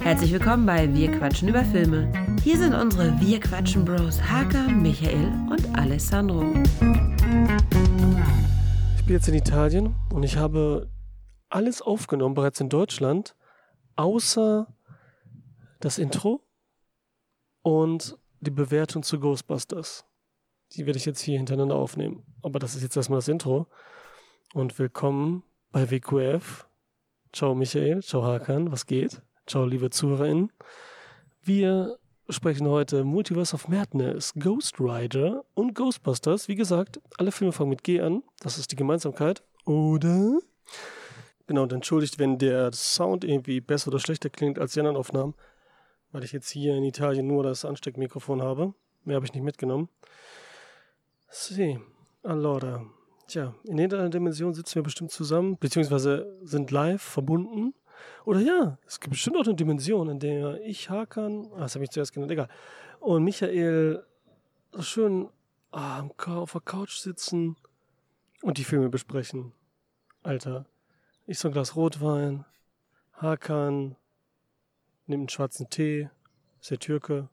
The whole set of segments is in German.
Herzlich willkommen bei Wir quatschen über Filme. Hier sind unsere Wir quatschen Bros Hakan, Michael und Alessandro. Ich bin jetzt in Italien und ich habe alles aufgenommen, bereits in Deutschland, außer das Intro und die Bewertung zu Ghostbusters. Die werde ich jetzt hier hintereinander aufnehmen. Aber das ist jetzt erstmal das Intro. Und willkommen bei WQF. Ciao Michael, ciao Hakan, was geht? Ciao liebe ZuhörerInnen. Wir sprechen heute Multiverse of Madness, Ghost Rider und Ghostbusters. Wie gesagt, alle Filme fangen mit G an. Das ist die Gemeinsamkeit. Oder? Genau, und entschuldigt, wenn der Sound irgendwie besser oder schlechter klingt als die anderen Aufnahmen, weil ich jetzt hier in Italien nur das Ansteckmikrofon habe. Mehr habe ich nicht mitgenommen. Sie, allora. Tja, in jeder Dimension sitzen wir bestimmt zusammen, beziehungsweise sind live verbunden. Oder ja, es gibt bestimmt auch eine Dimension, in der ich, Hakan, ah, das habe ich zuerst genannt, egal, und Michael so schön ah, auf der Couch sitzen und die Filme besprechen. Alter, ich so ein Glas Rotwein, Hakan nimmt einen schwarzen Tee, ist der Türke,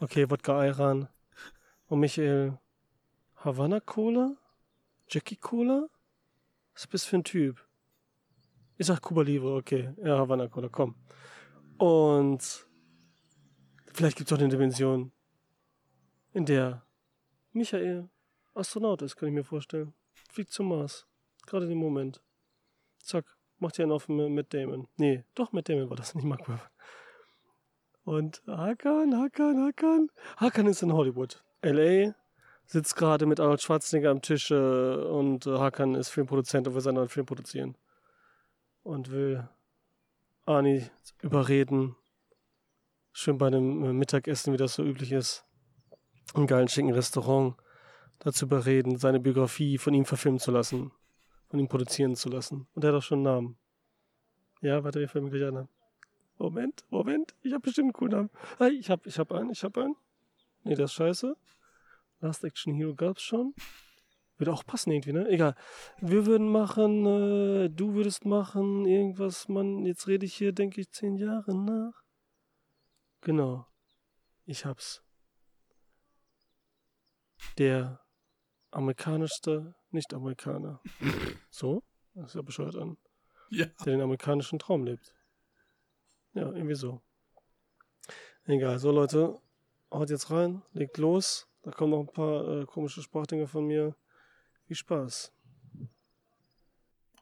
okay, Wodka Ayran. Und Michael Havana Cola, Jackie Cola, was bist du für ein Typ? Ich sag Cuba Libre, okay. Ja, Havana Cola, komm. Und vielleicht gibt es auch eine Dimension, in der Michael Astronaut ist, kann ich mir vorstellen. Fliegt zum Mars. Gerade in dem Moment. Zack, macht ihr einen auf mit Damon. Nee, doch, mit Damon war das, nicht Mark Webber. Und Hakan, Hakan, Hakan. Hakan ist in Hollywood. L.A. sitzt gerade mit Arnold Schwarzenegger am Tisch äh, und äh, Hakan ist Filmproduzent und will seinen neuen Film produzieren und will Ani überreden, schön bei einem äh, Mittagessen, wie das so üblich ist, im geilen schicken Restaurant dazu überreden, seine Biografie von ihm verfilmen zu lassen, von ihm produzieren zu lassen. Und er hat auch schon einen Namen. Ja, warte, wir filmen gleich an. Moment, Moment, ich habe bestimmt einen coolen Namen. Ich habe ich hab einen, ich habe einen. Nee, das ist scheiße. Last Action Hero gab's schon. Würde auch passen irgendwie, ne? Egal. Wir würden machen, äh, du würdest machen, irgendwas, Mann, jetzt rede ich hier, denke ich, zehn Jahre nach. Genau. Ich hab's. Der amerikanischste Nicht-Amerikaner. so? Das ist ja bescheuert an. Ja. Der den amerikanischen Traum lebt. Ja, irgendwie so. Egal, so Leute, haut jetzt rein, legt los. Da kommen noch ein paar äh, komische Sprachdinge von mir. Viel Spaß.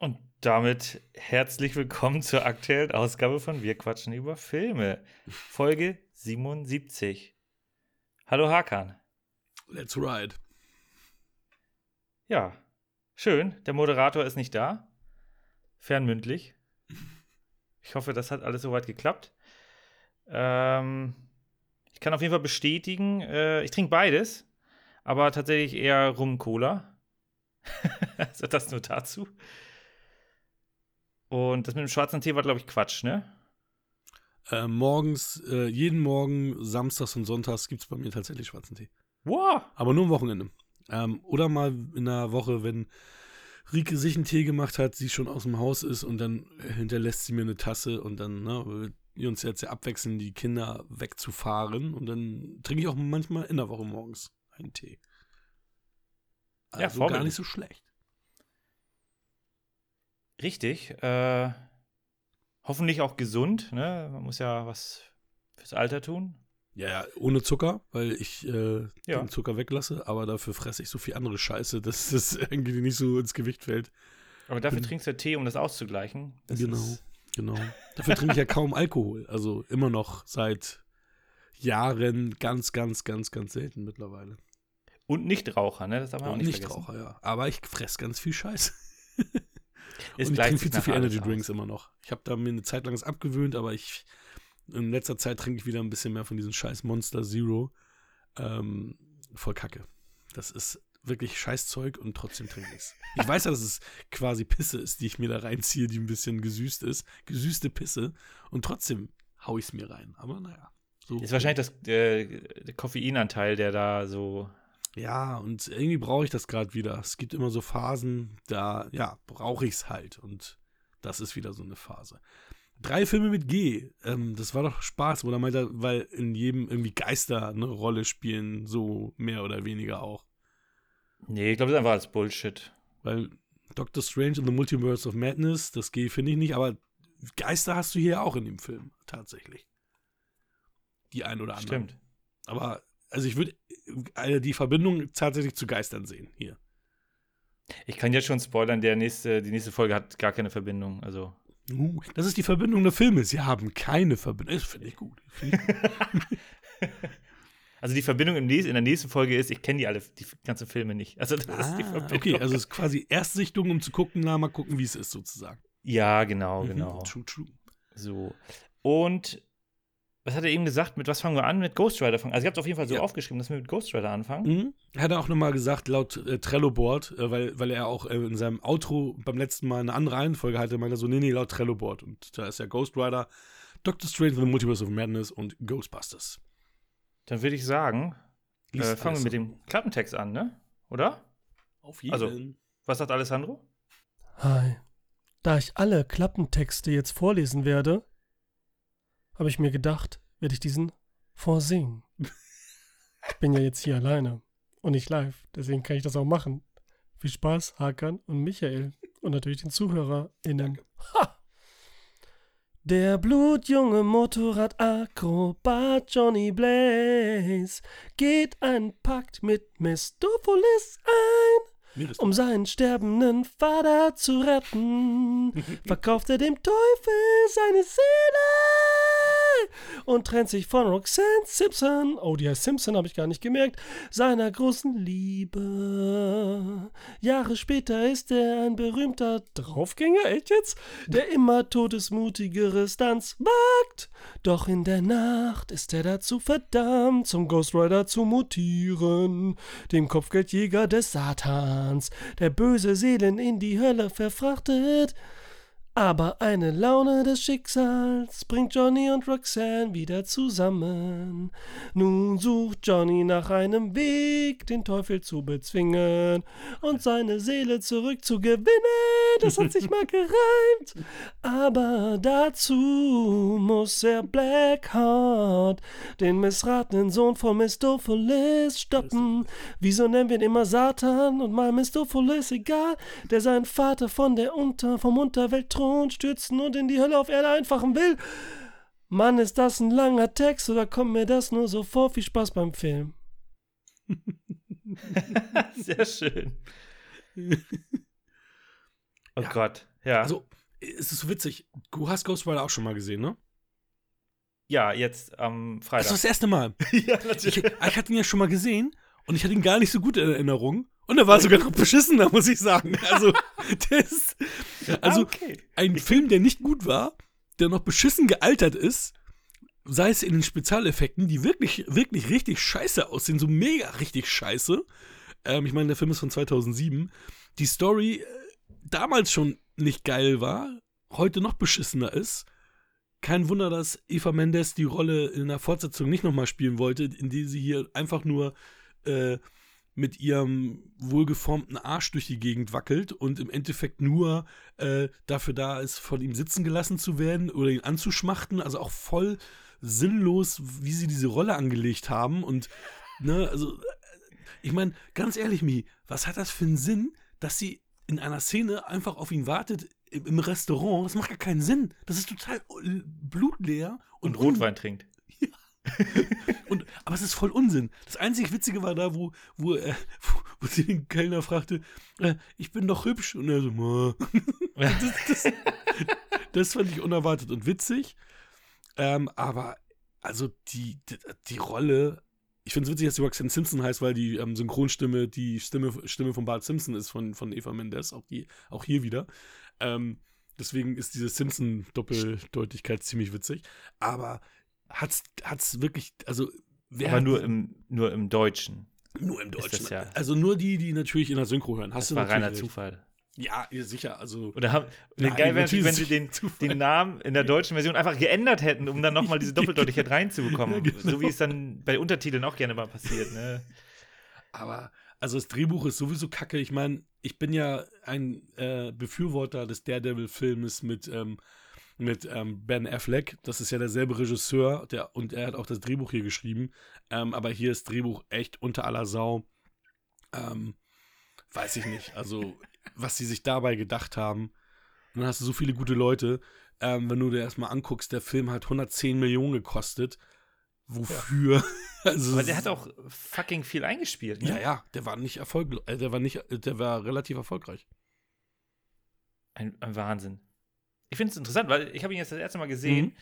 Und damit herzlich willkommen zur aktuellen Ausgabe von Wir quatschen über Filme. Folge 77. Hallo Hakan. Let's ride. Ja, schön. Der Moderator ist nicht da. Fernmündlich. Ich hoffe, das hat alles soweit geklappt. Ähm, ich kann auf jeden Fall bestätigen, äh, ich trinke beides, aber tatsächlich eher Rum-Cola. also das nur dazu. Und das mit dem schwarzen Tee war, glaube ich, Quatsch, ne? Äh, morgens, äh, jeden Morgen, samstags und sonntags gibt es bei mir tatsächlich schwarzen Tee. Wow. Aber nur am Wochenende. Ähm, oder mal in der Woche, wenn Rike sich einen Tee gemacht hat, sie schon aus dem Haus ist und dann hinterlässt sie mir eine Tasse und dann, ne, uns jetzt ja abwechseln, die Kinder wegzufahren und dann trinke ich auch manchmal in der Woche morgens einen Tee. Also ja, gar nicht so schlecht. Richtig. Äh, hoffentlich auch gesund. Ne? Man muss ja was fürs Alter tun. Ja, ja ohne Zucker, weil ich äh, Ja. den Zucker weglasse, aber dafür fresse ich so viel andere Scheiße, dass das irgendwie nicht so ins Gewicht fällt. Aber dafür Bin- trinkst du Tee, um das auszugleichen. Das genau, Ist, genau. Dafür trinke ich ja kaum Alkohol. Also immer noch seit Jahren ganz, ganz, ganz, ganz selten mittlerweile. und Nichtraucher, ne? Das darf man auch Und nicht nicht vergessen. Raucher, ja. Aber ich fresse ganz viel Scheiße. Es und ich trinke viel zu viel Energy aus. Drinks immer noch. Ich habe da mir eine Zeit lang das abgewöhnt, aber ich in letzter Zeit trinke ich wieder ein bisschen mehr von diesem scheiß Monster Zero. Ähm, voll Kacke. Das ist wirklich Scheißzeug und trotzdem trinke ich es. Ich weiß ja, dass es quasi Pisse ist, die ich mir da reinziehe, die ein bisschen gesüßt ist. Gesüßte Pisse. Und trotzdem hau ich es mir rein. Aber naja. So. Ist wahrscheinlich das, äh, der Koffeinanteil, der da so. Ja, und irgendwie brauche ich das gerade wieder. Es gibt immer so Phasen, da, ja, brauche ich es halt. Und Das ist wieder so eine Phase. Drei Filme mit G. Ähm, das war doch Spaß, oder meint er, weil in jedem irgendwie Geister eine Rolle spielen, so mehr oder weniger auch. Nee, ich glaube, das ist einfach als Bullshit. Weil Doctor Strange and the Multiverse of Madness, das G finde ich nicht, aber Geister hast du hier auch in dem Film, tatsächlich. Die ein oder andere. Stimmt. Aber, also ich würde äh, die Verbindung tatsächlich zu Geistern sehen hier. Ich kann jetzt schon spoilern, der nächste, die nächste Folge hat gar keine Verbindung. Also. Uh, das ist die Verbindung der Filme. Sie haben keine Verbindung. Das finde ich gut. Find ich gut. Also die Verbindung in der nächsten Folge ist, ich kenne die alle, die ganzen Filme nicht. Also das ist die ah, Verbindung. okay, also es ist quasi Erstsichtung, um zu gucken, na, mal gucken, wie es ist, sozusagen. Ja, genau, Mhm, genau. True, true. So. Und was hat er eben gesagt? Mit was fangen wir an? Mit Ghost Rider fangen. Also, ihr habt auf jeden Fall so Ja. aufgeschrieben, dass wir mit Ghost Rider anfangen. Mhm. Hat er auch nochmal gesagt, laut äh, Trello-Board, äh, weil, weil er auch äh, in seinem Outro beim letzten Mal eine andere Reihenfolge hatte, meinte er so, nee, nee, laut Trello-Board. Und da ist ja Ghost Rider, Doctor Strange and the Multiverse of Madness und Ghostbusters. Dann würde ich sagen, äh, fangen wir mit dem Klappentext an, ne? Oder? Auf jeden Also- Was sagt Alessandro? Hi. Da ich alle Klappentexte jetzt vorlesen werde, habe ich mir gedacht, werde ich diesen vorsingen. Ich bin ja jetzt hier alleine und nicht live, deswegen kann ich das auch machen. Viel Spaß, Hakan und Michael und natürlich den ZuhörerInnen. Ha! Der blutjunge Motorradakrobat Johnny Blaze geht einen Pakt mit Mistopheles ein. Um seinen sterbenden Vater zu retten, verkauft er dem Teufel seine Seele und trennt sich von Roxanne Simpson, oh, die heißt Simpson, habe ich gar nicht gemerkt, seiner großen Liebe. Jahre später ist er ein berühmter Draufgänger, echt jetzt? Der immer todesmutigere Stunts wagt. Doch in der Nacht ist er dazu verdammt, zum Ghost Rider zu mutieren, dem Kopfgeldjäger des Satans, der böse Seelen in die Hölle verfrachtet. Aber eine Laune des Schicksals bringt Johnny und Roxanne wieder zusammen. Nun sucht Johnny nach einem Weg, den Teufel zu bezwingen und seine Seele zurückzugewinnen. Das hat sich mal gereimt. Aber dazu muss er Blackheart, den missratenen Sohn von Mistopheles, stoppen. Wieso nennen wir ihn immer Satan und mal Mistopheles, egal, der seinen Vater von der Unter, vom Unterweltthron stürzen und in die Hölle auf Erde einfachen will? Mann, ist das ein langer Text oder kommt mir das nur so vor? Viel Spaß beim Film. Sehr schön. Oh Ja. Gott, ja. Also, es ist so witzig. Du hast Ghost Rider auch schon mal gesehen, ne? ja, jetzt am Das Freitag. ist das erste Mal. ja, Ich, ich hatte ihn ja schon mal gesehen und ich hatte ihn gar nicht so gut in Erinnerung. Und er war sogar noch beschissener, muss ich sagen. Also, das, also ah, okay. ein Film, der nicht gut war, der noch beschissen gealtert ist, sei es in den Spezialeffekten, die wirklich, wirklich richtig scheiße aussehen, so mega richtig scheiße. Ähm, ich meine, der Film ist von 2007. Die Story äh, damals schon nicht geil war, heute noch beschissener ist. Kein Wunder, dass Eva Mendes die Rolle in der Fortsetzung nicht nochmal spielen wollte, indem sie hier einfach nur äh, mit ihrem wohlgeformten Arsch durch die Gegend wackelt und im Endeffekt nur äh, dafür da ist, von ihm sitzen gelassen zu werden oder ihn anzuschmachten. Also auch voll sinnlos, wie sie diese Rolle angelegt haben. Und, ne, also, äh, ich meine, ganz ehrlich, Mi, was hat das für einen Sinn, dass sie in einer Szene einfach auf ihn wartet im, im Restaurant? Das macht gar keinen Sinn. Das ist total äh, blutleer Und un- Rotwein trinkt. und, aber es ist voll Unsinn. Das einzig Witzige war da, wo, wo, äh, wo, wo sie den Kellner fragte, äh, ich bin doch hübsch. Und er so, das, das, das fand ich unerwartet und witzig. Ähm, aber also die, die, die Rolle, ich finde es witzig, dass die Roxanne Simpson heißt, weil die ähm, Synchronstimme die Stimme, Stimme von Bart Simpson ist, von, von Eva Mendes, auch, die, auch hier wieder. Ähm, deswegen ist diese Simpson-Doppeldeutigkeit ziemlich witzig. Aber hat's, hat's wirklich, also wer Aber nur im, nur im Deutschen. nur im Deutschen. ja- Also nur die, die natürlich in der Synchro hören. Hast Das du war reiner recht. Zufall. Ja, sicher. Also Oder haben, Nein, geil wäre wenn sie den, den Namen in der deutschen Version einfach geändert hätten, um dann nochmal diese Doppeldeutigkeit reinzubekommen. Ja, genau. So wie es dann bei Untertiteln auch gerne mal passiert. Ne? Aber, also das Drehbuch ist sowieso kacke. Ich meine, ich bin ja ein äh, Befürworter des Daredevil-Filmes mit, ähm, mit ähm, Ben Affleck. Das ist ja derselbe Regisseur der, und er hat auch das Drehbuch hier geschrieben. Ähm, aber hier ist Drehbuch echt unter aller Sau. Ähm, weiß ich nicht. Also, was sie sich dabei gedacht haben. Und dann hast du so viele gute Leute. Ähm, wenn du dir erstmal anguckst, der Film hat 110 Millionen gekostet. Wofür? Also, Aber der hat auch fucking viel eingespielt, ne? ja, ja, der war nicht erfolgreich. Äh, der war nicht, äh, der war relativ erfolgreich. Ein, ein Wahnsinn. Ich finde es interessant, weil ich habe ihn jetzt das erste Mal gesehen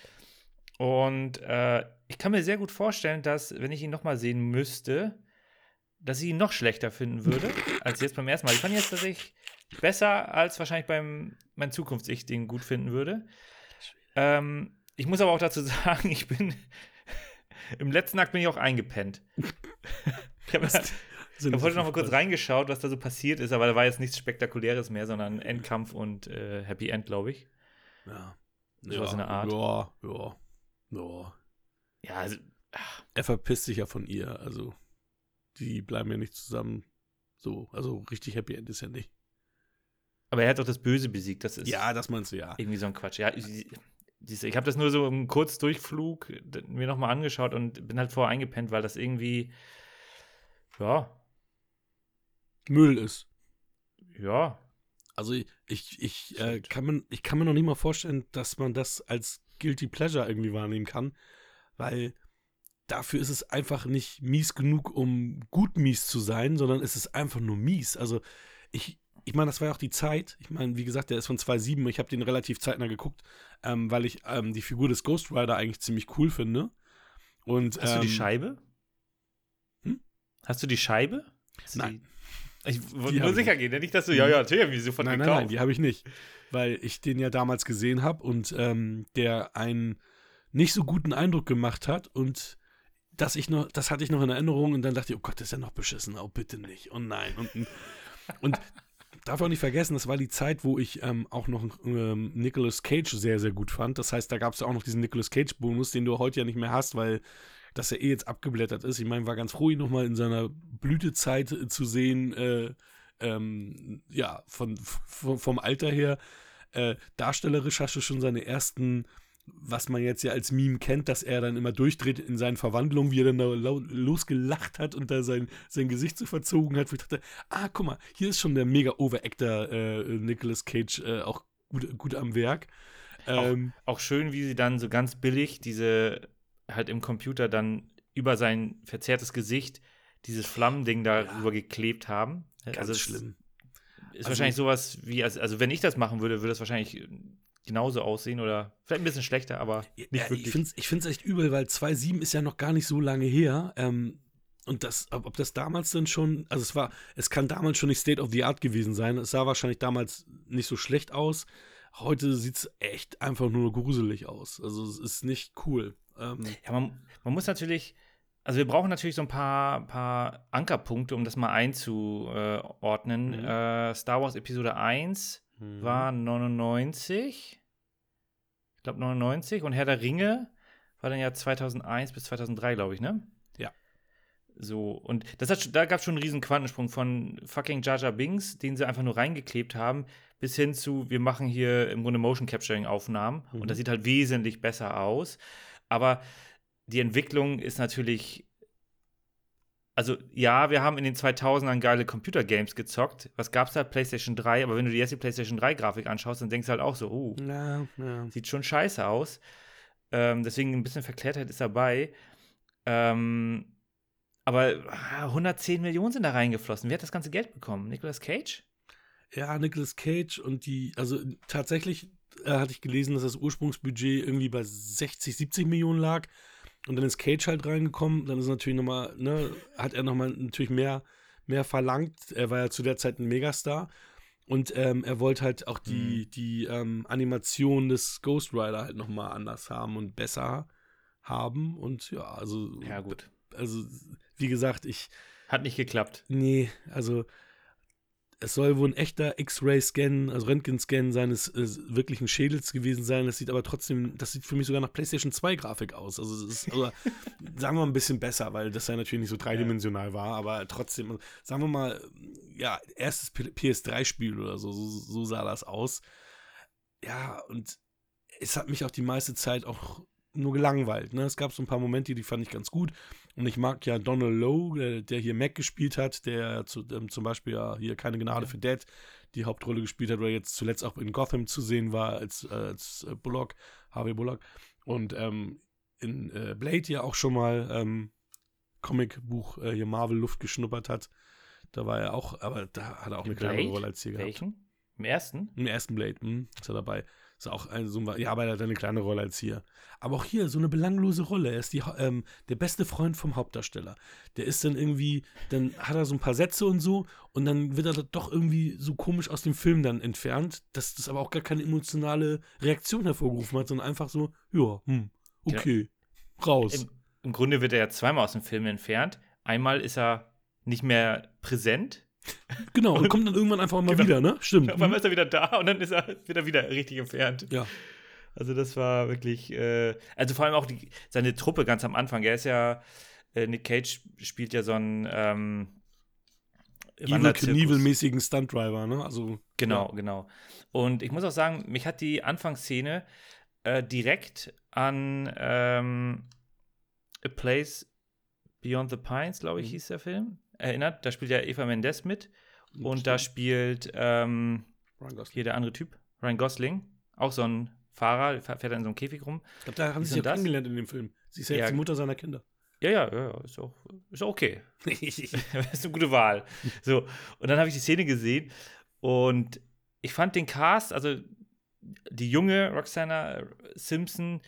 und äh, ich kann mir sehr gut vorstellen, dass, wenn ich ihn nochmal sehen müsste, dass ich ihn noch schlechter finden würde, als jetzt beim ersten Mal. Ich fand jetzt tatsächlich besser, als wahrscheinlich beim mein Zukunfts-Ich den gut finden würde. Ähm, ich muss aber auch dazu sagen, ich bin im letzten Akt bin ich auch eingepennt. ich habe hab heute noch mal kurz rein. reingeschaut, was da so passiert ist, aber da war jetzt nichts Spektakuläres mehr, sondern Endkampf und äh, Happy End, glaube ich. Ja. Sowas in der Art. Ja, ja, ja. Ja, also, Er verpisst sich ja von ihr, also die bleiben ja nicht zusammen. So, also richtig Happy End ist ja nicht. aber er hat doch das Böse besiegt. Das ist Ja, das meinst du ja. irgendwie so ein Quatsch. Ja, ich, ich habe das nur so im Kurzdurchflug mir nochmal angeschaut und bin halt vorher eingepennt, weil das irgendwie, ja, Müll ist. ja, Also ich, ich, ich, äh, kann man, ich kann mir noch nicht mal vorstellen, dass man das als Guilty Pleasure irgendwie wahrnehmen kann, weil dafür ist es einfach nicht mies genug, um gut mies zu sein, sondern es ist einfach nur mies. Also ich, ich meine, das war ja auch die Zeit. Ich meine, wie gesagt, der ist von 2.7. Ich habe den relativ zeitnah geguckt, ähm, weil ich ähm, die Figur des Ghost Rider eigentlich ziemlich cool finde. Und, Hast du die ähm, Scheibe? Hm? Hast du die Scheibe? Hast Nein. Ich wollte nur sicher gehen, nicht, dass du, ja, ja, natürlich habe ich sofort Nein, nein, gekauft. nein, die habe ich nicht. Weil ich den ja damals gesehen habe und ähm, der einen nicht so guten Eindruck gemacht hat und dass ich noch, das hatte ich noch in Erinnerung und dann dachte ich, oh Gott, das ist ja noch beschissen, oh bitte nicht, oh nein. Und, und darf auch nicht vergessen, das war die Zeit, wo ich ähm, auch noch ähm, Nicolas Cage sehr, sehr gut fand. Das heißt, da gab es ja auch noch diesen Nicolas Cage-Bonus, den du heute ja nicht mehr hast, weil das ja eh jetzt abgeblättert ist. Ich meine, war ganz froh, ihn nochmal in seiner Blütezeit äh, zu sehen, äh, ähm, ja, von, vom Alter her. Äh, darstellerisch hast du schon seine ersten, was man jetzt ja als Meme kennt, dass er dann immer durchdreht in seinen Verwandlungen, wie er dann da losgelacht hat und da sein, sein Gesicht so verzogen hat. Wo ich dachte, ah, guck mal, hier ist schon der mega Overactor äh, Nicolas Cage äh, auch gut, gut am Werk. Ähm, Auch schön, wie sie dann so ganz billig diese halt im Computer dann über sein verzerrtes Gesicht dieses Flammending darüber geklebt haben. ganz also schlimm. Ist Also- wahrscheinlich sowas wie, also, also wenn ich das machen würde, würde das wahrscheinlich äh, genauso aussehen oder vielleicht ein bisschen schlechter, aber nicht ja, wirklich. Ich finde es ich find's echt übel, weil 2.7 ist ja noch gar nicht so lange her. Ähm, und das, ob, ob das damals dann schon, also es war, es kann damals schon nicht State of the Art gewesen sein. Es sah wahrscheinlich damals nicht so schlecht aus. Heute sieht es echt einfach nur gruselig aus. Also es ist nicht cool. Ähm, Ja, man, man muss natürlich, also wir brauchen natürlich so ein paar, paar Ankerpunkte, um das mal einzuordnen. Mhm. Äh, Star Wars Episode 1 war 99. Ich glaube 99. Und Herr der Ringe war dann ja 2001 bis 2003, glaube ich, ne? Ja. So, und das hat, da gab es schon einen riesen Quantensprung von fucking Jar Jar Binks, den sie einfach nur reingeklebt haben, bis hin zu, wir machen hier im Grunde Motion Capturing Aufnahmen Mhm. und das sieht halt wesentlich besser aus. Aber die Entwicklung ist natürlich. Also, ja, wir haben in den 2000ern geile Computergames gezockt. Was gab's da? PlayStation 3. Aber wenn du dir jetzt die PlayStation 3-Grafik anschaust, dann denkst du halt auch so, oh, ja, ja. sieht schon scheiße aus. Ähm, deswegen ein bisschen Verklärtheit ist dabei. Ähm, aber ah, 110 Millionen sind da reingeflossen. Wer hat das ganze Geld bekommen? Nicolas Cage? Ja, Nicolas Cage und die, also tatsächlich äh, hatte ich gelesen, dass das Ursprungsbudget irgendwie bei 60, 70 Millionen lag. Und dann ist Cage halt reingekommen. Dann ist natürlich nochmal, ne, hat er nochmal natürlich mehr, mehr verlangt. Er war ja zu der Zeit ein Megastar. Und ähm, er wollte halt auch die, die ähm, Animation des Ghost Rider halt nochmal anders haben und besser haben. Und ja, also, Ja, gut. also wie gesagt, ich, Hat nicht geklappt. Nee, also es soll wohl ein echter X-Ray-Scan, also Röntgen-Scan seines äh, wirklichen Schädels gewesen sein. Das sieht aber trotzdem, das sieht für mich sogar nach PlayStation 2 Grafik aus. Also es ist, aber, sagen wir mal ein bisschen besser, weil das ja natürlich nicht so dreidimensional war, aber trotzdem, sagen wir mal, ja, erstes PS3-Spiel oder so, so, so sah das aus. Ja, und es hat mich auch die meiste Zeit auch nur gelangweilt. Ne? Es gab so ein paar Momente, die fand ich ganz gut. Und ich mag ja Donald Lowe, der, der hier Mac gespielt hat, der zu, ähm, zum Beispiel ja hier keine Gnade für Dead die Hauptrolle gespielt hat, oder jetzt zuletzt auch in Gotham zu sehen war als, äh, als äh, Bullock, Harvey Bullock. Und ähm, in äh, Blade ja auch schon mal ähm, Comicbuch äh, hier Marvel Luft geschnuppert hat. Da war er auch, aber da hat er auch eine kleine Rolle als hier gehabt. Welchen? Im ersten? Im ersten Blade, hm, ist er dabei. Ist auch ein, so ein, ja, aber er hat eine kleine Rolle als hier. Aber auch hier so eine belanglose Rolle. Er ist die, ähm, der beste Freund vom Hauptdarsteller. Der ist dann irgendwie, dann hat er so ein paar Sätze und so und dann wird er doch irgendwie so komisch aus dem Film dann entfernt, dass das aber auch gar keine emotionale Reaktion hervorgerufen hat, sondern einfach so, ja, hm, okay, ja. raus. Im, Im Grunde wird er ja zweimal aus dem Film entfernt. Einmal ist er nicht mehr präsent Genau, und, kommt dann irgendwann einfach mal genau. wieder, ne? Stimmt. Auf einmal ist er wieder da und dann ist er wieder, wieder richtig entfernt. Ja. Also das war wirklich, äh, also vor allem auch die, seine Truppe ganz am Anfang. Er ist ja, äh, Nick Cage spielt ja so einen ähm, Evil Knievel-mäßigen Stuntdriver, ne? Also genau, ja. genau. Und ich muss auch sagen, mich hat die Anfangsszene äh, direkt an ähm, A Place Beyond the Pines, glaube ich, mhm. hieß der Film erinnert. Da spielt ja Eva Mendes mit. Und Stimmt. da spielt ähm, hier der andere Typ, Ryan Gosling, auch so ein Fahrer, fährt dann in so einem Käfig rum. Ich glaube, da haben sie sich ja kennengelernt in dem Film. Sie ist ja, ja jetzt die Mutter seiner Kinder. Ja, ja, ja, ist auch, ist auch okay. ist eine gute Wahl. So, und dann habe ich die Szene gesehen und ich fand den Cast, also die junge Roxana Simpson,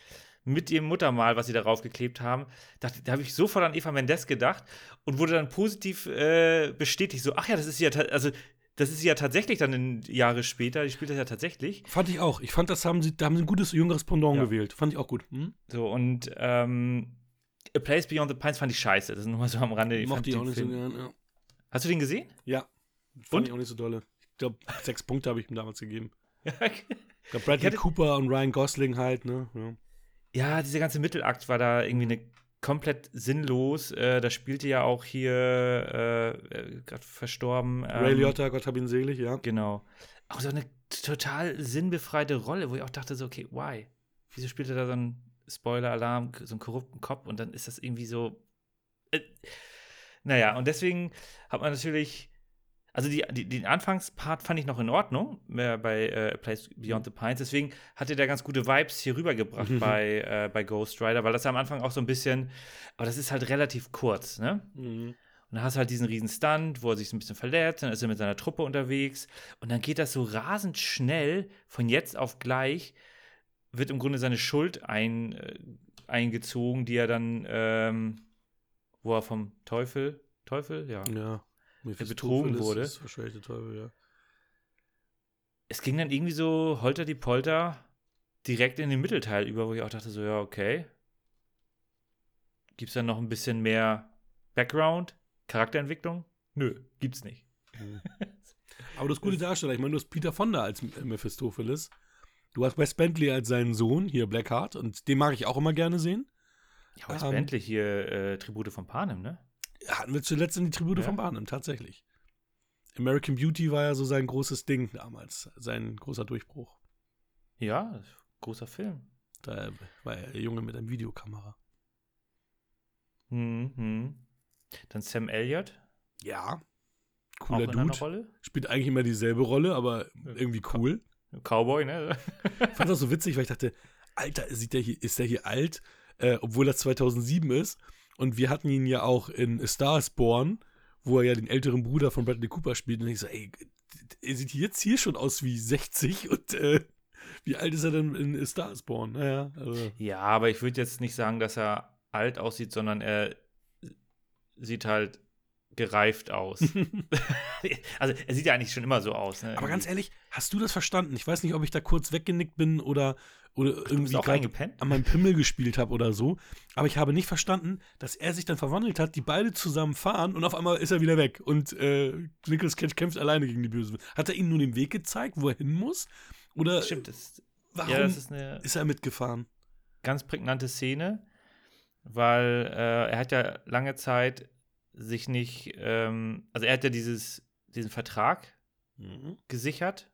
mit ihrem Muttermal, was sie darauf geklebt haben. Dachte, da habe ich sofort an Eva Mendes gedacht und wurde dann positiv äh, bestätigt. So, ach ja, das ist ja, also das ist ja tatsächlich dann Jahre später. Die spielt das ja tatsächlich. Fand ich auch. Ich fand, das haben sie, da haben sie ein gutes jüngeres Pendant ja. gewählt. Fand ich auch gut. Hm? So, und ähm, A Place Beyond the Pines fand ich scheiße. Das ist nur mal so am Rande. Ich Mochte ich auch nicht Film. so gern, ja. Hast du den gesehen? Ja. Fand und? ich auch nicht so dolle. Ich glaube, sechs Punkte habe ich ihm damals gegeben. ich glaube, Bradley Cooper und Ryan Gosling halt, ne? Ja ja, dieser ganze Mittelakt war da irgendwie eine komplett sinnlos. Äh, da spielte ja auch hier äh, äh gerade verstorben. Ähm, Ray Liotta, Gott hab ihn selig, ja. Genau. Auch so eine total sinnbefreite Rolle, wo ich auch dachte so, okay, why? Wieso spielt er da so einen Spoiler-Alarm, so einen korrupten Kopf und dann ist das irgendwie so. Äh, naja, und deswegen hat man natürlich also die, die, den Anfangspart fand ich noch in Ordnung äh, bei äh, Place Beyond the Pines. Deswegen hatte der ganz gute Vibes hier rübergebracht mhm. bei, äh, bei Ghost Rider, weil das am Anfang auch so ein bisschen, aber das ist halt relativ kurz, ne? Mhm. Und dann hast du halt diesen riesen Stunt, wo er sich so ein bisschen verletzt, dann ist er mit seiner Truppe unterwegs und dann geht das so rasend schnell von jetzt auf gleich, wird im Grunde seine Schuld ein, äh, eingezogen, die er dann, ähm, wo er vom Teufel, Teufel, ja. Ja der betrogen wurde. Ist wahrscheinlich der Teufel, ja. Es ging dann irgendwie so holter die Polter direkt in den Mittelteil über, wo ich auch dachte, so, ja, okay. Gibt es dann noch ein bisschen mehr Background, Charakterentwicklung? Nö, gibt's nicht. Mhm. Aber das gute Darsteller, ich meine, du hast Peter Fonda als Mephistopheles. Du hast Wes Bentley als seinen Sohn, hier Blackheart, und den mag ich auch immer gerne sehen. Ja, Wes ähm, Bentley hier, äh, Tribute von Panem, ne? Hatten wir zuletzt in die Tribute ja. von Barnum, tatsächlich. American Beauty war ja so sein großes Ding damals, sein großer Durchbruch. Ja, großer Film. Da war er der Junge mit einer Videokamera. Mhm. Dann Sam Elliott. Ja. Cooler Dude. Spielt eigentlich immer dieselbe Rolle, aber irgendwie cool. Cowboy, ne? ich fand das so witzig, weil ich dachte, Alter, sieht der hier, ist der hier alt, äh, obwohl das 2007 ist. Und wir hatten ihn ja auch in A Star is Born, wo er ja den älteren Bruder von Bradley Cooper spielt. Und ich so, ey, er sieht jetzt hier schon aus wie 60 und äh, wie alt ist er denn in A Star is Born? Naja, also. Ja, aber ich würde jetzt nicht sagen, dass er alt aussieht, sondern er sieht halt gereift aus. also er sieht ja eigentlich schon immer so aus. Ne? Aber ganz ehrlich, hast du das verstanden? Ich weiß nicht, ob ich da kurz weggenickt bin oder, oder irgendwie auch eingepennt? an meinem Pimmel gespielt habe oder so. Aber ich habe nicht verstanden, dass er sich dann verwandelt hat, die beide zusammen fahren und auf einmal ist er wieder weg. Und äh, Nicolas Cage kämpft alleine gegen die Bösen. Hat er ihnen nur den Weg gezeigt, wo er hin muss? Oder Stimmt, das, warum ja, das ist ist er mitgefahren? ganz prägnante Szene, weil äh, er hat ja lange Zeit sich nicht, ähm, also er hat ja dieses, diesen Vertrag Mhm. gesichert,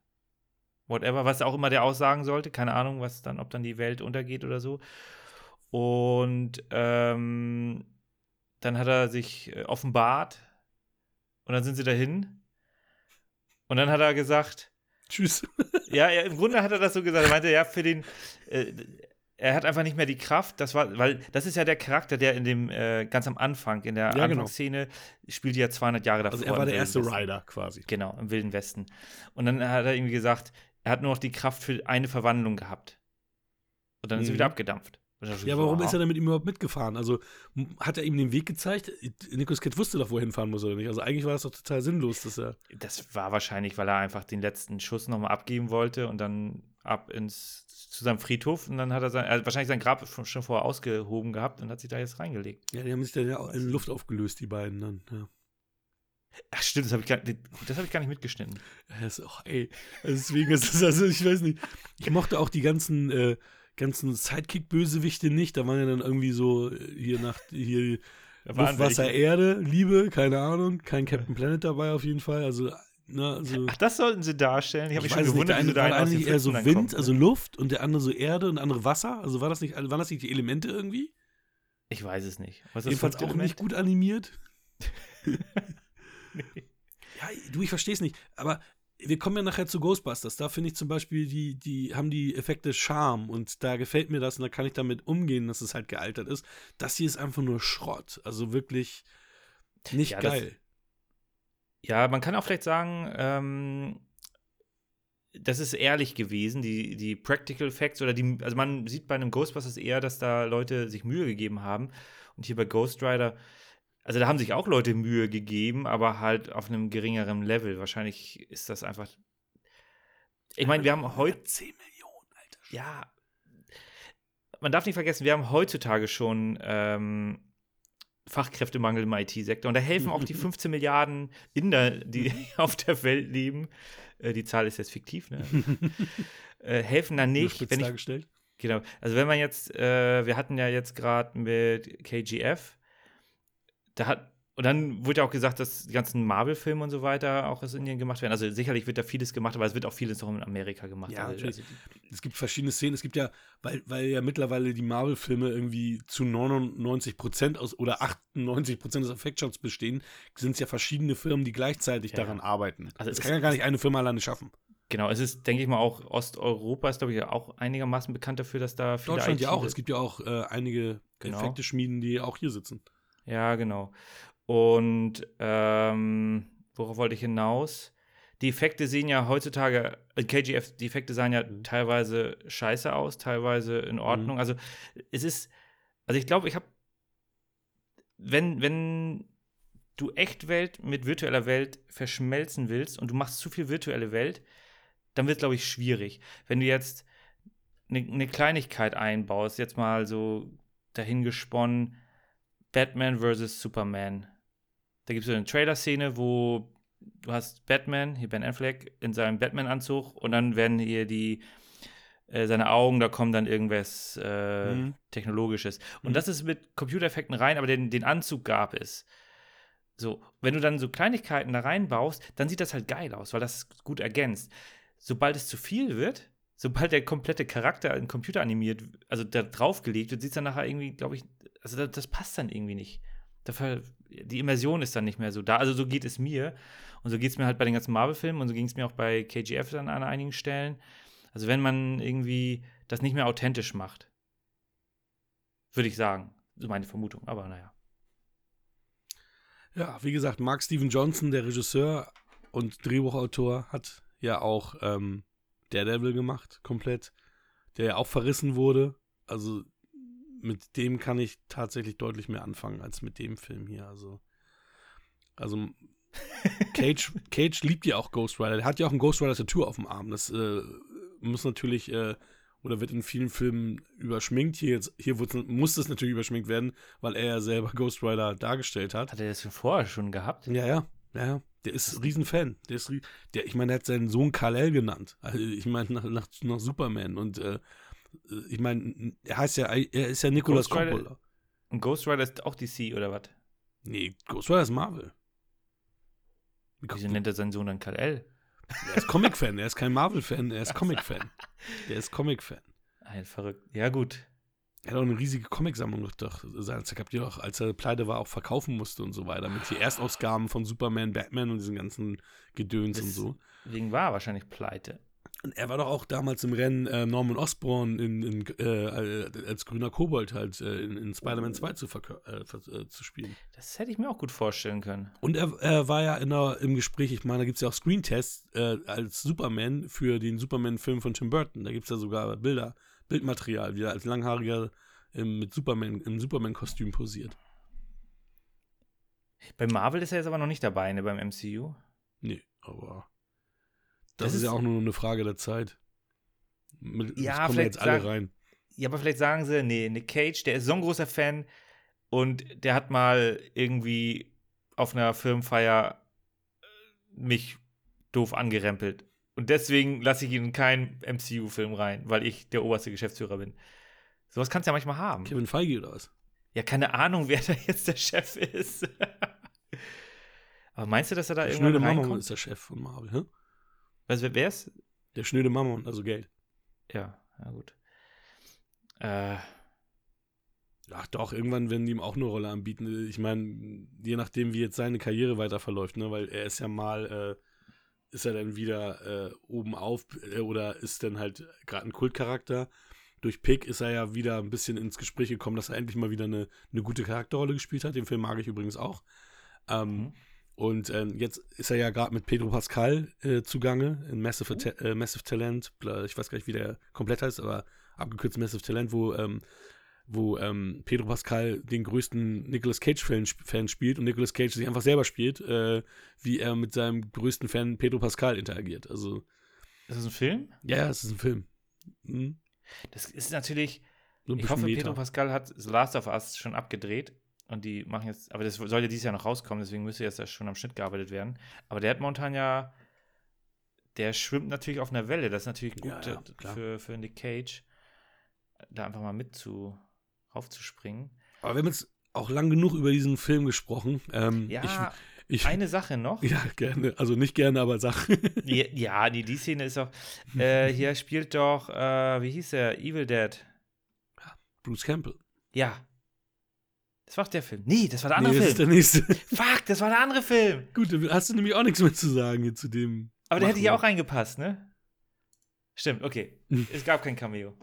whatever, was auch immer der aussagen sollte, keine Ahnung, was dann, ob dann die Welt untergeht oder so. Und ähm, dann hat er sich äh, offenbart und dann sind sie dahin. Und dann hat er gesagt, Tschüss. ja, er, im Grunde hat er das so gesagt. Er meinte, ja, für den. Äh, er hat einfach nicht mehr die Kraft. Das war, weil das ist ja der Charakter, der in dem äh, ganz am Anfang in der Ja, genau. Anfangsszene spielt ja 200 Jahre davor. Also er war der erste. Rider quasi. Genau, im Wilden Westen. Und dann hat er irgendwie gesagt, er hat nur noch die Kraft für eine Verwandlung gehabt. Und dann ist er Mhm. wieder abgedampft. Ja, warum aha. ist er denn mit ihm überhaupt mitgefahren? Also hat er ihm den Weg gezeigt? Nicolas Cage wusste doch, wo er hinfahren muss, oder nicht? Also eigentlich war das doch total sinnlos, dass er. Das war wahrscheinlich, weil er einfach den letzten Schuss nochmal abgeben wollte und dann ab ins zu seinem Friedhof und dann hat er sein, hat wahrscheinlich sein Grab schon schon vorher ausgehoben gehabt und hat sich da jetzt reingelegt. Ja, die haben sich dann ja in Luft aufgelöst, die beiden dann. Ja. Ach stimmt, das habe ich, gar- das hab ich gar nicht mitgeschnitten. Ist auch, ey. Deswegen ist es, also ich weiß nicht. Ich mochte auch die ganzen, äh, ganzen Sidekick-Bösewichte nicht. Da waren ja dann irgendwie so äh, hier nach hier Luft, Wasser, welche. Erde, Liebe, keine Ahnung. Kein Captain Planet dabei auf jeden Fall. Also, na, also. Ach, das sollten sie darstellen? Ich habe mich ich schon weiß nicht, gewundert, der eine da war eigentlich eher so Wind, kommen. also Luft und der andere so Erde und der andere Wasser. Also war das nicht, waren das nicht die Elemente irgendwie? Ich weiß es nicht. Was ist das Jedenfalls auch Element? nicht gut animiert. Ja, du, ich verstehe es nicht. Aber wir kommen ja nachher zu Ghostbusters. Da finde ich zum Beispiel, die, die haben die Effekte Charme und da gefällt mir das und da kann ich damit umgehen, dass es halt gealtert ist. Das hier ist einfach nur Schrott. Also wirklich nicht Ja, das- geil. Ja, man kann auch vielleicht sagen, ähm, das ist ehrlich gewesen, die, die Practical Facts oder die, also man sieht bei einem Ghostbusters eher, dass da Leute sich Mühe gegeben haben. Und hier bei Ghost Rider, also da haben sich auch Leute Mühe gegeben, aber halt auf einem geringeren Level. Wahrscheinlich ist das einfach. Ich meine, wir haben heute. 10 Millionen, Alter. Ja. Man darf nicht vergessen, wir haben heutzutage schon ähm, Fachkräftemangel im IT-Sektor. Und da helfen auch die 15 Milliarden Inder, die auf der Welt leben. Äh, die Zahl ist jetzt fiktiv, ne? äh, helfen da nicht. Wenn ich, dargestellt. genau. Also wenn man jetzt, äh, wir hatten ja jetzt gerade mit KGF, da hat, und dann wurde ja auch gesagt, dass die ganzen Marvel-Filme und so weiter auch aus Indien gemacht werden. Also sicherlich wird da vieles gemacht, aber es wird auch vieles auch in Amerika gemacht. Ja, also, natürlich. also, Es gibt verschiedene Szenen. Es gibt ja, weil, weil ja mittlerweile die Marvel-Filme irgendwie zu 99 Prozent aus oder 98 Prozent des Effektshots bestehen, sind es ja verschiedene Firmen, die gleichzeitig Ja. daran arbeiten. Also das es kann ja gar nicht eine Firma alleine schaffen. Genau, es ist, denke ich mal, auch Osteuropa ist, glaube ich, auch einigermaßen bekannt dafür, dass da viele Deutschland ja auch. IT Es gibt ja auch äh, einige Genau. Effekte-Schmieden, die auch hier sitzen. Ja, genau. Und ähm, worauf wollte ich hinaus? Die Effekte sehen ja heutzutage, KGF, die Effekte sahen ja Mhm. teilweise scheiße aus, teilweise in Ordnung. Also es ist, also ich glaube, ich habe, wenn, wenn du Echtwelt mit virtueller Welt verschmelzen willst und du machst zu viel virtuelle Welt, dann wird es, glaube ich, schwierig. Wenn du jetzt eine ne Kleinigkeit einbaust, jetzt mal so dahingesponnen, Batman vs. Superman. Da gibt es so eine Trailer-Szene, wo du hast Batman, hier Ben Affleck, in seinem Batman-Anzug und dann werden hier die äh, seine Augen, da kommt dann irgendwas äh, Mhm. Technologisches. Und Mhm. das ist mit Computereffekten rein, aber den, den Anzug gab es. So, wenn du dann so Kleinigkeiten da reinbaust, dann sieht das halt geil aus, weil das gut ergänzt. Sobald es zu viel wird, sobald der komplette Charakter in Computer animiert, also da draufgelegt wird, sieht es dann nachher irgendwie, glaube ich, also das, das passt dann irgendwie nicht. Dafür, die Immersion ist dann nicht mehr so da. Also so geht es mir. Und so geht es mir halt bei den ganzen Marvel-Filmen und so ging es mir auch bei KGF dann an einigen Stellen. Also wenn man irgendwie das nicht mehr authentisch macht, würde ich sagen. So meine Vermutung, aber naja. Ja, wie gesagt, Mark Steven Johnson, der Regisseur und Drehbuchautor, hat ja auch ähm, Daredevil gemacht, komplett, der ja auch verrissen wurde. Also mit dem kann ich tatsächlich deutlich mehr anfangen als mit dem Film hier. Also Also Cage, Cage liebt ja auch Ghost Rider. Der hat ja auch ein Ghost Rider Tattoo auf dem Arm. Das äh, muss natürlich äh, oder wird in vielen Filmen überschminkt. Hier, jetzt, hier muss das natürlich überschminkt werden, weil er ja selber Ghost Rider dargestellt hat. Hat er das vorher schon gehabt? Ja, ja, ja, ja. Der ist ein Riesenfan. Der ist, der, ich meine, er hat seinen Sohn Kal-El genannt. Also, ich meine, nach, nach, nach Superman. Und äh, ich meine, er heißt ja, er ist ja Nicolas Coppola. Und Ghost Rider ist auch DC oder was? Nee, Ghost Rider ist Marvel. Wieso nennt er seinen Sohn dann Kal-El? Er ist Comic-Fan, er ist kein Marvel-Fan, er ist Comic-Fan. Der ist Comic-Fan. Ein verrückt. Ja, gut. Er hat auch eine riesige Comicsammlung doch seinerzeit gehabt, die auch, als er pleite war, auch verkaufen musste und so weiter. Mit die Erstausgaben von Superman, Batman und diesen ganzen Gedöns das und so. Deswegen war er wahrscheinlich pleite. Und er war doch auch damals im Rennen, äh, Norman Osborn in, in, äh, als grüner Kobold halt äh, in, in Spider-Man 2 zu, äh, äh, zu spielen. Das hätte ich mir auch gut vorstellen können. Und er, er war ja der, im Gespräch, ich meine, da gibt es ja auch Screentests äh, als Superman für den Superman-Film von Tim Burton. Da gibt es ja sogar Bilder, Bildmaterial, wie er als Langhaariger im, mit Superman, im Superman-Kostüm posiert. Bei Marvel ist er jetzt aber noch nicht dabei, ne, beim MCU. Nee, aber das, das ist, ja auch nur eine Frage der Zeit. Mit, ja, kommen jetzt alle sagen, rein. Ja, aber vielleicht sagen sie, nee, Nick Cage, der ist so ein großer Fan und der hat mal irgendwie auf einer Firmenfeier äh, mich doof angerempelt. Und deswegen lasse ich ihn in keinen MCU-Film rein, weil ich der oberste Geschäftsführer bin. Sowas kannst du ja manchmal haben. Kevin Feige oder was? Ja, keine Ahnung, wer da jetzt der Chef ist. Aber meinst du, dass er da der irgendwann reinkommt? Mama ist der Chef von Marvel, hä? Was, wer ist? Der schnöde Mammon, also Geld. Ja, ja gut. Äh. Ach doch, irgendwann werden die ihm auch eine Rolle anbieten. Ich meine, je nachdem, wie jetzt seine Karriere weiter verläuft, ne, weil er ist ja mal, äh, ist er dann wieder äh, oben auf äh, oder ist dann halt gerade ein Kultcharakter. Durch Pick ist er ja wieder ein bisschen ins Gespräch gekommen, dass er endlich mal wieder eine, eine gute Charakterrolle gespielt hat. Den Film mag ich übrigens auch. Ähm, mhm. Und ähm, jetzt ist er ja gerade mit Pedro Pascal äh, zugange in Massive, oh. äh, Massive Talent. Ich weiß gar nicht, wie der komplett heißt, aber abgekürzt Massive Talent, wo, ähm, wo ähm, Pedro Pascal den größten Nicolas Cage-Fan spielt und Nicolas Cage sich einfach selber spielt, äh, wie er mit seinem größten Fan Pedro Pascal interagiert. Also. Ist das ein Film? Ja, es ist ein Film. Mhm. Das ist natürlich. So ich hoffe, Pedro Pascal hat The Last of Us schon abgedreht. Und die machen jetzt, aber das sollte dieses Jahr noch rauskommen, deswegen müsste jetzt schon am Schnitt gearbeitet werden. Aber der hat momentan ja, der schwimmt natürlich auf einer Welle. Das ist natürlich gut ja, ja, für, für Nick Cage, da einfach mal mit zu, raufzuspringen. Aber wir haben jetzt auch lang genug über diesen Film gesprochen. Ähm, ja, ich, ich, eine Sache noch. Ja, gerne. Also nicht gerne, aber Sache. ja, ja, die, die Szene ist auch. Äh, hier spielt doch, äh, wie hieß er? Evil Dead. Bruce Campbell. Ja, das war der Film. Nee, das war der andere nee, das Film. Das ist der nächste. Fuck, das war der andere Film. Gut, dann hast du nämlich auch nichts mehr zu sagen hier zu dem. Aber der hätte hier auch reingepasst, ne? Stimmt, okay. es gab kein Cameo.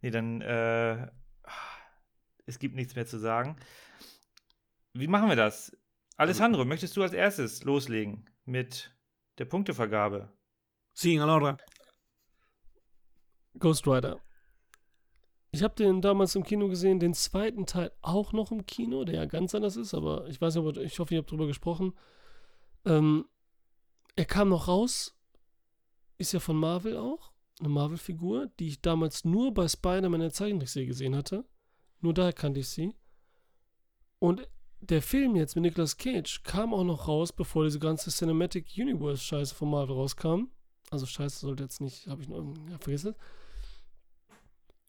Nee, dann, äh, es gibt nichts mehr zu sagen. Wie machen wir das? Alessandro, möchtest du als erstes loslegen mit der Punktevergabe? Sí, allora. Ghost Rider. Ich habe den damals im Kino gesehen, den zweiten Teil auch noch im Kino, der ja ganz anders ist, aber ich weiß nicht, ich hoffe, ihr habt drüber gesprochen. Ähm, er kam noch raus, ist ja von Marvel auch, eine Marvel-Figur, die ich damals nur bei Spider-Man in der Zeichentrickserie gesehen hatte. Nur da kannte ich sie. Und der Film jetzt mit Nicolas Cage kam auch noch raus, bevor diese ganze Cinematic Universe-Scheiße von Marvel rauskam. Also Scheiße sollte jetzt nicht, habe ich noch, ja, vergessen.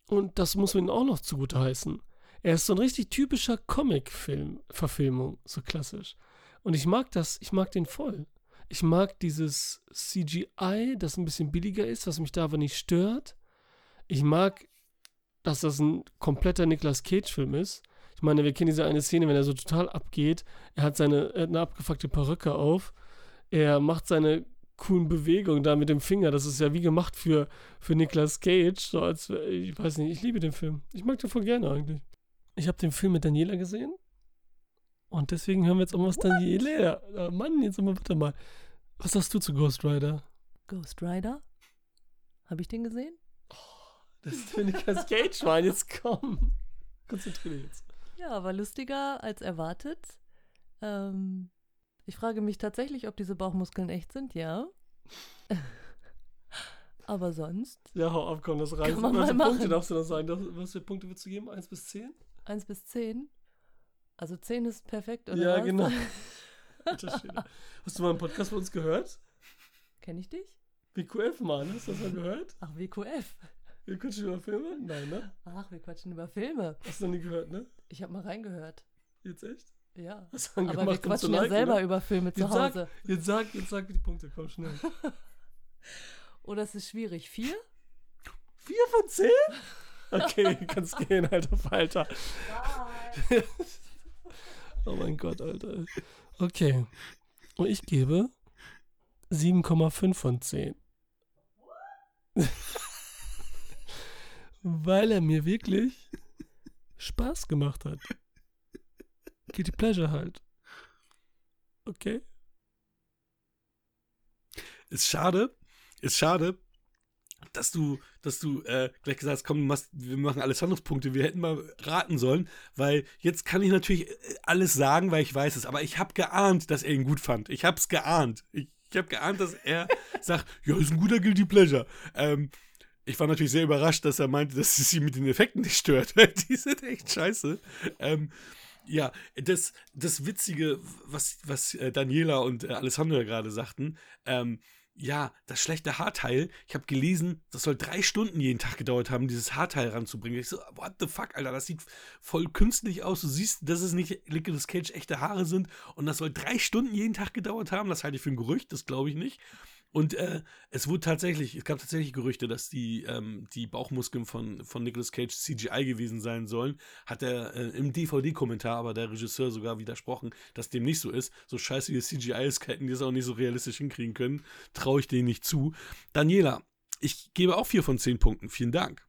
Und das muss man ihm auch noch zugute heißen. Er ist so ein richtig typischer Comic-Film, Verfilmung, so klassisch. Und ich mag das, ich mag den voll. Ich mag dieses CGI, das ein bisschen billiger ist, was mich da aber nicht stört. Ich mag, dass das ein kompletter Nicolas Cage-Film ist. Ich meine, wir kennen diese eine Szene, wenn er so total abgeht. Er hat seine er hat eine abgefuckte Perücke auf. Er macht seine coolen Bewegung da mit dem Finger. Das ist ja wie gemacht für, für Nicolas Cage. So als, ich weiß nicht, ich liebe den Film. Ich mag den voll gerne eigentlich. Ich habe den Film mit Daniela gesehen. Und deswegen hören wir jetzt auch mal was Daniela. Oh Mann, jetzt mal bitte mal. Was sagst du zu Ghost Rider? Ghost Rider? Habe ich den gesehen? Oh, das ist für Nicolas Cage, Mann. Jetzt komm. Konzentriere dich jetzt. Ja, war lustiger als erwartet. Ähm, Ich frage mich tatsächlich, ob diese Bauchmuskeln echt sind, ja. Aber sonst, Ja, hau ab, komm, das reicht. Was für Punkte machen. darfst du noch sagen? Das- Was für Punkte würdest du geben? Eins bis zehn? 1 bis 10. Also 10 ist perfekt, oder Ja, was? genau. Hast du mal einen Podcast von uns gehört? Kenn ich dich? WQF, Mann, hast du das mal gehört? Ach, WQF. Wir quatschen über Filme? Nein, ne? Ach, wir quatschen über Filme. Hast du noch nie gehört, ne? Ich habe mal reingehört. Jetzt echt? Ja. Aber wir quatschen ja liken, selber ne? über Filme zu Jetzt sag, Hause. jetzt sag, jetzt sag die Punkte, komm schnell. Oder ist es schwierig? Vier? Vier von zehn? Okay, kannst gehen, alter Falter. oh mein Gott, Alter. Okay. Und ich gebe 7,5 von 10. Weil er mir wirklich Spaß gemacht hat. Guilty Pleasure halt. Okay. Ist schade, ist schade, dass du, dass du äh, gleich gesagt hast, komm, machst, wir machen Alessandros Punkte, wir hätten mal raten sollen, weil jetzt kann ich natürlich äh, alles sagen, weil ich weiß es, aber ich habe geahnt, dass er ihn gut fand. Ich habe es geahnt. Ich, ich habe geahnt, dass er sagt, ja, ist ein guter Guilty Pleasure. Ähm, ich war natürlich sehr überrascht, dass er meinte, dass es ihn mit den Effekten nicht stört, die sind echt scheiße. Ähm, ja, das, das Witzige, was, was äh, Daniela und äh, Alessandro ja gerade sagten, ähm, ja, das schlechte Haarteil, ich habe gelesen, das soll drei Stunden jeden Tag gedauert haben, dieses Haarteil ranzubringen. Ich so, what the fuck, Alter, das sieht voll künstlich aus. Du siehst, dass es nicht Nicolas Cage echte Haare sind und das soll drei Stunden jeden Tag gedauert haben. Das halte ich für ein Gerücht, das glaube ich nicht. Und äh, es wurde tatsächlich, es gab tatsächlich Gerüchte, dass die, ähm, die Bauchmuskeln von, von Nicolas Cage CGI gewesen sein sollen. Hat er äh, im DVD-Kommentar aber der Regisseur sogar widersprochen, dass dem nicht so ist. So scheiße wie CGI ist, hätten die es auch nicht so realistisch hinkriegen können. Traue ich denen nicht zu. Daniela, ich gebe auch vier von zehn Punkten. Vielen Dank.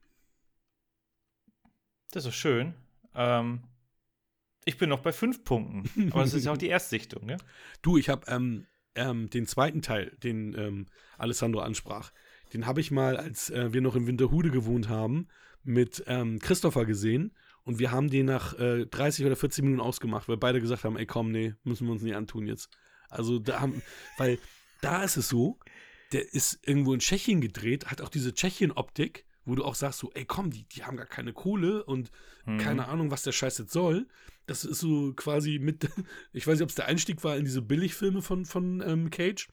Das ist schön. Ähm, ich bin noch bei fünf Punkten. Aber das ist ja auch die Erstsichtung, ne? Du, ich habe ähm, ähm, den zweiten Teil, den ähm, Alessandro ansprach, den habe ich mal, als äh, wir noch in Winterhude gewohnt haben, mit ähm, Christopher gesehen. Und wir haben den nach äh, 30 oder 40 Minuten ausgemacht, weil beide gesagt haben, ey komm, nee, müssen wir uns nicht antun jetzt. Also da haben, weil da ist es so, der ist irgendwo in Tschechien gedreht, hat auch diese Tschechien-Optik, wo du auch sagst so, ey komm, die, die haben gar keine Kohle und Mhm. keine Ahnung, was der Scheiß jetzt soll. Das ist so quasi mit, ich weiß nicht, ob es der Einstieg war in diese Billigfilme von, von ähm, Cage.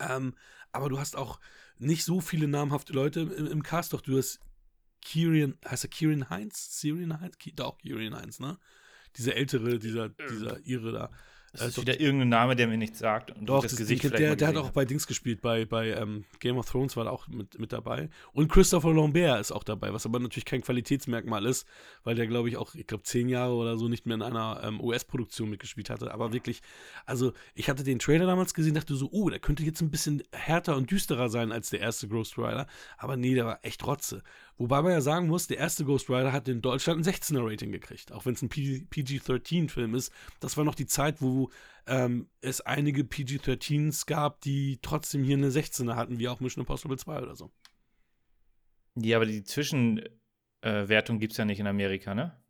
Ähm, aber du hast auch nicht so viele namhafte Leute im, im Cast, doch du hast Kieran, heißt er Kieran Heinz? Kieran Heinz? Doch, Kieran Heinz, ne? Dieser ältere, dieser, dieser Ire da. Das Äh, ist wieder irgendein Name, der mir nichts sagt. Und Doch, das, das Gesicht der, vielleicht der, der hat auch bei Dings gespielt, bei, bei ähm, Game of Thrones war er auch mit, mit dabei. Und Christopher Lambert ist auch dabei, was aber natürlich kein Qualitätsmerkmal ist, weil der, glaube ich, auch, ich glaube, zehn Jahre oder so nicht mehr in einer ähm, US-Produktion mitgespielt hatte. Aber wirklich, also ich hatte den Trailer damals gesehen, dachte so, oh, der könnte jetzt ein bisschen härter und düsterer sein als der erste Ghost Rider. Aber nee, der war echt Rotze. Wobei man ja sagen muss, der erste Ghost Rider hat in Deutschland ein 16er-Rating gekriegt, auch wenn es ein PG-13-Film ist. Das war noch die Zeit, wo ähm, es einige PG-13s gab, die trotzdem hier eine 16er hatten, wie auch Mission Impossible 2 oder so. Ja, aber die Zwischenwertung gibt es ja nicht in Amerika, ne?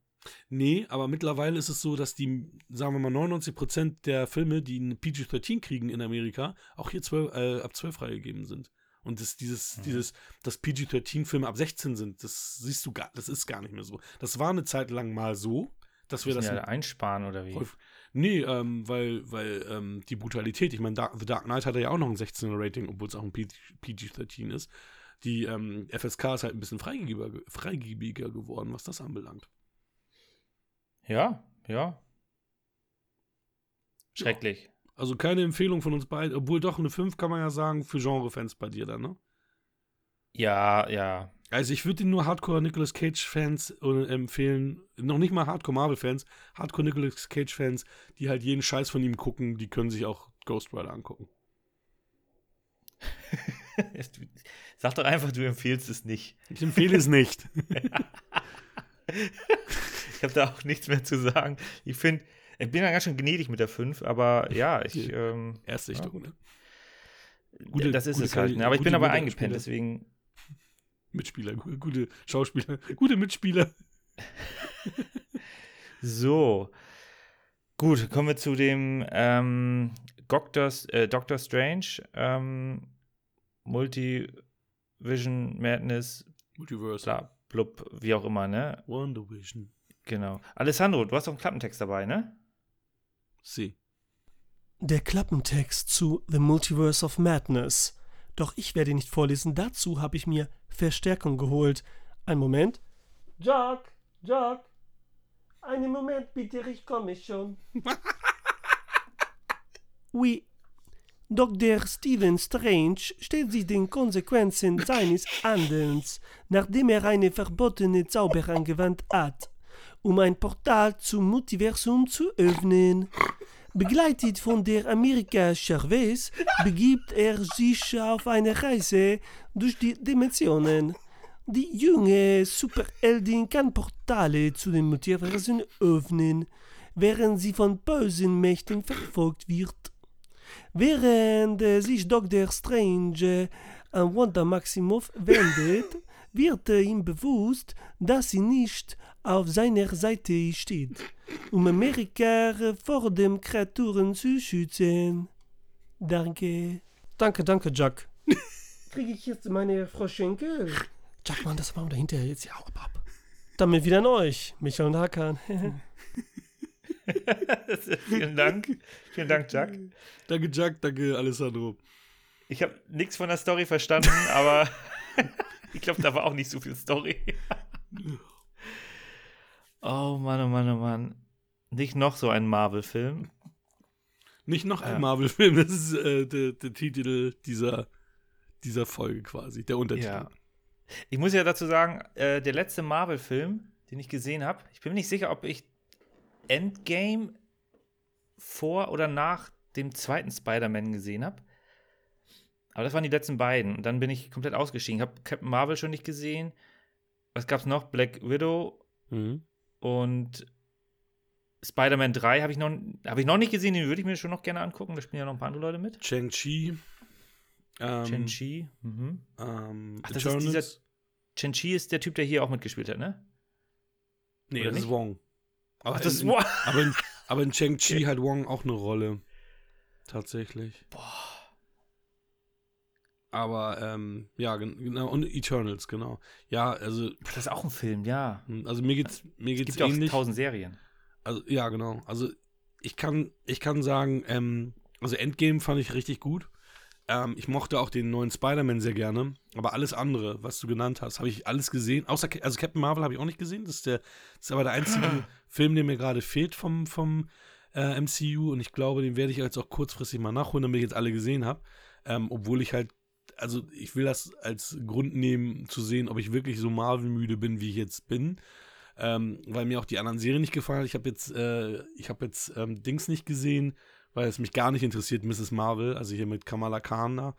Nee, aber mittlerweile ist es so, dass die, sagen wir mal, 99% der Filme, die eine PG-13 kriegen in Amerika, auch hier 12, äh, ab 12 freigegeben sind. Und das, dieses, Mhm. dieses, dass PG-13-Filme ab 16 sind, das siehst du gar, das ist gar nicht mehr so. Das war eine Zeit lang mal so, dass wir das ja einsparen oder wie? Nee, ähm, weil, weil ähm, die Brutalität, ich meine, The Dark Knight hatte ja auch noch ein 16er Rating, obwohl es auch ein PG-13 ist. Die ähm, FSK ist halt ein bisschen freigebiger, freigebiger geworden, was das anbelangt. Ja, ja. Schrecklich. Also keine Empfehlung von uns beiden, obwohl doch eine 5 kann man ja sagen, für Genre-Fans bei dir dann, ne? Ja, ja. Also ich würde den nur Hardcore Nicolas Cage-Fans äh, empfehlen, noch nicht mal Hardcore Marvel-Fans, Hardcore Nicolas Cage-Fans, die halt jeden Scheiß von ihm gucken, die können sich auch Ghost Rider angucken. Sag doch einfach, du empfiehlst es nicht. Ich empfehle es nicht. Ich habe da auch nichts mehr zu sagen. Ich finde, ich bin ja ganz schön gnädig mit der 5, aber ja, ich. Ja. Ähm, Erstrichtung, ne? das ist gute es halt. Ne? Aber ich bin gute aber eingepennt, deswegen. Mitspieler, gu- gute Schauspieler, gute Mitspieler. So. Gut, kommen wir zu dem ähm, Doctor, äh, Doctor Strange, ähm, Multivision Madness, Multiverse. bla, blub, wie auch immer, ne? Wonder Vision. Genau. Alessandro, du hast doch einen Klappentext dabei, ne? Sie. Der Klappentext zu The Multiverse of Madness. Doch ich werde ihn nicht vorlesen. Dazu habe ich mir Verstärkung geholt. Ein Moment. Jack, Jack. Einen Moment bitte, ich komme schon. Oui. Dr. Stephen Strange stellt sich den Konsequenzen seines Handelns, nachdem er eine verbotene Zauber angewandt hat, um ein Portal zum Multiversum zu öffnen. Begleitet von der Amerika Chavez begibt er sich auf eine Reise durch die Dimensionen. Die junge Superheldin kann Portale zu den Multiversen öffnen, während sie von bösen Mächten verfolgt wird. Während äh, sich Dr. Strange an Wanda Maximoff wendet, wird ihm bewusst, dass sie nicht auf seiner Seite steht, um Amerika vor den Kreaturen zu schützen. Danke. Danke, danke, Jack. Kriege ich jetzt meine Frau Schenkel? Jack, Mann, das machen wir dahinter jetzt. Ja, ab, ab. Damit wieder an euch, Micha und Hakan. Vielen Dank. Vielen Dank, Jack. Danke, Jack. Danke, Alessandro. Ich habe nichts von der Story verstanden, aber ich glaube, da war auch nicht so viel Story. oh Mann, oh Mann, oh Mann. Nicht noch so ein Marvel-Film. Nicht noch ein Ja. Marvel-Film, das ist äh, der, der Titel dieser, dieser Folge quasi, der Untertitel. Ja. Ich muss ja dazu sagen, äh, der letzte Marvel-Film, den ich gesehen habe, ich bin mir nicht sicher, ob ich Endgame vor oder nach dem zweiten Spider-Man gesehen habe. Aber das waren die letzten beiden. Und dann bin ich komplett ausgestiegen. Ich habe Captain Marvel schon nicht gesehen. Was gab's noch? Black Widow Mhm. und Spider-Man 3 habe ich, noch- hab ich noch nicht gesehen. Den würde ich mir schon noch gerne angucken. Da spielen ja noch ein paar andere Leute mit. Shang-Chi. Ähm, Chen-Chi. Mhm. Ähm, Ach, das ist Eternals. dieser- Chen-Chi ist der Typ, der hier auch mitgespielt hat, ne? nee, oder das ist nicht? Wong. Aber Ach, das ist in, Wong. Aber in, aber in Shang-Chi hat Wong auch eine Rolle. Tatsächlich. Boah. Aber, ähm, ja, gen- genau. Und Eternals, genau. Ja, also, Das ist auch ein Film, ja. also mir geht's, mir Es geht's gibt ja auch ähnlich. tausend Serien. Also, ja, genau. Also, ich kann, ich kann sagen, ähm, also Endgame fand ich richtig gut. Ähm, ich mochte auch den neuen Spider-Man sehr gerne. Aber alles andere, was du genannt hast, habe ich alles gesehen. Außer, also Captain Marvel habe ich auch nicht gesehen. Das ist, der, das ist aber der einzige Film, der mir gerade fehlt vom, vom äh, MCU. Und ich glaube, den werde ich jetzt auch kurzfristig mal nachholen, damit ich jetzt alle gesehen habe. Ähm, obwohl ich halt, also ich will das als Grund nehmen, zu sehen, ob ich wirklich so Marvel-müde bin, wie ich jetzt bin ähm, weil mir auch die anderen Serien nicht gefallen. Ich habe jetzt, äh, ich habe jetzt ähm, Dings nicht gesehen, weil es mich gar nicht interessiert, Mrs. Marvel, also hier mit Kamala Khan da,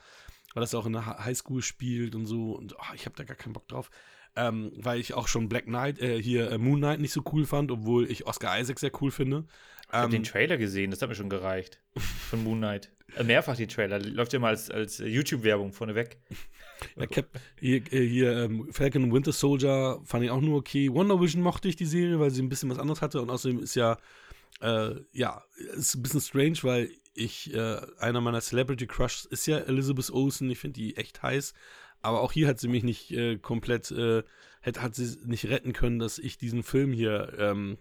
weil das auch in der Hi- Highschool spielt und so und oh, ich habe da gar keinen Bock drauf. Ähm, weil ich auch schon Black Knight, äh, hier äh, Moon Knight nicht so cool fand, obwohl ich Oscar Isaac sehr cool finde. Ich habe den Ähm, Trailer gesehen, das hat mir schon gereicht. Von Moon Knight. Mehrfach den Trailer. Läuft ja mal als, als YouTube-Werbung vorneweg. Ja, Cap, hier, äh, hier ähm, Falcon Winter Soldier fand ich auch nur okay. Wonder Vision mochte ich die Serie, weil sie ein bisschen was anderes hatte und außerdem ist ja, äh, ja, ist ein bisschen strange, weil ich, äh, einer meiner Celebrity Crushs ist ja Elizabeth Olsen, ich finde die echt heiß, aber auch hier hat sie mich nicht äh, komplett, äh, hat, hat sie nicht retten können, dass ich diesen Film hier ähm,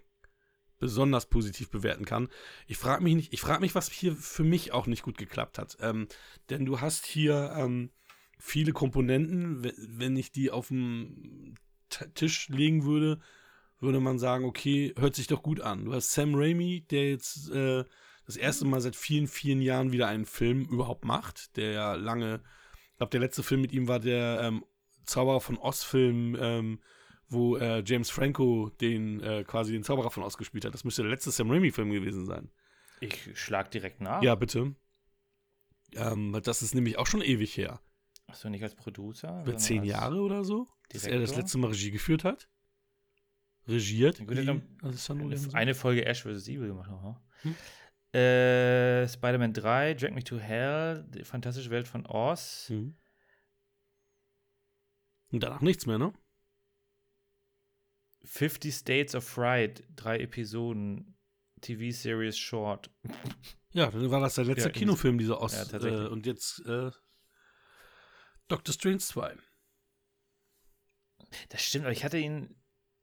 besonders positiv bewerten kann. Ich frage mich nicht, ich frage mich, was hier für mich auch nicht gut geklappt hat. Ähm, denn du hast hier ähm, viele Komponenten. We- Wenn ich die auf den T- Tisch legen würde, würde man sagen, okay, hört sich doch gut an. Du hast Sam Raimi, der jetzt äh, das erste Mal seit vielen, vielen Jahren wieder einen Film überhaupt macht, der ja lange, ich glaube, der letzte Film mit ihm war der ähm, Zauberer von Oz-Film, ähm, wo äh, James Franco den äh, quasi den Zauberer von Oz gespielt hat. Das müsste der letzte Sam Raimi-Film gewesen sein. Ich schlag direkt nach. Ja, bitte. Ähm, das ist nämlich auch schon ewig her. Achso, nicht als Producer. Über zehn Jahre oder so, dass er das Direktor? letzte Mal Regie geführt hat. Regiert. Gut, dann- Eine, eine Folge Ash vs. Evil gemacht. Aha. Hm. Äh, Spider-Man 3, Drag Me to Hell, die fantastische Welt von Oz. Mhm. Und danach nichts mehr, ne? 50 States of Fright, drei Episoden. TV-Series Short. Ja, dann war das der letzte Ja, in- Kinofilm dieser Ost. Ja, äh, und jetzt äh, Doctor Strange 2. Das stimmt, aber ich hatte ihn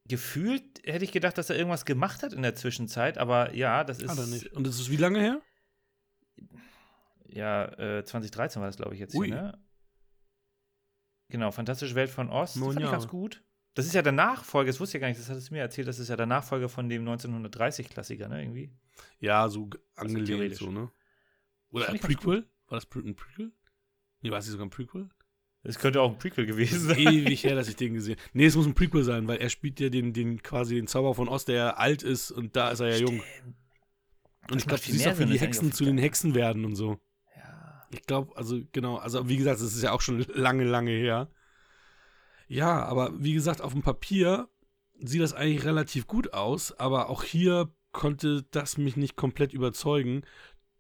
gefühlt, hätte ich gedacht, dass er irgendwas gemacht hat in der Zwischenzeit, aber ja, das ist. Hat er nicht. Und das ist wie lange her? Ja, äh, 2013 war das, glaube ich, jetzt Ui. hier, ne? Genau, Fantastische Welt von Ost. Neun fand ich Jahre. ganz gut. Das ist ja der Nachfolger, das wusste ich gar nicht, das hattest du mir erzählt, das ist ja der Nachfolger von dem 1930-Klassiker, ne, irgendwie. Ja, so g- angelehnt theoretisch. so, ne? Oder ein ich Prequel? War das ein Prequel? Nee, war es nicht sogar ein Prequel? Das könnte auch ein Prequel gewesen sein. Ewig her, dass ich den gesehen Nee, es muss ein Prequel sein, weil er spielt ja den, den quasi den Zauber von Ost, der ja alt ist und da ist er ja jung. Stimmt. Und ich macht glaube, du siehst auch, wie die das Hexen zu den. Hexen werden und so. Ja. Ich glaube, also genau, also wie gesagt, es ist ja auch schon lange, lange her. Ja, aber wie gesagt, auf dem Papier sieht das eigentlich relativ gut aus, aber auch hier konnte das mich nicht komplett überzeugen.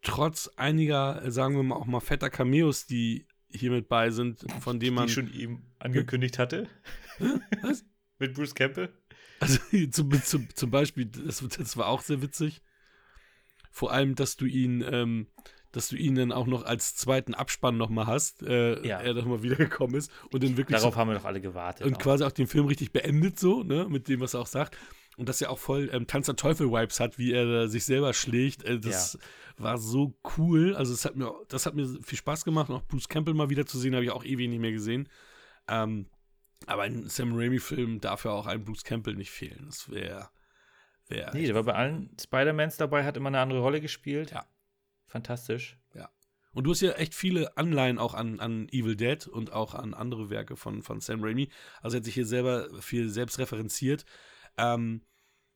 Trotz einiger, sagen wir mal, auch mal fetter Cameos, die hier mit bei sind, von denen Die man. ich schon ihm angekündigt hatte. Was? Mit Bruce Campbell. Also zum, zum, zum Beispiel, das, das war auch sehr witzig. Vor allem, dass du ihn, ähm, dass du ihn dann auch noch als zweiten Abspann nochmal hast, äh, Ja. er nochmal wiedergekommen ist und dann wirklich Darauf so, haben wir doch alle gewartet. und auch. quasi auch den Film richtig beendet, so, ne, mit dem, was er auch sagt. Und dass er auch voll ähm, Tanz der Teufel-Vibes hat, wie er da sich selber schlägt. Äh, das war so cool. Also, es hat mir, das hat mir viel Spaß gemacht. Und auch Bruce Campbell mal wieder zu sehen, habe ich auch ewig nicht mehr gesehen. Ähm, aber ein Sam Raimi-Film darf ja auch ein Bruce Campbell nicht fehlen. Das wäre. Wär Nee, der war bei allen Spider-Mans dabei, hat immer eine andere Rolle gespielt. Ja. Fantastisch. Und du hast ja echt viele Anleihen auch an, an Evil Dead und auch an andere Werke von, von Sam Raimi. Also er hat sich hier selber viel selbst referenziert. Ähm,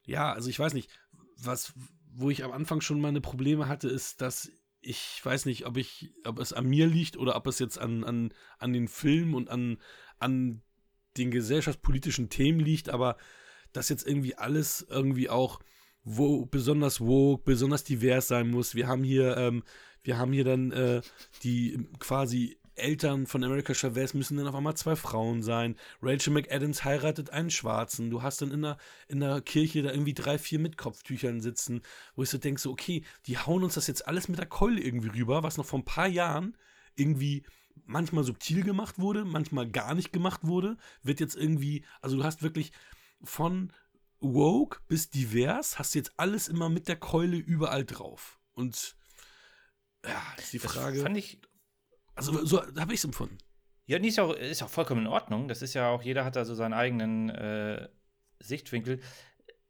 ja, also ich weiß nicht, was, wo ich am Anfang schon meine Probleme hatte, ist, dass ich weiß nicht, ob ich, ob es an mir liegt oder ob es jetzt an, an, an den Film und an, an den gesellschaftspolitischen Themen liegt, aber dass jetzt irgendwie alles irgendwie auch wo besonders woke, besonders divers sein muss. Wir haben hier, ähm, wir haben hier dann äh, die quasi Eltern von America Chavez müssen dann auf einmal zwei Frauen sein. Rachel McAdams heiratet einen Schwarzen. Du hast dann in der, in der Kirche da irgendwie drei, vier mit Kopftüchern sitzen, wo ich so denke, so, okay, die hauen uns das jetzt alles mit der Keule irgendwie rüber, was noch vor ein paar Jahren irgendwie manchmal subtil gemacht wurde, manchmal gar nicht gemacht wurde, wird jetzt irgendwie, also du hast wirklich von woke bis divers, hast jetzt alles immer mit der Keule überall drauf. Und ja, ist die Das Frage. fand ich. also so habe ich es empfunden. Ja, ist auch, ist auch vollkommen in Ordnung. Das ist ja auch, jeder hat da so seinen eigenen äh, Sichtwinkel.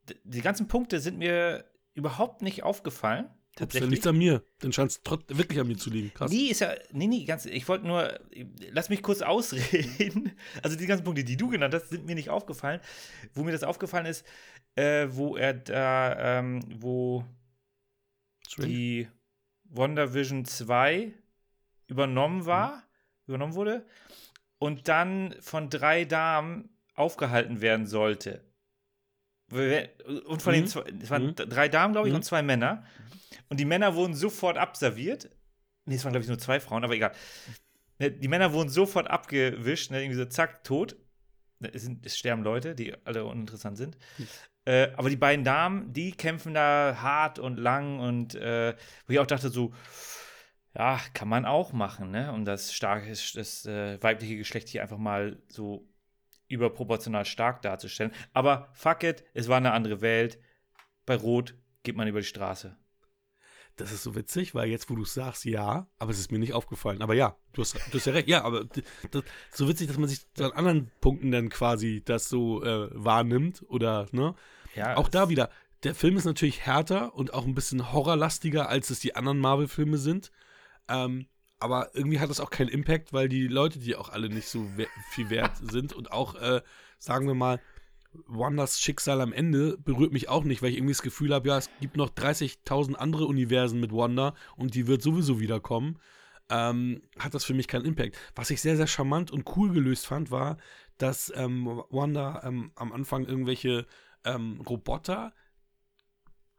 D die ganzen Punkte sind mir überhaupt nicht aufgefallen. Tatsächlich. liegt an mir. Dann scheint es wirklich an mir zu liegen. Krass. Nee, ist ja, nee, nee, ganz, ich wollte nur, lass mich kurz ausreden. Also die ganzen Punkte, die du genannt hast, sind mir nicht aufgefallen. Wo mir das aufgefallen ist, äh, wo er da, ähm, wo Strange. die WandaVision 2 übernommen war, übernommen wurde und dann von drei Damen aufgehalten werden sollte. Und von den Mhm. zwei, es waren Mhm. drei Damen, glaube ich, Mhm. und zwei Männer. Und die Männer wurden sofort abserviert. Nee, es waren, glaube ich, nur zwei Frauen, aber egal. Ne, Die Männer wurden sofort abgewischt, ne, irgendwie so zack, tot. Ne, Es, sind, es sterben Leute, die alle uninteressant sind. Äh, aber die beiden Damen, die kämpfen da hart und lang und äh, wo ich auch dachte, so, ja, kann man auch machen, ne? Um das starke, das äh, weibliche Geschlecht hier einfach mal so überproportional stark darzustellen. Aber fuck it, es war eine andere Welt. Bei Rot geht man über die Straße. Das ist so witzig, weil jetzt, wo du sagst, ja, aber es ist mir nicht aufgefallen. Aber ja, du hast, du hast ja recht. Ja, aber das, so witzig, dass man sich an anderen Punkten dann quasi das so äh, wahrnimmt oder, ne? Ja, Auch da wieder, der Film ist natürlich härter und auch ein bisschen horrorlastiger, als es die anderen Marvel-Filme sind. Ähm, aber irgendwie hat das auch keinen Impact, weil die Leute, die auch alle nicht so we viel wert sind und auch, äh, sagen wir mal, Wanders Schicksal am Ende berührt mich auch nicht, weil ich irgendwie das Gefühl habe, ja, es gibt noch 30.000 andere Universen mit Wanda und die wird sowieso wiederkommen. Ähm, hat das für mich keinen Impact. Was ich sehr, sehr charmant und cool gelöst fand, war, dass ähm, Wanda ähm, am Anfang irgendwelche ähm, Roboter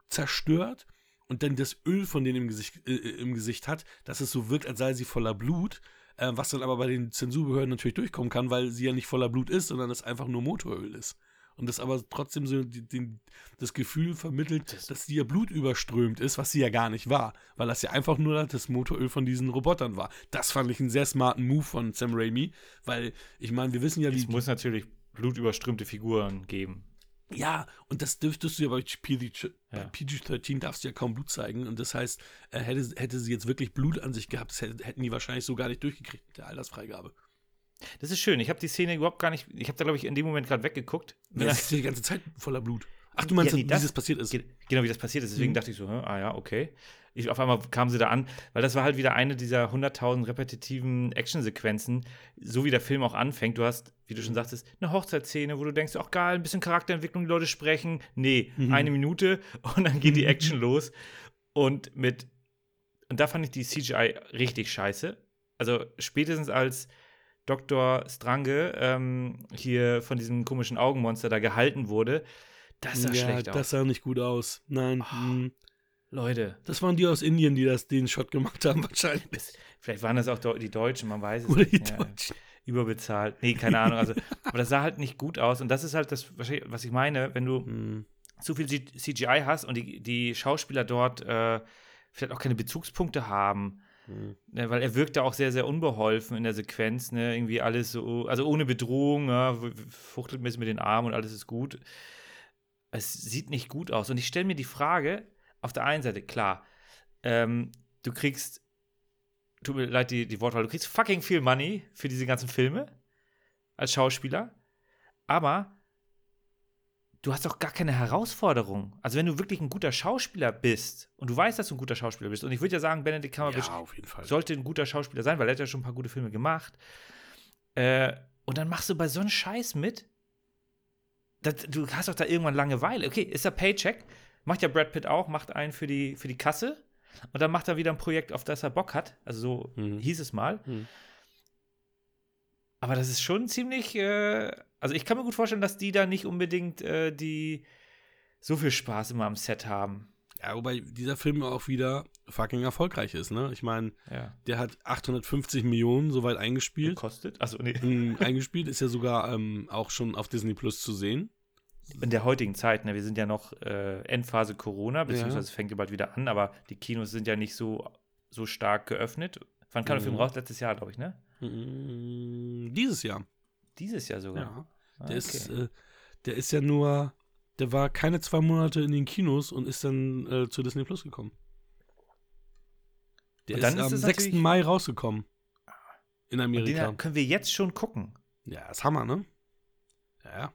zerstört und dann das Öl von denen im Gesicht, äh, im Gesicht hat, dass es so wirkt, als sei sie voller Blut, äh, was dann aber bei den Zensurbehörden natürlich durchkommen kann, weil sie ja nicht voller Blut ist, sondern es einfach nur Motoröl ist. und das aber trotzdem so die, den, das Gefühl vermittelt, dass sie ihr Blut überströmt ist, was sie ja gar nicht war, weil das ja einfach nur das Motoröl von diesen Robotern war. Das fand ich einen sehr smarten Move von Sam Raimi, weil ich meine, wir wissen ja, wie Es muss natürlich blutüberströmte Figuren geben. Ja, und das dürftest du ja bei PG, bei Ja. PG-13 darfst du ja kaum Blut zeigen. Und das heißt, äh, hätte, hätte sie jetzt wirklich Blut an sich gehabt, das hätte, hätten die wahrscheinlich so gar nicht durchgekriegt mit der Altersfreigabe. Das ist schön. Ich habe die Szene überhaupt gar nicht. Ich habe da, glaube ich, in dem Moment gerade weggeguckt. Das ist ja die ganze Zeit voller Blut. Ach, du meinst, Ja, nee, wie das- passiert ist? Ge- Genau, wie das passiert ist. Deswegen Mhm. dachte ich so, ah ja, okay. Ich, auf einmal kamen sie da an, weil das war halt wieder eine dieser 100.000 repetitiven Actionsequenzen, so wie der Film auch anfängt. Du hast, wie du schon sagtest, eine Hochzeitsszene, wo du denkst, ach geil, ein bisschen Charakterentwicklung, die Leute sprechen. Nee, Mhm. eine Minute und dann geht die Action los. Und mit, und da fand ich die CGI richtig scheiße. Also spätestens als Dr. Strange ähm, hier von diesem komischen Augenmonster da gehalten wurde, das sah ja, schlecht das aus. sah nicht gut aus. Nein. Oh. Leute, Das waren die aus Indien, die das, den Shot gemacht haben, wahrscheinlich. das, vielleicht waren das auch die Deutschen, man weiß es Oder die nicht. Ja, Deutschen. überbezahlt. Nee, keine Ahnung. Also, aber das sah halt nicht gut aus. Und das ist halt das, was ich meine, wenn du Mm. zu viel CGI hast und die, die Schauspieler dort äh, vielleicht auch keine Bezugspunkte haben. Mm. Ne, weil er wirkte auch sehr, sehr unbeholfen in der Sequenz. Ne? Irgendwie alles so, also ohne Bedrohung, ja, fuchtelt bisschen mit den Armen und alles ist gut. Es sieht nicht gut aus. Und ich stelle mir die Frage, auf der einen Seite, klar, ähm, du kriegst, tut mir leid die, die Wortwahl, du kriegst fucking viel Money für diese ganzen Filme als Schauspieler, aber du hast auch gar keine Herausforderung. Also wenn du wirklich ein guter Schauspieler bist und du weißt, dass du ein guter Schauspieler bist, und ich würde ja sagen, Benedict Cumberbatch Ja, sollte ein guter Schauspieler sein, weil er hat ja schon ein paar gute Filme gemacht. Äh, und dann machst du bei so einem Scheiß mit. Das, du hast doch da irgendwann Langeweile. Okay, ist der Paycheck. Macht ja Brad Pitt auch, macht einen für die, für die Kasse. Und dann macht er wieder ein Projekt, auf das er Bock hat. Also so Mhm. hieß es mal. Mhm. Aber das ist schon ziemlich. Äh, also ich kann mir gut vorstellen, dass die da nicht unbedingt äh, die so viel Spaß immer am Set haben. Ja, wobei dieser Film auch wieder fucking erfolgreich ist, ne? Ich meine, Ja. der hat 850 Millionen soweit eingespielt. Kostet? Also nee. Mm, eingespielt ist ja sogar ähm, auch schon auf Disney Plus zu sehen. In der heutigen Zeit, ne, wir sind ja noch äh, Endphase Corona, beziehungsweise es fängt ja bald wieder an, aber die Kinos sind ja nicht so, so stark geöffnet. Wann kam der Film Mhm. raus? Letztes Jahr, glaube ich, ne? Mm, dieses Jahr. Dieses Jahr sogar. Ja. Ah, Der, ist, okay. äh, der ist ja nur, der war keine zwei Monate in den Kinos und ist dann äh, zu Disney Plus gekommen. Der Und dann ist ist am es 6. natürlich- Mai rausgekommen. In Und Amerika. den können wir jetzt schon gucken. Ja, ist Hammer, ne? Ja, ja.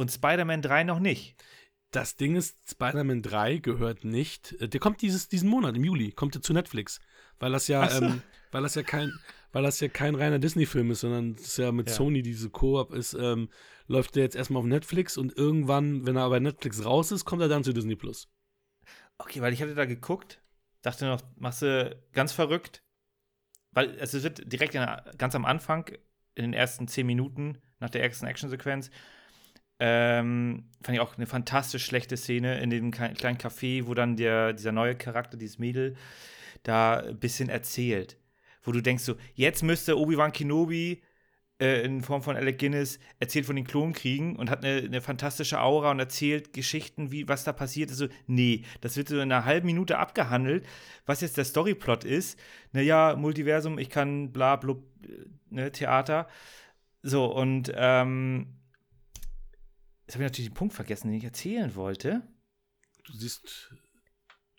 Und Spider-Man 3 noch nicht. Das Ding ist, Spider-Man 3 gehört nicht. äh, Der kommt dieses, diesen Monat, im Juli, kommt er zu Netflix. Weil das ja, so. ähm, weil das ja kein, weil das ja kein reiner Disney-Film ist, sondern es ist ja mit Ja. Sony diese Koop ist, ähm, läuft der jetzt erstmal auf Netflix und irgendwann, wenn er bei Netflix raus ist, kommt er dann zu Disney Plus. Okay, weil ich hatte da geguckt, dachte noch, machst du ganz verrückt. Weil es wird direkt in ganz am Anfang, in den ersten zehn Minuten nach der ersten Actionsequenz, ähm, fand ich auch eine fantastisch schlechte Szene in dem kle- kleinen Café, wo dann der, dieser neue Charakter, dieses Mädel, da ein bisschen erzählt. Wo du denkst so, jetzt müsste Obi-Wan Kenobi äh, in Form von Alec Guinness erzählt von den Klonkriegen und hat eine, eine fantastische Aura und erzählt Geschichten, wie was da passiert ist. So, nee, das wird so in einer halben Minute abgehandelt, was jetzt der Storyplot ist. Naja, Multiversum, ich kann bla blub, äh, ne, Theater. So, und ähm, jetzt habe ich natürlich den Punkt vergessen, den ich erzählen wollte. Du siehst,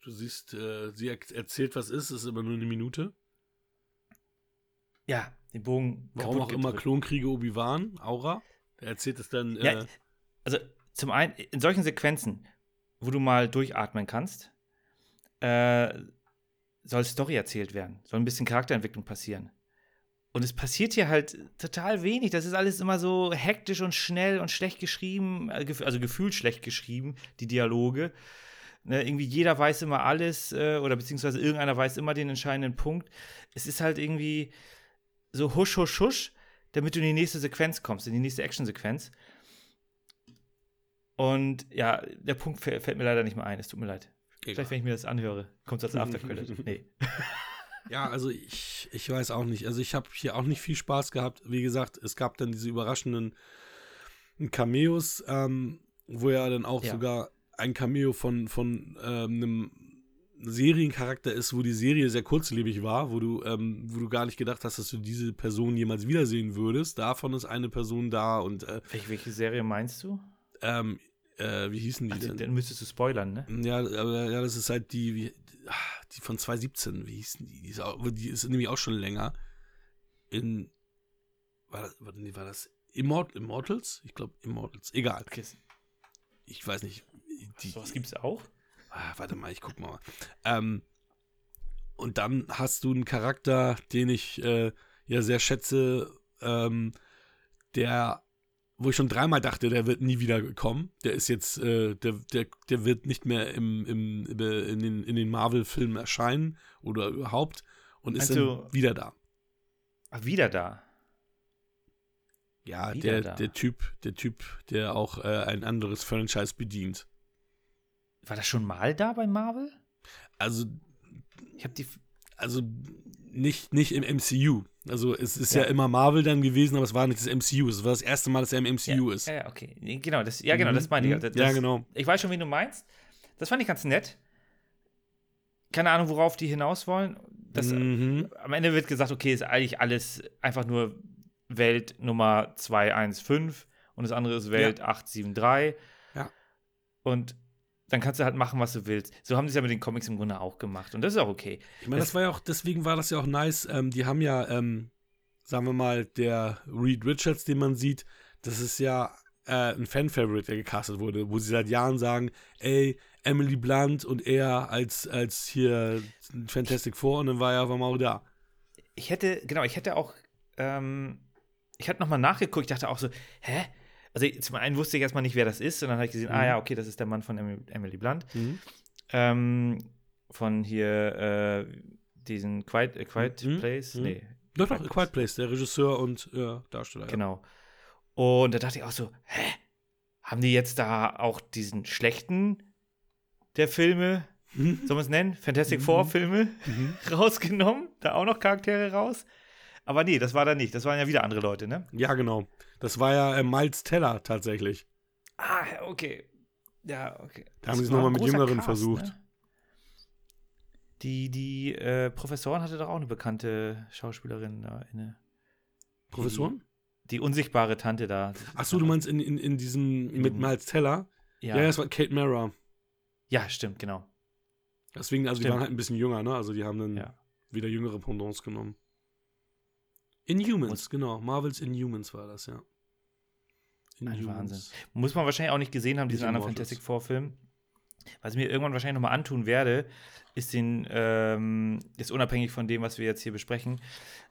du siehst, äh, sie er erzählt, was ist, ist aber nur eine Minute. Ja, den Bogen Warum auch immer. Klonkriege Obi-Wan, Aura. Er erzählt es dann, äh, Ja, also zum einen, in solchen Sequenzen, wo du mal durchatmen kannst, äh, soll Story erzählt werden, soll ein bisschen Charakterentwicklung passieren. Und es passiert hier halt total wenig. Das ist alles immer so hektisch und schnell und schlecht geschrieben, äh, also gefühlt schlecht geschrieben, die Dialoge. Ne, irgendwie jeder weiß immer alles äh, oder beziehungsweise irgendeiner weiß immer den entscheidenden Punkt. Es ist halt irgendwie so husch, husch, husch, damit du in die nächste Sequenz kommst, in die nächste Actionsequenz. Und ja, der Punkt fä- fällt mir leider nicht mehr ein. Es tut mir leid. Vielleicht, wenn ich mir das anhöre, kommt es als Aftercredit. nee. Ja, also ich, ich weiß auch nicht. Also ich habe hier auch nicht viel Spaß gehabt. Wie gesagt, es gab dann diese überraschenden Cameos, ähm, wo er dann auch Ja. sogar ein Cameo von, von ähm, einem Seriencharakter ist, wo die Serie sehr kurzlebig war, wo du, ähm, wo du gar nicht gedacht hast, dass du diese Person jemals wiedersehen würdest. Davon ist eine Person da und äh, Welche, welche Serie meinst du? ähm, äh, wie hießen die Ach, denn? dann müsstest du spoilern, ne? Ja, aber ja, das ist halt die, wie, ah, die von 2017, wie hießen die? Die ist, auch, die ist nämlich auch schon länger. In, war das, war, das Immort, Immortals? Ich glaube Immortals. Egal. Okay. Ich weiß nicht. Die, Sowas gibt's auch? ah, warte mal, ich guck mal. Ähm, und dann hast du einen Charakter, den ich äh, ja sehr schätze, ähm, der, wo ich schon dreimal dachte, der wird nie wieder kommen. Der ist jetzt, äh, der, der, der wird nicht mehr im, im, in den, in den Marvel-Filmen erscheinen oder überhaupt und ist Meinst dann wieder da. Ach, wieder da. Ja, Wieder der, da. der Typ, der Typ, der auch äh, ein anderes Franchise bedient. War das schon mal da bei Marvel? Also Ich habe die. also nicht, nicht im MCU. Also es ist ja. Ja. immer Marvel dann gewesen, aber es war nicht das MCU. Es war das erste Mal, dass er im MCU ist. Ja, ja, okay. Genau, das, ja, genau, Mhm, das meine ich. mhm. Das, ja, genau. Ich weiß schon, wen du meinst. Das fand ich ganz nett. Keine Ahnung, worauf die hinaus wollen. Das, mhm. Am Ende wird gesagt, okay, ist eigentlich alles einfach nur Welt Nummer 215 und das andere ist Welt 873. Ja. Und dann kannst du halt machen, was du willst. So haben sie es ja mit den Comics im Grunde auch gemacht. Und das ist auch okay. Ich meine, das war ja auch, deswegen war das ja auch nice. Ähm, die haben ja, ähm, sagen wir mal, der Reed Richards, den man sieht, das ist ja äh, ein Fan-Favorite, der gecastet wurde, wo sie seit Jahren sagen, ey, Emily Blunt und er als, als hier Fantastic Four und dann war er auf einmal auch da. Ich hätte, genau, ich hätte auch, ähm, ich hatte nochmal nachgeguckt, ich dachte auch so, hä? Also zum einen wusste ich erstmal nicht, wer das ist, und dann habe ich gesehen, ah Mhm. ja, okay, das ist der Mann von Emily, Emily Blunt. Mhm. Ähm, von hier, äh, diesen Quiet, äh, Quiet Mhm. Place? Mhm. Nee. Doch, doch, Quiet Place, der Regisseur und ja, Darsteller. Genau. Und da dachte ich auch so, hä? Haben die jetzt da auch diesen schlechten der Filme, Mhm. soll man es nennen? Fantastic Mhm. Four Filme Mhm. rausgenommen? Da auch noch Charaktere raus? Aber nee, das war da nicht. Das waren ja wieder andere Leute, ne? Ja, genau. Das war ja äh, Miles Teller tatsächlich. Ah, okay. Ja, okay. Da haben sie es nochmal mit Jüngeren Cast, versucht. Ne? Die, die äh, Professorin hatte doch auch eine bekannte Schauspielerin da inne. Professoren? Die unsichtbare Tante da. Ach so, du meinst in, in, in diesem In mit Miles Teller? Ja, Ja, ja, das war Kate Mara. stimmt, genau. Deswegen, also die Stimmt. waren halt ein bisschen jünger, ne? Also die haben dann Ja. wieder jüngere Pendants genommen. Inhumans, genau. Marvels Inhumans war das, ja. Ein Wahnsinn. Muss man wahrscheinlich auch nicht gesehen haben, diesen anderen. Fantastic Four-Film. Was ich mir irgendwann wahrscheinlich nochmal antun werde, ist den, ähm, jetzt unabhängig von dem, was wir jetzt hier besprechen,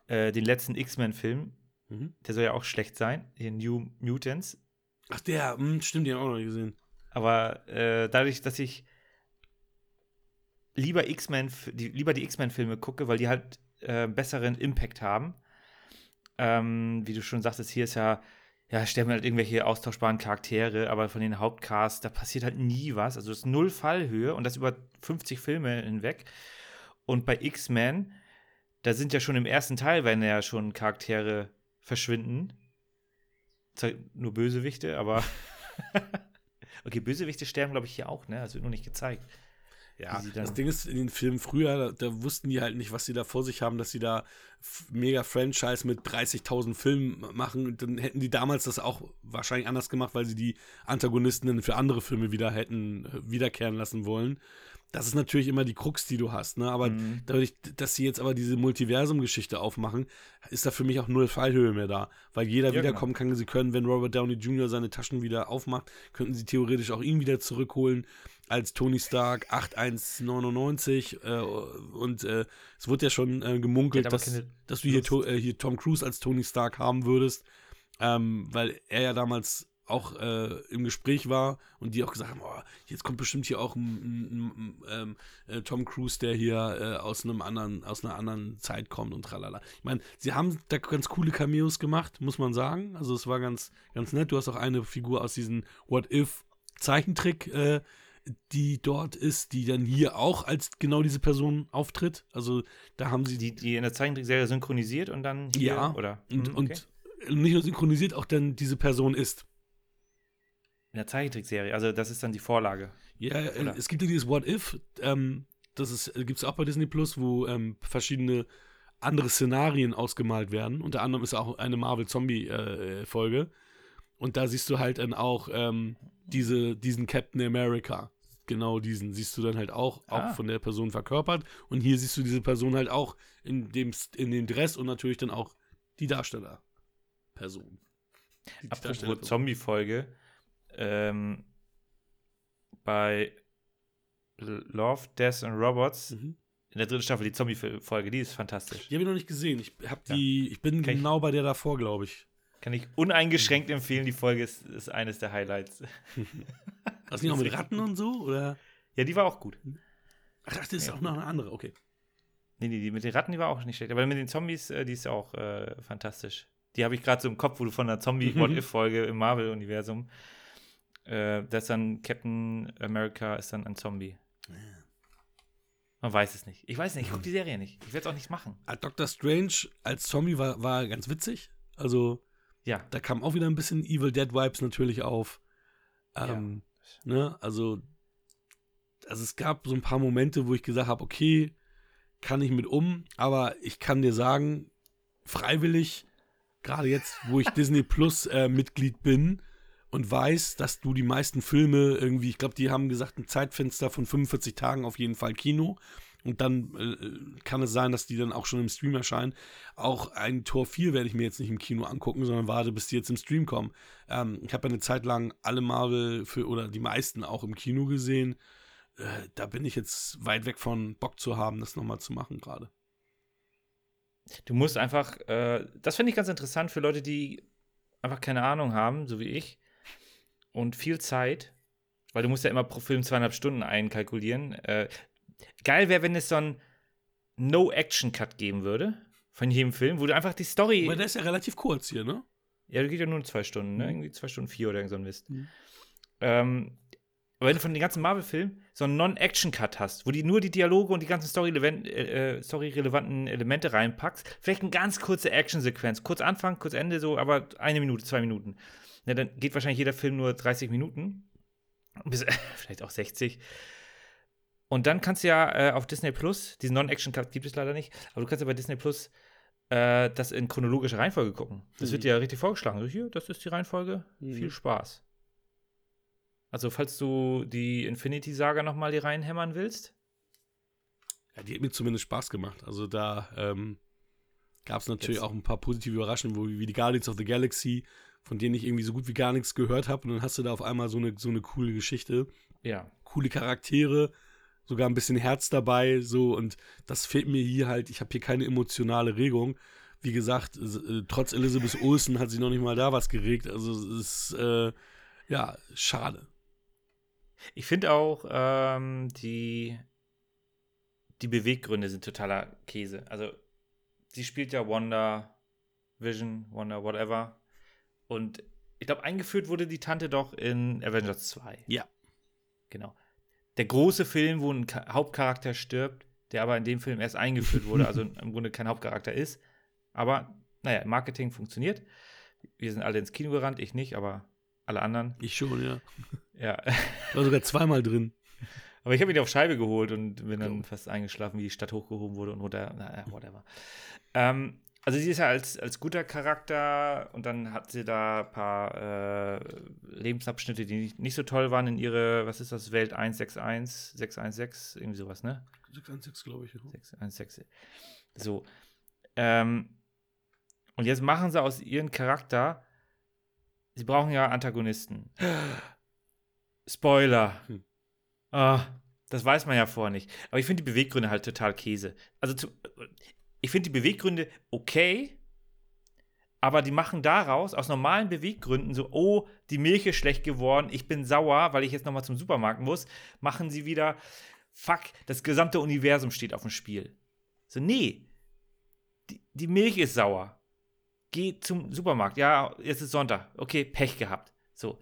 äh, den letzten X-Men-Film. Mhm. Der soll ja auch schlecht sein, hier New Mutants. Ach, der, hm, stimmt, den auch noch nicht gesehen. Aber äh, dadurch, dass ich lieber X-Men, die, lieber die X-Men-Filme gucke, weil die halt äh, besseren Impact haben. Ähm, wie du schon sagtest, hier ist ja, ja, sterben halt irgendwelche austauschbaren Charaktere, aber von den Hauptcasts, da passiert halt nie was. Also es ist null Fallhöhe und das über 50 Filme hinweg. Und bei X-Men, da sind ja schon im ersten Teil, wenn ja schon Charaktere verschwinden. Nur Bösewichte, aber Okay, Bösewichte sterben, glaube ich, hier auch, ne? Das wird nur nicht gezeigt. Ja, das Ding ist, in den Filmen früher, da, da wussten die halt nicht, was sie da vor sich haben, dass sie da mega Franchise mit 30.000 Filmen machen. Und dann hätten die damals das auch wahrscheinlich anders gemacht, weil sie die Antagonisten dann für andere Filme wieder hätten äh, wiederkehren lassen wollen. Das ist natürlich immer die Krux, die du hast, ne? Aber Mhm. dadurch, dass sie jetzt aber diese Multiversum-Geschichte aufmachen, ist da für mich auch null Fallhöhe mehr da. Weil jeder Ja, wiederkommen kann. Sie können, wenn Robert Downey Jr. seine Taschen wieder aufmacht, könnten sie theoretisch auch ihn wieder zurückholen als Tony Stark 8199 äh, und äh, es wurde ja schon äh, gemunkelt, dass, dass du hier, to, äh, hier Tom Cruise als Tony Stark haben würdest, ähm, weil er ja damals auch äh, im Gespräch war und die auch gesagt haben, oh, jetzt kommt bestimmt hier auch ein, ein, ein, ähm, äh, Tom Cruise, der hier aus einem anderen, aus einer anderen Zeit kommt und tralala. Ich meine, sie haben da ganz coole Cameos gemacht, muss man sagen. Also es war ganz, ganz nett. Du hast auch eine Figur aus diesem What If Zeichentrick, äh, die dort ist, die dann hier auch als genau diese Person auftritt. Also da haben sie Die, die in der Zeichentrickserie synchronisiert und dann hier, Ja, oder? und, Mhm, okay. und nicht nur synchronisiert, auch dann diese Person ist. In der Zeichentrickserie. Also, das ist dann die Vorlage. Ja, äh, Oder? es gibt ja dieses What If, ähm, das gibt es auch bei Disney Plus, wo ähm, verschiedene andere Szenarien ausgemalt werden. Unter anderem ist auch eine Marvel-Zombie-Folge. Und da siehst du halt dann auch ähm, diese, diesen Captain America. Genau diesen siehst du dann halt auch, auch Ah. von der Person verkörpert. Und hier siehst du diese Person halt auch in dem, in dem Dress und natürlich dann auch die Darsteller-Person. Apropos Darstellerperson. Zombie-Folge. Ähm, bei Love, Death and Robots Mhm. in der dritten Staffel die Zombie-Folge, die ist fantastisch. Die habe ich noch nicht gesehen. Ich, hab Ja. die, ich bin Kann ich- genau bei der davor, glaube ich. Kann ich uneingeschränkt empfehlen. Die Folge ist, ist eines der Highlights. Das nicht auch mit Ratten und so? Oder? Ja, die war auch gut. Ach, das ist Ja. auch noch eine andere, okay. Nee, nee, die mit den Ratten, die war auch nicht schlecht. Aber mit den Zombies, äh, die ist auch äh, fantastisch. Die habe ich gerade so im Kopf, wo du von der. Zombie-What-If-Folge im Marvel-Universum. Äh, das ist dann Captain America ist dann ein Zombie. Man weiß es nicht. Ich weiß nicht, ich gucke die Serie nicht. Ich werde es auch nicht machen. Ah, Doctor Strange als Zombie war, war ganz witzig. Also, Ja. da kam auch wieder ein bisschen Evil Dead Vibes natürlich auf. Ähm, ne, also, also es gab so ein paar Momente, wo ich gesagt habe, okay, kann ich mit um, aber ich kann dir sagen, freiwillig, gerade jetzt, wo ich Disney Plus äh, Mitglied bin und weiß, dass du die meisten Filme irgendwie, ich glaube, die haben gesagt, ein Zeitfenster von 45 Tagen auf jeden Fall Kino. Und dann äh, kann es sein, dass die dann auch schon im Stream erscheinen. Auch ein Tor 4 werde ich mir jetzt nicht im Kino angucken, sondern warte, bis die jetzt im Stream kommen. Ähm, ich habe eine Zeit lang alle Marvel für, oder die meisten auch im Kino gesehen. Äh, da bin ich jetzt weit weg von Bock zu haben, das nochmal zu machen gerade. Du musst einfach, äh, das finde ich ganz interessant für Leute, die einfach keine Ahnung haben, so wie ich, und viel Zeit, weil du musst ja immer pro Film zweieinhalb Stunden einkalkulieren. Äh, geil wäre, wenn es so einen No-Action-Cut geben würde von jedem Film, wo du einfach die Story. Aber der ist ja relativ kurz hier, ne? Ja, der geht ja nur zwei Stunden, ne? Irgendwie zwei Stunden vier oder irgend so ein Mist. Mhm. Ähm, aber wenn du von den ganzen Marvel-Filmen so einen Non-Action-Cut hast, wo die nur die Dialoge und die ganzen story-relevanten äh, story-relevanten Elemente reinpackst, vielleicht eine ganz kurze Action-Sequenz, kurz Anfang, kurz Ende, so, aber eine Minute, zwei Minuten. Ja, dann geht wahrscheinlich jeder Film nur 30 Minuten. Bis, vielleicht auch 60. Und dann kannst du ja äh, auf Disney Plus, diesen Non-Action-Cut gibt es leider nicht, aber du kannst ja bei Disney Plus äh, das in chronologischer Reihenfolge gucken. Das Mhm. wird dir ja richtig vorgeschlagen. So, hier, das ist die Reihenfolge. Mhm. Viel Spaß. Also, falls du die Infinity-Saga nochmal hier reinhämmern willst. Ja, die hat mir zumindest Spaß gemacht. Also da ähm, gab es natürlich Jetzt- auch ein paar positive Überraschungen, wo, wie die Guardians of the Galaxy, von denen ich irgendwie so gut wie gar nichts gehört habe. Und dann hast du da auf einmal so eine, so eine coole Geschichte, Ja. coole Charaktere, sogar ein bisschen Herz dabei. So und das fehlt mir hier halt. Ich habe hier keine emotionale Regung. Wie gesagt, äh, trotz Elizabeth Olsen hat sie noch nicht mal da was geregt. Also es ist äh, ja schade. Ich finde auch, ähm, die, die Beweggründe sind totaler Käse. Also, sie spielt ja Wonder Vision, Wonder Whatever. Und ich glaube, eingeführt wurde die Tante doch in Avengers 2. Ja. Genau. Der große Film, wo ein Ka Hauptcharakter stirbt, der aber in dem Film erst eingeführt wurde, also im Grunde kein Hauptcharakter ist. Aber, naja, Marketing funktioniert. Wir sind alle ins Kino gerannt, ich nicht, aber alle anderen. Ich schon, ja. Ja. War sogar zweimal drin. Aber ich habe ihn auf Scheibe geholt und bin dann Jo. fast eingeschlafen, wie die Stadt hochgehoben wurde und runter. Naja, whatever. ähm, also sie ist ja als, als guter Charakter und dann hat sie da ein paar äh, Lebensabschnitte, die nicht, nicht so toll waren in ihre, was ist das, Welt 161, 616, irgendwie sowas, ne? 616, glaube ich. 616. So. Ähm, und jetzt machen sie aus ihrem Charakter, sie brauchen ja Antagonisten. Spoiler. Hm. Ah, das weiß man ja vorher nicht. Aber ich finde die Beweggründe halt total Käse. Also zu, ich finde die Beweggründe okay, aber die machen daraus, aus normalen Beweggründen, so, oh, die Milch ist schlecht geworden, ich bin sauer, weil ich jetzt nochmal zum Supermarkt muss, machen sie wieder, fuck, das gesamte Universum steht auf dem Spiel. So, nee, die, die Milch ist sauer. Geh zum Supermarkt. Ja, jetzt ist Sonntag. Okay, Pech gehabt. So.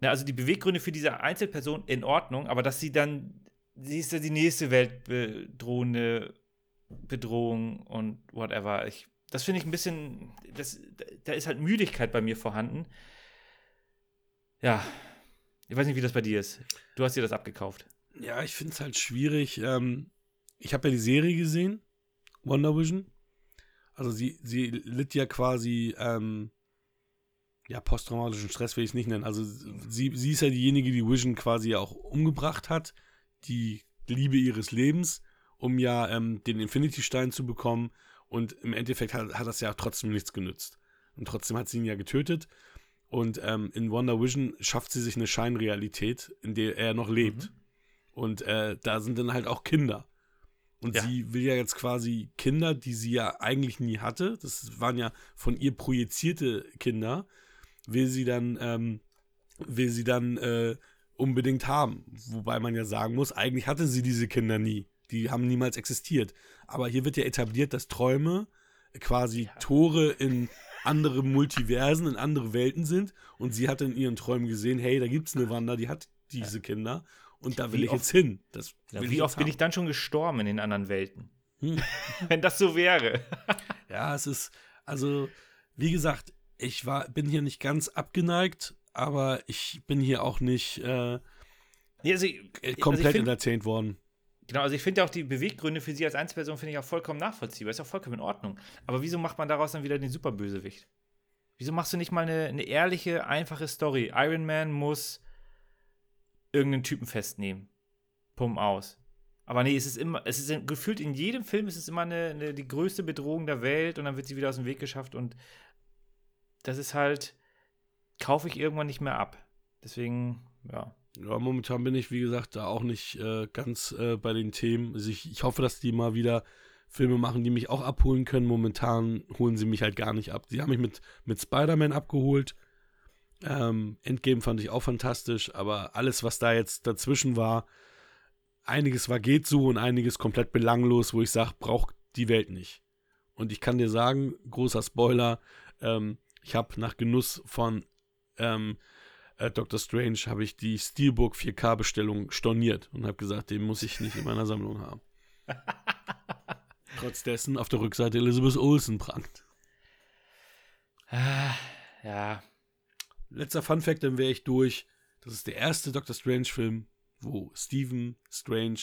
Ja, also die Beweggründe für diese Einzelperson in Ordnung, aber dass sie dann, sie ist ja die nächste weltbedrohende Bedrohung und whatever. Ich, das finde ich ein bisschen, das, da ist halt Müdigkeit bei mir vorhanden. Ja, Ich weiß nicht, wie das bei dir ist. Du hast dir das abgekauft. Ja, ich finde es halt schwierig. Ähm, ich habe ja die Serie gesehen, Wonder Vision. Also sie, sie litt ja quasi, ähm, ja, posttraumatischen Stress will ich es nicht nennen. Also sie, sie ist ja diejenige, die Vision quasi auch umgebracht hat, die Liebe ihres Lebens, um ja ähm, den Infinity-Stein zu bekommen. Und im Endeffekt hat, hat das ja trotzdem nichts genützt. Und trotzdem hat sie ihn ja getötet. Und ähm, in Wonder Vision schafft sie sich eine Scheinrealität, in der er noch lebt. Mhm. Und äh, da sind dann halt auch Kinder. Und Ja. sie will ja jetzt quasi Kinder, die sie ja eigentlich nie hatte, das waren ja von ihr projizierte Kinder, will sie dann, ähm, will sie dann äh, unbedingt haben. Wobei man ja sagen muss, eigentlich hatte sie diese Kinder nie. Die haben niemals existiert. Aber hier wird ja etabliert, dass Träume quasi Tore in andere Multiversen, in andere Welten sind. Und sie hat in ihren Träumen gesehen, hey, da gibt es eine Wanda, die hat diese Kinder. Und da will Wie ich oft- jetzt hin. Das Ja, wie oft jetzt bin haben. ich dann schon gestorben in den anderen Welten? Hm. Wenn das so wäre. Ja, es ist, also, wie gesagt, ich war, bin hier nicht ganz abgeneigt, aber ich bin hier auch nicht äh, Nee, also, ich- äh, also komplett ich find, worden. Genau, also ich finde auch die Beweggründe für sie als Einzelperson finde ich auch vollkommen nachvollziehbar. Ist auch vollkommen in Ordnung. Aber wieso macht man daraus dann wieder den Superbösewicht? Wieso machst du nicht mal eine, eine ehrliche, einfache Story? Iron Man muss irgendeinen Typen festnehmen. Pum aus. Aber nee, es ist immer, es ist gefühlt in jedem Film ist es immer eine, eine, die größte Bedrohung der Welt und dann wird sie wieder aus dem Weg geschafft und das ist halt, kaufe ich irgendwann nicht mehr ab. Deswegen, ja. Ja, momentan bin ich, wie gesagt, da auch nicht äh, ganz äh, bei den Themen. Also ich, ich hoffe, dass die mal wieder Filme machen, die mich auch abholen können. Momentan holen sie mich halt gar nicht ab. Sie haben mich mit, mit Spider-Man abgeholt. Ähm, Endgame fand ich auch fantastisch, aber alles, was da jetzt dazwischen war, einiges war geht so und einiges komplett belanglos, wo ich sage, braucht die Welt nicht. Und ich kann dir sagen, großer Spoiler, ähm, ich habe nach Genuss von ähm, äh, Doctor Strange habe ich die Steelbook 4K-Bestellung storniert und habe gesagt, den muss ich nicht in meiner Sammlung haben. Trotz dessen auf der Rückseite Elizabeth Olsen prangt. Ah, Ja, Letzter Fun-Fact, dann wäre ich durch. Das ist der erste Doctor Strange-Film, wo Stephen Strange,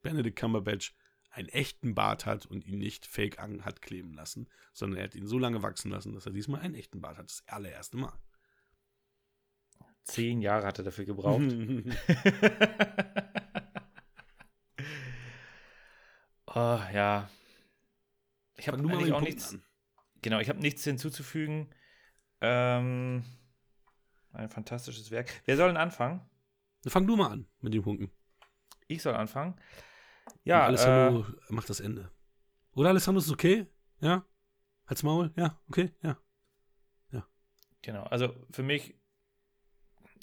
Benedict Cumberbatch, einen echten Bart hat und ihn nicht fake an hat kleben lassen, sondern er hat ihn so lange wachsen lassen, dass er diesmal einen echten Bart hat. Das allererste Mal. Zehn Jahre hat er dafür gebraucht. oh, ja. Ich habe eigentlich den auch nichts. an. Genau, ich habe nichts hinzuzufügen. Ähm, ein fantastisches Werk. Wer soll denn anfangen? Fang du mal an mit den Punkten. Ich soll anfangen. Und Ja, äh, Alessandro macht das Ende. Oder Alessandro ist okay? Ja? Halt's Maul? Ja, okay, ja. genau. Also für mich,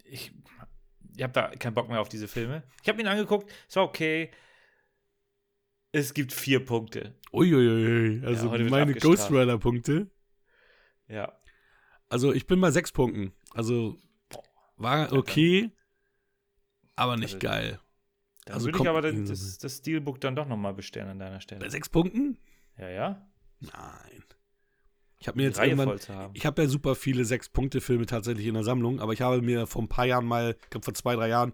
ich, ich habe da keinen Bock mehr auf diese Filme. Ich habe ihn angeguckt, es war okay. Es gibt vier Punkte. Uiuiui, also Ja, meine. Ghost Rider-Punkte. Ja. Also ich bin bei sechs Punkten. Also war okay, aber nicht Also, geil. Dann Also würde ich aber irgendwie das, das Steelbook dann doch nochmal bestellen an deiner Stelle. Bei sechs Punkten? Ja, ja. Nein. Ich habe mir jetzt Reihe irgendwann, ich habe ja super viele Sechs-Punkte-Filme tatsächlich in der Sammlung, aber ich habe mir vor ein paar Jahren mal, ich glaube vor zwei, drei Jahren,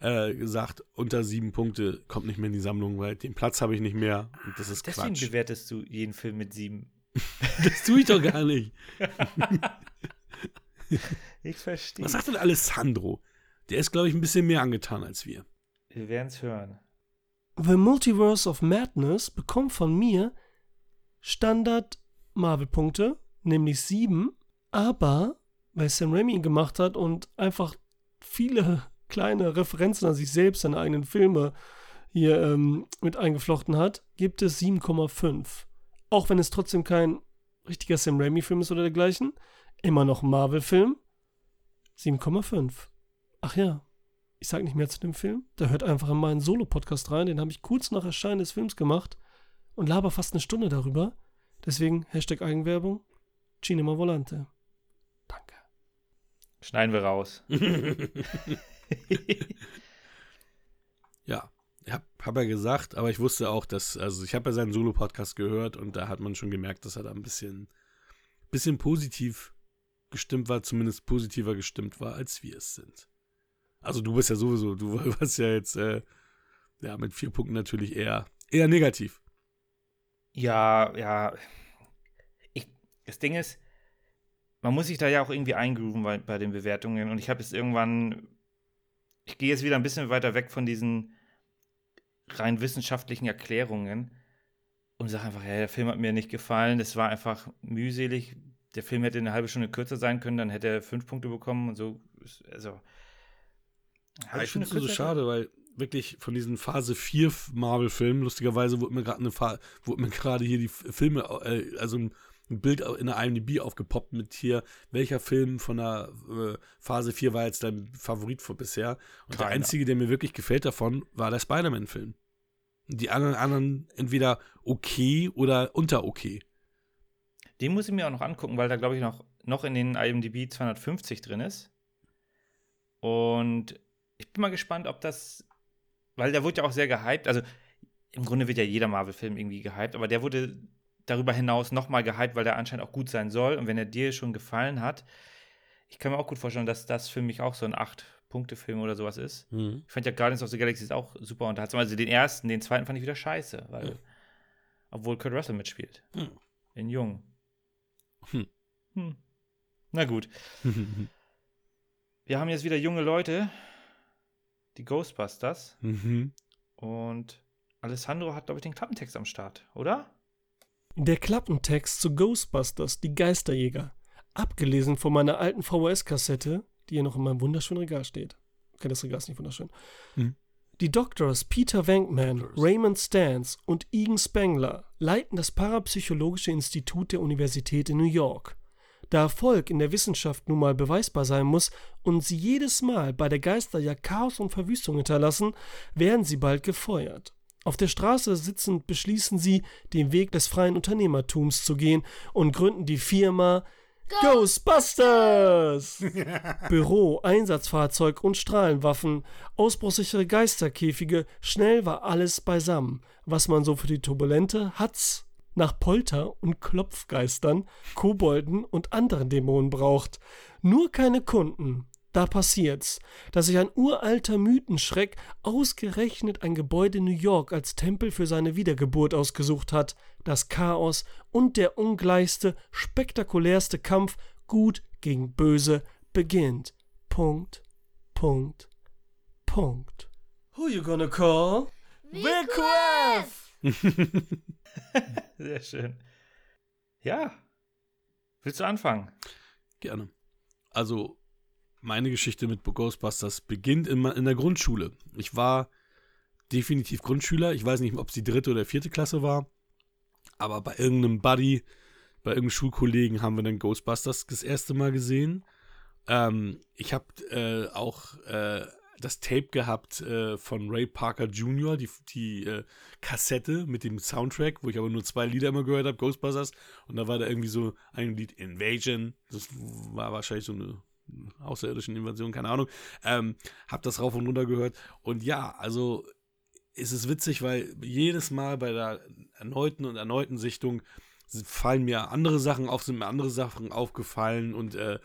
äh, gesagt, unter sieben Punkte kommt nicht mehr in die Sammlung, weil den Platz habe ich nicht mehr und das ist Deswegen Quatsch. bewertest du jeden Film mit sieben. Das tue ich doch gar nicht. Ich verstehe. Was sagt denn Alessandro? Der ist, glaube ich, ein bisschen mehr angetan als wir. Wir werden es hören. The Multiverse of Madness bekommt von mir Standard Marvel-Punkte, nämlich sieben, aber weil Sam Raimi ihn gemacht hat und einfach viele kleine Referenzen an sich selbst, seine eigenen Filme hier ähm, mit eingeflochten hat, gibt es 7,5. Auch wenn es trotzdem kein richtiger Sam Raimi-Film ist oder dergleichen, immer noch ein Marvel-Film. 7,5. Ach ja, ich sage nicht mehr zu dem Film. Der hört einfach in meinen Solo-Podcast rein. Den habe ich kurz nach Erscheinen des Films gemacht und laber fast eine Stunde darüber. Deswegen Hashtag Eigenwerbung. Cinema Volante. Danke. Schneiden wir raus. Ja, ich habe hab er gesagt, aber ich wusste auch, dass, also ich habe ja seinen Solo-Podcast gehört und da hat man schon gemerkt, dass er da ein bisschen, bisschen positiv gestimmt war, zumindest positiver gestimmt war, als wir es sind. Also du bist ja sowieso, du warst ja jetzt äh, ja, mit vier Punkten natürlich eher, eher negativ. Ja, ja. Ich, das Ding ist, man muss sich da ja auch irgendwie eingrooven bei, bei den Bewertungen. Und ich habe jetzt irgendwann, ich gehe jetzt wieder ein bisschen weiter weg von diesen rein wissenschaftlichen Erklärungen und sage einfach, ja, der Film hat mir nicht gefallen, das war einfach mühselig. Der Film hätte eine halbe Stunde kürzer sein können, dann hätte er fünf Punkte bekommen und so. Also. Ja, ich finde es so schade, weil wirklich von diesen Phase 4 Marvel-Filmen, lustigerweise wurde mir gerade eine Fa wurde mir gerade hier die Filme, äh, also ein, Bild in der IMDb aufgepoppt mit hier, welcher Film von der äh, Phase 4 war jetzt dein Favorit für bisher? Und Keiner. der einzige, der mir wirklich gefällt davon, war der Spider-Man-Film. Die anderen, anderen entweder okay oder unter okay. Den muss ich mir auch noch angucken, weil da glaube ich noch, noch in den IMDb 250 drin ist. Und ich bin mal gespannt, ob das weil der wurde ja auch sehr gehypt. Also im Grunde wird ja jeder Marvel-Film irgendwie gehypt, aber der wurde darüber hinaus nochmal gehypt, weil der anscheinend auch gut sein soll. Und wenn er dir schon gefallen hat, ich kann mir auch gut vorstellen, dass das für mich auch so ein Acht-Punkte-Film oder sowas ist. Mhm. Ich fand ja Guardians of the Galaxy auch super unterhaltsam. Also den ersten, den zweiten fand ich wieder scheiße, weil, mhm. obwohl Kurt Russell mitspielt. Mhm. In Jung. Hm. Hm. Na gut. Wir haben jetzt wieder junge Leute, die Ghostbusters. Mhm. Und Alessandro hat, glaube ich, den Klappentext am Start, oder? Der Klappentext zu Ghostbusters, die Geisterjäger. Abgelesen von meiner alten VHS-Kassette, die hier noch in meinem wunderschönen Regal steht. Okay, das Regal ist nicht wunderschön. Mhm. Die Doctors Peter Venkman, Doctors. Raymond Stans und Egan Spengler leiten das Parapsychologische Institut der Universität in New York. Da Erfolg in der Wissenschaft nun mal beweisbar sein muss und sie jedes Mal bei der Geisterjagd Chaos und Verwüstung hinterlassen, werden sie bald gefeuert. Auf der Straße sitzend beschließen sie, den Weg des freien Unternehmertums zu gehen und gründen die Firma Ghostbusters! Büro, Einsatzfahrzeug und Strahlenwaffen, ausbruchsichere Geisterkäfige, schnell war alles beisammen, was man so für die turbulente Hatz nach Polter- und Klopfgeistern, Kobolden und anderen Dämonen braucht. Nur keine Kunden. Da passiert's, dass sich ein uralter Mythenschreck ausgerechnet ein Gebäude New York als Tempel für seine Wiedergeburt ausgesucht hat. Das Chaos und der ungleichste, spektakulärste Kampf Gut gegen Böse beginnt. Punkt, Punkt, Punkt. Who you gonna call? Wickraft! Sehr schön. Ja. Willst du anfangen? Gerne. Also, meine Geschichte mit Ghostbusters beginnt in, in der Grundschule. Ich war definitiv Grundschüler. Ich weiß nicht, ob es die dritte oder vierte Klasse war. Aber bei irgendeinem Buddy, bei irgendeinem Schulkollegen haben wir dann Ghostbusters das erste Mal gesehen. Ähm, ich habe äh, auch äh, das Tape gehabt äh, von Ray Parker Jr., die, die äh, Kassette mit dem Soundtrack, wo ich aber nur zwei Lieder immer gehört habe, Ghostbusters. Und da war da irgendwie so ein Lied Invasion. Das war wahrscheinlich so eine außerirdische Invasion, keine Ahnung. Ähm, hab das rauf und runter gehört. Und ja, also ist es witzig, weil jedes Mal bei der erneuten und erneuten Sichtung fallen mir andere Sachen auf, sind mir andere Sachen aufgefallen und äh,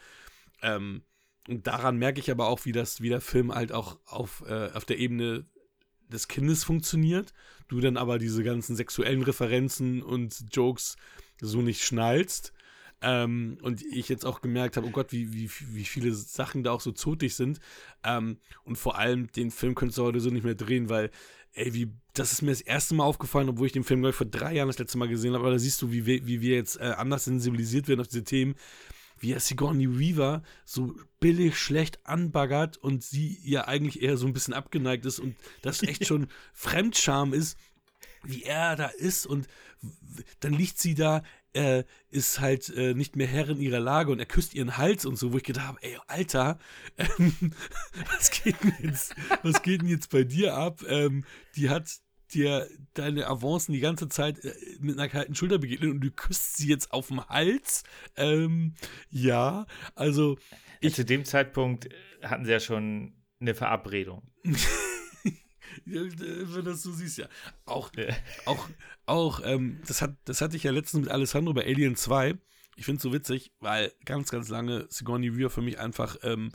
ähm, und daran merke ich aber auch, wie, das, wie der Film halt auch auf, äh, auf der Ebene des Kindes funktioniert. Du dann aber diese ganzen sexuellen Referenzen und Jokes so nicht schnallst. Ähm, und ich jetzt auch gemerkt habe, oh Gott, wie, wie, wie viele Sachen da auch so zotig sind. Ähm, und vor allem, den Film könntest du heute so nicht mehr drehen, weil, ey, wie, das ist mir das erste Mal aufgefallen, obwohl ich den Film, glaube ich, vor drei Jahren das letzte Mal gesehen habe. Aber da siehst du, wie wir, wie wir jetzt äh, anders sensibilisiert werden auf diese Themen wie er Sigourney Weaver so billig schlecht anbaggert und sie ihr eigentlich eher so ein bisschen abgeneigt ist und das echt schon Fremdscham ist, wie er da ist und dann liegt sie da, äh, ist halt äh, nicht mehr Herrin ihrer Lage und er küsst ihren Hals und so, wo ich gedacht habe, ey, Alter, ähm, was, geht denn jetzt, was geht denn jetzt bei dir ab? Ähm, die hat dir deine Avancen die ganze Zeit äh, mit einer kalten Schulter begegnet und du küsst sie jetzt auf dem Hals. Ähm, ja, also. Ich, Zu dem Zeitpunkt äh, hatten sie ja schon eine Verabredung. ja, wenn das so siehst, ja. Auch, ja. auch, auch, ähm, das, hat, das hatte ich ja letztens mit Alessandro bei Alien 2. Ich finde es so witzig, weil ganz, ganz lange Sigourney Weaver für mich einfach ähm,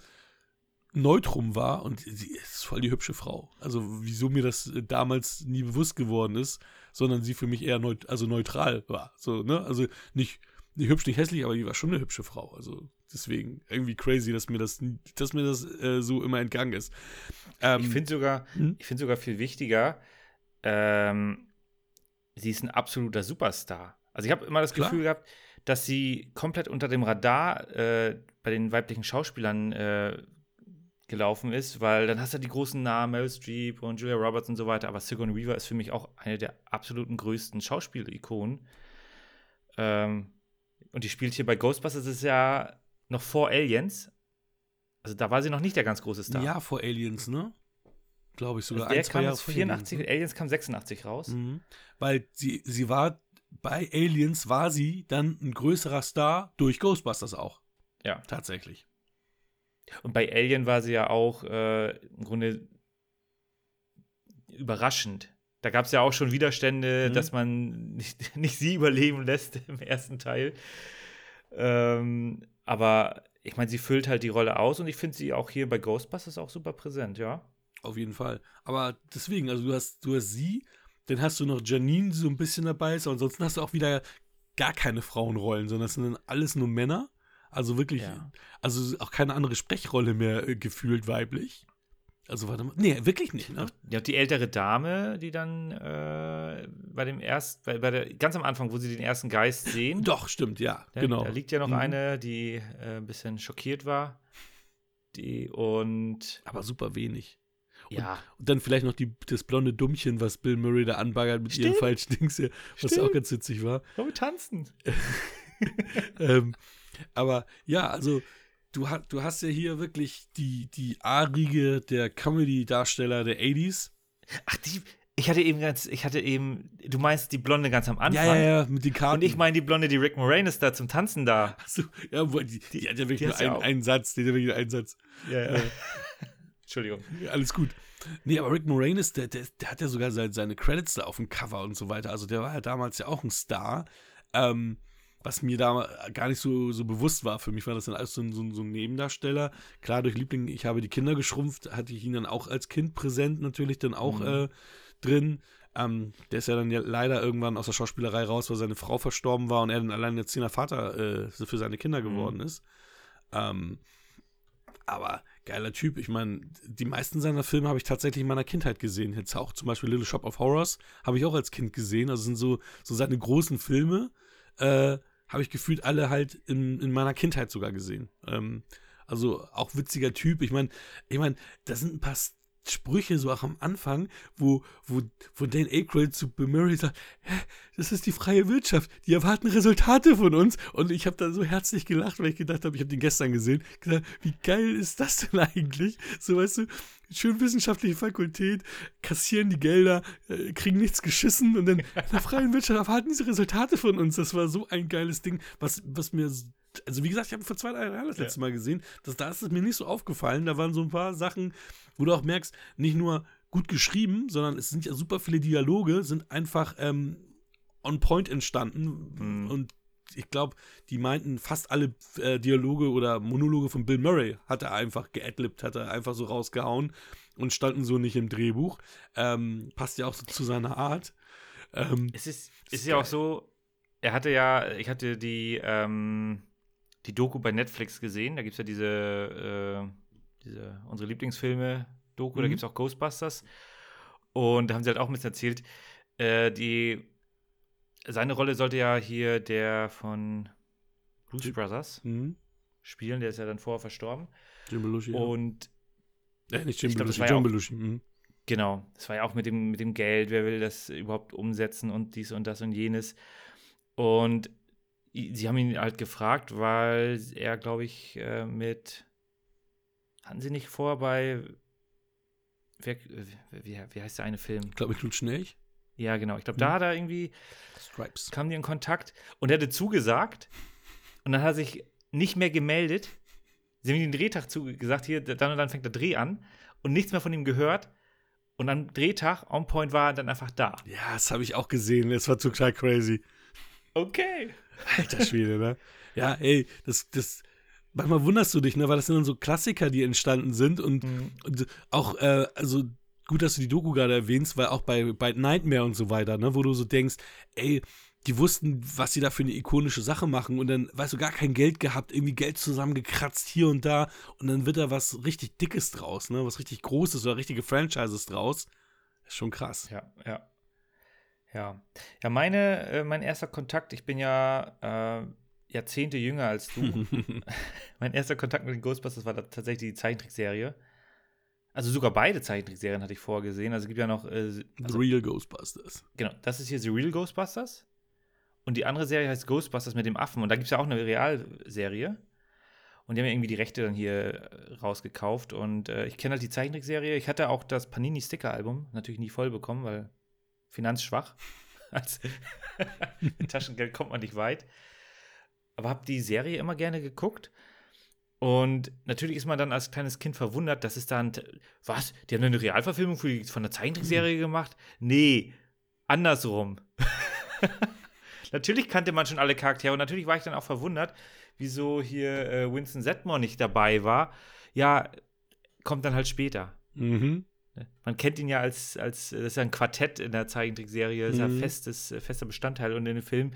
Neutrum war und sie ist voll die hübsche Frau. Also wieso mir das äh, damals nie bewusst geworden ist, sondern sie für mich eher neut also neutral war. So, ne? Also nicht, nicht hübsch, nicht hässlich, aber die war schon eine hübsche Frau. Also deswegen irgendwie crazy, dass mir das, dass mir das äh, so immer entgangen ist. Ähm, Ich finde sogar, hm? ich finde sogar viel wichtiger, ähm, sie ist ein absoluter Superstar. Also ich habe immer das Klar. Gefühl gehabt, dass sie komplett unter dem Radar äh, bei den weiblichen Schauspielern äh, gelaufen ist, weil dann hast du die großen Namen, Meryl Streep und Julia Roberts und so weiter, aber Sigourney Weaver ist für mich auch eine der absoluten größten Schauspielikonen. Ähm, und die spielt hier bei Ghostbusters, das ist ja noch vor Aliens. Also da war sie noch nicht der ganz große Star. Ja, vor Aliens, ne? Glaube ich sogar. Also der ein, zwei kam Jahre jetzt vor 84, Aliens, Aliens kam 86 raus. ne? mhm. Weil sie, sie war, bei Aliens war sie dann ein größerer Star durch Ghostbusters auch. Ja. Tatsächlich. Und bei Alien war sie ja auch äh, im Grunde überraschend. Da gab es ja auch schon Widerstände, Mhm. dass man nicht, nicht sie überleben lässt im ersten Teil. Ähm, aber ich meine, sie füllt halt die Rolle aus und ich finde sie auch hier bei Ghostbusters auch super präsent, ja. Auf jeden Fall. Aber deswegen, also du hast, du hast sie, dann hast du noch Janine, die so ein bisschen dabei ist, aber ansonsten hast du auch wieder gar keine Frauenrollen, sondern es sind dann alles nur Männer. Also wirklich, Ja. also auch keine andere Sprechrolle mehr äh, gefühlt weiblich. Also warte mal, nee, wirklich nicht, ne? Ja, die ältere Dame, die dann äh, bei dem ersten, bei, bei der, ganz am Anfang, wo sie den ersten Geist sehen. Doch, stimmt, ja, Da, genau. Da liegt ja noch Mhm. eine, die äh, ein bisschen schockiert war. Die und Aber super wenig. ja, Und dann vielleicht noch die, das blonde Dummchen, was Bill Murray da anbaggert mit ihren Stimmt. falschen Dings hier, was ja auch ganz witzig war. wollen wir tanzen? ähm, aber ja, also du, ha du hast ja hier wirklich die, die A-Riege der Comedy-Darsteller der 80s. Ach, die, ich hatte eben ganz, ich hatte eben, du meinst die Blonde ganz am Anfang. Ja, ja, ja, mit den Karten. Und ich meine die Blonde, die Rick Moranis da zum Tanzen da. Achso, ja, wo, die, die, hat ja wirklich die nur hast ja einen, einen Satz, die hat ja wirklich nur einen Satz. Ja, Äh, Entschuldigung. ja, alles gut. Nee, aber Rick Moranis, der, der, der hat ja sogar seine, seine Credits da auf dem Cover und so weiter. Also der war ja damals ja auch ein Star. Ähm, was mir da gar nicht so, so bewusst war. Für mich war das dann alles so ein, so, ein, so ein Nebendarsteller. Klar, durch Liebling, ich habe die Kinder geschrumpft, hatte ich ihn dann auch als Kind präsent natürlich dann auch Mhm. äh, drin. Ähm, der ist ja dann ja leider irgendwann aus der Schauspielerei raus, weil seine Frau verstorben war und er dann alleinerziehender Vater äh, für seine Kinder geworden ist. Ähm, aber geiler Typ. Ich meine, die meisten seiner Filme habe ich tatsächlich in meiner Kindheit gesehen. Jetzt auch zum Beispiel Little Shop of Horrors habe ich auch als Kind gesehen. Also sind so, so seine großen Filme, äh, habe ich gefühlt alle halt in, in meiner Kindheit sogar gesehen. Ähm, also auch witziger Typ. Ich meine, ich meine, da sind ein paar Sprüche so auch am Anfang, wo, wo, wo Dan Aykroyd zu Bill Murray sagt, "Hä, das ist die freie Wirtschaft, die erwarten Resultate von uns. Und ich habe da so herzlich gelacht, weil ich gedacht habe, ich habe den gestern gesehen, gesagt, wie geil ist das denn eigentlich? So, weißt du, schön wissenschaftliche Fakultät, kassieren die Gelder, äh, kriegen nichts geschissen und dann in der freien Wirtschaft erwarten diese Resultate von uns. Das war so ein geiles Ding, was, was mir also wie gesagt, ich habe vor zwei, drei Jahren das letzte Mal gesehen, dass da ist es mir nicht so aufgefallen. Da waren so ein paar Sachen, wo du auch merkst, nicht nur gut geschrieben, sondern es sind ja super viele Dialoge, sind einfach ähm, on point entstanden. Mhm. Und ich glaube, die meinten fast alle äh, Dialoge oder Monologe von Bill Murray hat er einfach geadlibt, hat er einfach so rausgehauen und standen so nicht im Drehbuch. Ähm, passt ja auch so zu seiner Art. Ähm, Es ist, ist ja auch so, er hatte ja, ich hatte die, ähm, die Doku bei Netflix gesehen. Da gibt es ja diese, äh, diese, unsere Lieblingsfilme-Doku, da Mhm. gibt es auch Ghostbusters. Und da haben sie halt auch ein bisschen erzählt, äh, die, seine Rolle sollte ja hier der von Blues Jim- Brothers mhm. spielen, der ist ja dann vorher verstorben. Jim Belushi. ja. Und äh, nicht Jim glaub, Belushi, war ja John auch- Belushi. Mhm. Genau, das war ja auch mit dem, mit dem Geld, wer will das überhaupt umsetzen und dies und das und jenes. Und sie haben ihn halt gefragt, weil er, glaube ich, äh, mit, hatten sie nicht vor bei, wer, wie, wie heißt der eine Film? Ich glaube, tut schnell. Ja, genau, ich glaube, da Mhm. hat er irgendwie, Stripes. kamen die in Kontakt und er hatte zugesagt und dann hat er sich nicht mehr gemeldet. Sie haben ihm den Drehtag zugesagt, hier, dann und dann fängt der Dreh an und nichts mehr von ihm gehört. Und am Drehtag, on point, war er dann einfach da. Ja, das habe ich auch gesehen. Das war total crazy. Okay. Alter Schwede, ne? Ja, ey, das, das, manchmal wunderst du dich, ne, weil das sind dann so Klassiker, die entstanden sind und, Mhm. und auch, äh, also gut, dass du die Doku gerade erwähnst, weil auch bei, bei Nightmare und so weiter, ne, wo du so denkst, ey, die wussten, was sie da für eine ikonische Sache machen und dann, weißt du, gar kein Geld gehabt, irgendwie Geld zusammengekratzt hier und da und dann wird da was richtig Dickes draus, ne, was richtig Großes oder richtige Franchises draus. Ist schon krass. Ja, ja. Ja. Ja, meine, äh, mein erster Kontakt, ich bin ja äh, Jahrzehnte jünger als du. mein erster Kontakt mit den Ghostbusters war tatsächlich die Zeichentrickserie. Also sogar beide Zeichentrickserien hatte ich vorgesehen. Also es gibt ja noch, äh, The also, Real Ghostbusters. genau, das ist hier The Real Ghostbusters. Und die andere Serie heißt Ghostbusters mit dem Affen. Und da gibt es ja auch eine Realserie. Und die haben ja irgendwie die Rechte dann hier äh, rausgekauft. Und äh, ich kenne halt die Zeichentrickserie. Ich hatte auch das Panini-Sticker-Album natürlich nie voll bekommen, weil finanzschwach. Als mit Taschengeld kommt man nicht weit. Aber habe die Serie immer gerne geguckt. Und natürlich ist man dann als kleines Kind verwundert, dass es dann, was? Die haben eine Realverfilmung die, von der Zeichentrickserie gemacht? Nee, andersrum. natürlich kannte man schon alle Charaktere und natürlich war ich dann auch verwundert, wieso hier äh, Winston Sedmore nicht dabei war. Ja, kommt dann halt später. Mhm. Ne? Man kennt ihn ja als, als das ist ja ein Quartett in der Zeichentrickserie, ist ja Mhm. festes, äh, fester Bestandteil und in dem Film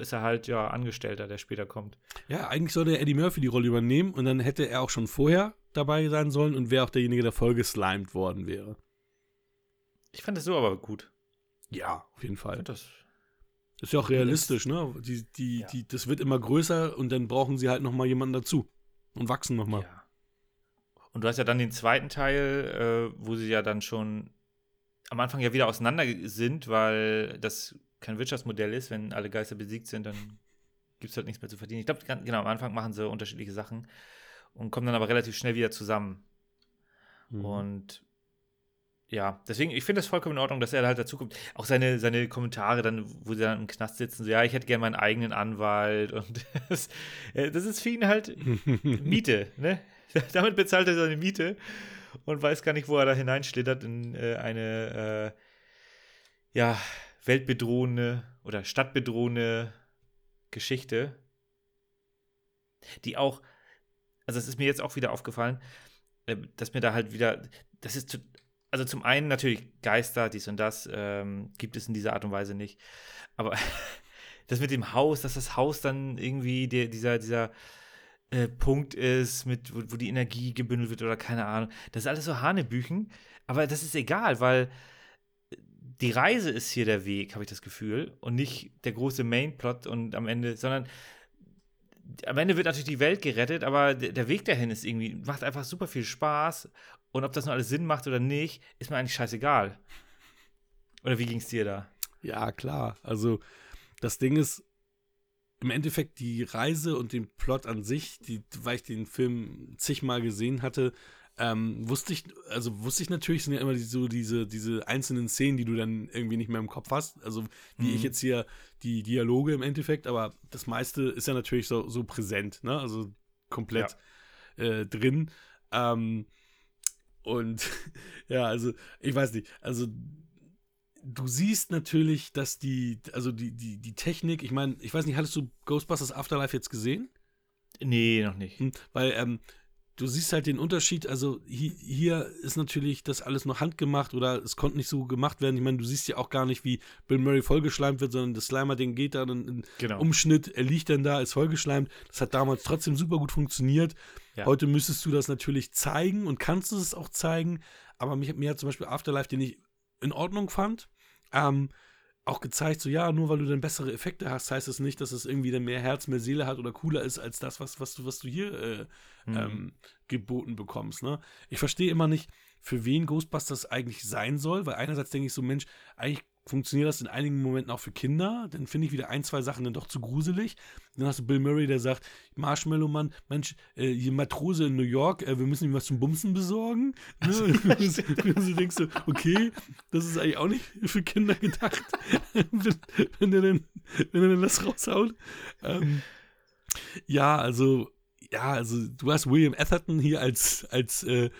ist er halt ja Angestellter, der später kommt. Ja, eigentlich sollte Eddie Murphy die Rolle übernehmen und dann hätte er auch schon vorher dabei sein sollen und wäre auch derjenige, der voll geslimed worden wäre. Ich fand das so aber gut. Ja, auf jeden Fall. das, Ist ja auch realistisch, ne? Die, die, Ja. die, das wird immer größer und dann brauchen sie halt noch mal jemanden dazu und wachsen noch mal. ja. Und du hast ja dann den zweiten Teil, äh, wo sie ja dann schon am Anfang ja wieder auseinander sind, weil das kein Wirtschaftsmodell ist. Wenn alle Geister besiegt sind, dann gibt es halt nichts mehr zu verdienen. Ich glaube, genau, am Anfang machen sie unterschiedliche Sachen und kommen dann aber relativ schnell wieder zusammen. Mhm. Und ja, deswegen, ich finde das vollkommen in Ordnung, dass er halt dazukommt. Auch seine, seine Kommentare dann, wo sie dann im Knast sitzen, so, ja, ich hätte gerne meinen eigenen Anwalt und das, äh, das ist für ihn halt Miete, ne? Damit bezahlt er seine Miete und weiß gar nicht, wo er da hineinschlittert in äh, eine, äh, ja, weltbedrohende oder stadtbedrohende Geschichte, die auch, also es ist mir jetzt auch wieder aufgefallen, äh, dass mir da halt wieder, das ist, zu, also zum einen natürlich Geister, dies und das, ähm, gibt es in dieser Art und Weise nicht, aber das mit dem Haus, dass das Haus dann irgendwie der, dieser, dieser äh, Punkt ist, mit, wo, wo die Energie gebündelt wird oder keine Ahnung, das ist alles so Hanebüchen, aber das ist egal, weil die Reise ist hier der Weg, habe ich das Gefühl, und nicht der große Mainplot und am Ende, sondern am Ende wird natürlich die Welt gerettet, aber der, der Weg dahin ist irgendwie, macht einfach super viel Spaß. Und ob das nur alles Sinn macht oder nicht, ist mir eigentlich scheißegal. Oder wie ging es dir da? Ja, klar. Also das Ding ist, im Endeffekt die Reise und den Plot an sich, die, weil ich den Film zigmal gesehen hatte, ähm, wusste ich, also wusste ich natürlich, sind ja immer die, so diese, diese einzelnen Szenen, die du dann irgendwie nicht mehr im Kopf hast. Also wie Mhm. ich jetzt hier die Dialoge im Endeffekt, aber das meiste ist ja natürlich so, so präsent, ne? Also komplett äh, drin. Ähm, und ja, also ich weiß nicht, also du siehst natürlich, dass die, also die, die, die Technik, ich meine, ich weiß nicht, hattest du Ghostbusters Afterlife jetzt gesehen? Nee, noch nicht. Hm, Weil ähm, du siehst halt den Unterschied, also hi hier ist natürlich das alles noch handgemacht oder es konnte nicht so gemacht werden. Ich meine, du siehst ja auch gar nicht, wie Bill Murray vollgeschleimt wird, sondern das Slimer-Ding geht dann in, in Genau. Umschnitt, er liegt dann da, ist vollgeschleimt. Das hat damals trotzdem super gut funktioniert. Ja. Heute müsstest du das natürlich zeigen und kannst du es auch zeigen. Aber mich, mir hat zum Beispiel Afterlife, den ich in Ordnung fand, ähm, auch gezeigt, so ja, nur weil du dann bessere Effekte hast, heißt es nicht, dass es irgendwie dann mehr Herz, mehr Seele hat oder cooler ist als das, was, was, du, was du hier äh, Mhm. ähm, geboten bekommst. Ne? Ich verstehe immer nicht, für wen Ghostbusters eigentlich sein soll, weil einerseits denke ich so, Mensch, eigentlich funktioniert das in einigen Momenten auch für Kinder, dann finde ich wieder ein, zwei Sachen dann doch zu gruselig. Dann hast du Bill Murray, der sagt, Marshmallow Mann, Mensch, äh, hier Matrose in New York, äh, wir müssen ihm was zum Bumsen besorgen. Ne? Und du denkst so, okay, das ist eigentlich auch nicht für Kinder gedacht, wenn, wenn, der dann, wenn er dann das raushaut. Ähm, ja, also, ja, also du hast William Atherton hier als, als äh,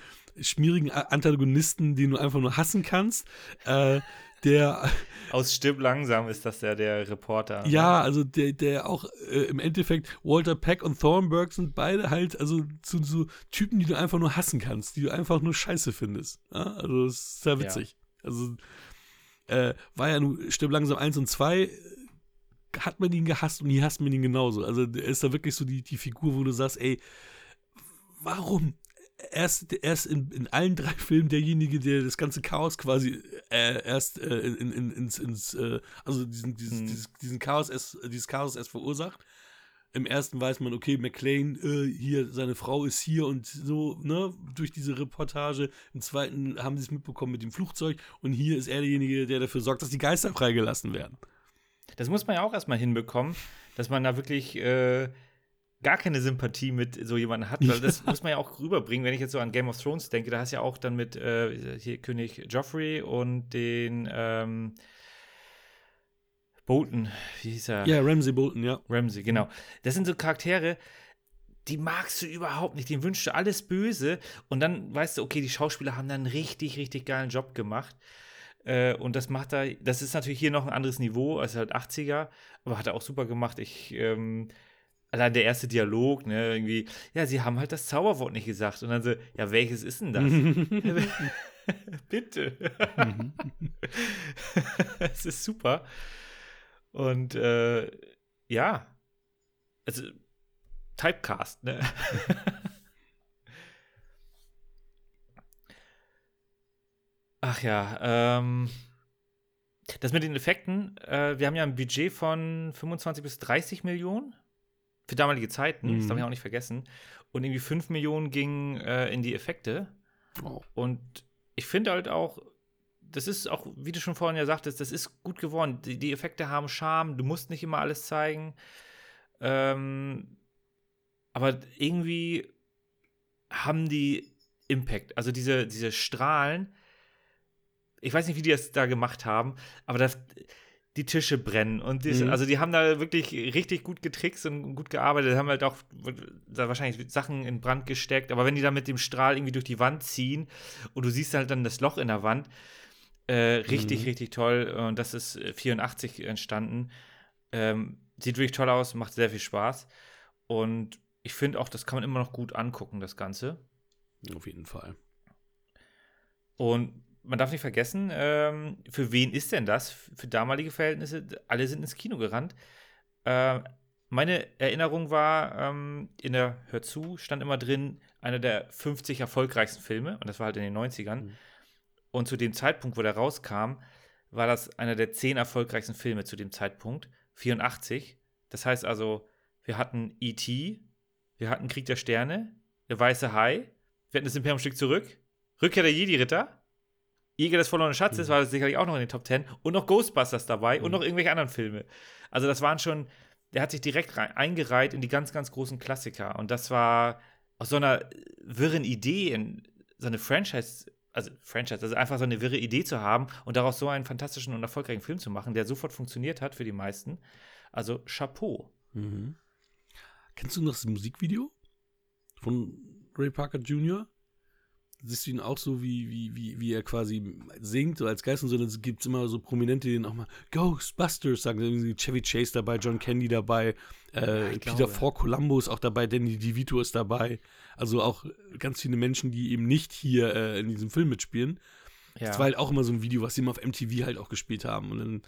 schmierigen Antagonisten, den du einfach nur hassen kannst. Äh, der Aus Stipp langsam ist das ja der Reporter. ne? Ja, also der, der auch äh, im Endeffekt, Walter Peck und Thornburg sind beide halt, also so, so Typen, die du einfach nur hassen kannst, die du einfach nur scheiße findest. Ja? Also das ist sehr witzig. Also äh, war ja nur Stirb langsam 1 und 2, äh, hat man ihn gehasst und hier hasst man ihn genauso. Also er ist da wirklich so die, die Figur, wo du sagst, ey, warum? Er ist, er ist in, in allen drei Filmen derjenige, der das ganze Chaos quasi äh, erst äh, in, in, ins, ins äh, also diesen, dieses, Hm. dieses, diesen Chaos erst, dieses Chaos erst verursacht. Im ersten weiß man, okay, McLean, äh, hier, seine Frau ist hier und so, ne, durch diese Reportage. Im zweiten haben sie es mitbekommen mit dem Flugzeug und hier ist er derjenige, der dafür sorgt, dass die Geister freigelassen werden. Das muss man ja auch erstmal hinbekommen, dass man da wirklich äh, gar keine Sympathie mit so jemandem hat. Weil das muss man ja auch rüberbringen, wenn ich jetzt so an Game of Thrones denke. Da hast du ja auch dann mit äh, hier König Joffrey und den ähm, Bolton, wie hieß er? Ja, Ramsey Bolton, ja. Ramsey, genau. Das sind so Charaktere, die magst du überhaupt nicht. Den wünschst du alles Böse. Und dann weißt du, okay, die Schauspieler haben dann einen richtig, richtig geilen Job gemacht. Äh, und das macht er, das ist natürlich hier noch ein anderes Niveau, als halt 80er, aber hat er auch super gemacht. Ich, ähm, allein der erste Dialog, ne, irgendwie, ja, sie haben halt das Zauberwort nicht gesagt. Und dann so, ja, welches ist denn das? Bitte. Es ist super. Und äh, ja, also Typecast, ne? Ach ja, ähm, das mit den Effekten, äh, wir haben ja ein Budget von 25 bis 30 Millionen für damalige Zeiten, das Mhm. darf ich auch nicht vergessen. Und irgendwie 5 Millionen gingen äh, in die Effekte. Oh. Und ich finde halt auch, das ist auch, wie du schon vorhin ja sagtest, das ist gut geworden. Die, die Effekte haben Charme, du musst nicht immer alles zeigen. Ähm, aber irgendwie haben die Impact. Also diese, diese Strahlen, ich weiß nicht, wie die das da gemacht haben, aber das, die Tische brennen und diese, Mhm. also die haben da wirklich richtig gut getrickst und gut gearbeitet, haben halt auch da wahrscheinlich Sachen in Brand gesteckt, aber wenn die da mit dem Strahl irgendwie durch die Wand ziehen und du siehst halt dann das Loch in der Wand, äh, richtig, Mhm. richtig toll und das ist äh, 84 entstanden. Ähm, sieht wirklich toll aus, macht sehr viel Spaß und ich finde auch, das kann man immer noch gut angucken, das Ganze. Auf jeden Fall. Und man darf nicht vergessen, ähm, für wen ist denn das? Für damalige Verhältnisse, alle sind ins Kino gerannt. Äh, meine Erinnerung war, ähm, in der Hör zu stand immer drin, einer der 50 erfolgreichsten Filme, und das war halt in den 90ern. Mhm. Und zu dem Zeitpunkt, wo der rauskam, war das einer der 10 erfolgreichsten Filme zu dem Zeitpunkt, 84. Das heißt also, wir hatten E.T., wir hatten Krieg der Sterne, der Weiße Hai, wir hatten das Imperiumstück zurück, Rückkehr der Jedi-Ritter, Jäger des verlorenen Schatzes Mhm. war das sicherlich auch noch in den Top 10 und noch Ghostbusters dabei und Mhm. noch irgendwelche anderen Filme. Also das waren schon, der hat sich direkt rein, eingereiht in die ganz, ganz großen Klassiker und das war aus so einer wirren Idee, in so eine Franchise, also Franchise, also einfach so eine wirre Idee zu haben und daraus so einen fantastischen und erfolgreichen Film zu machen, der sofort funktioniert hat für die meisten. Also Chapeau. Mhm. Kennst du noch das Musikvideo von Ray Parker Jr.? Siehst du ihn auch so, wie, wie, wie, wie er quasi singt, so als Geist und so, dann gibt es immer so Prominente, die dann auch mal Ghostbusters sagen, Chevy Chase dabei, John Candy dabei, äh, ich Peter. Falk Columbo ist auch dabei, Danny DeVito ist dabei, also auch ganz viele Menschen, die eben nicht hier äh, in diesem Film mitspielen. Ja. Das war halt auch immer so ein Video, was sie immer auf MTV halt auch gespielt haben. Und dann,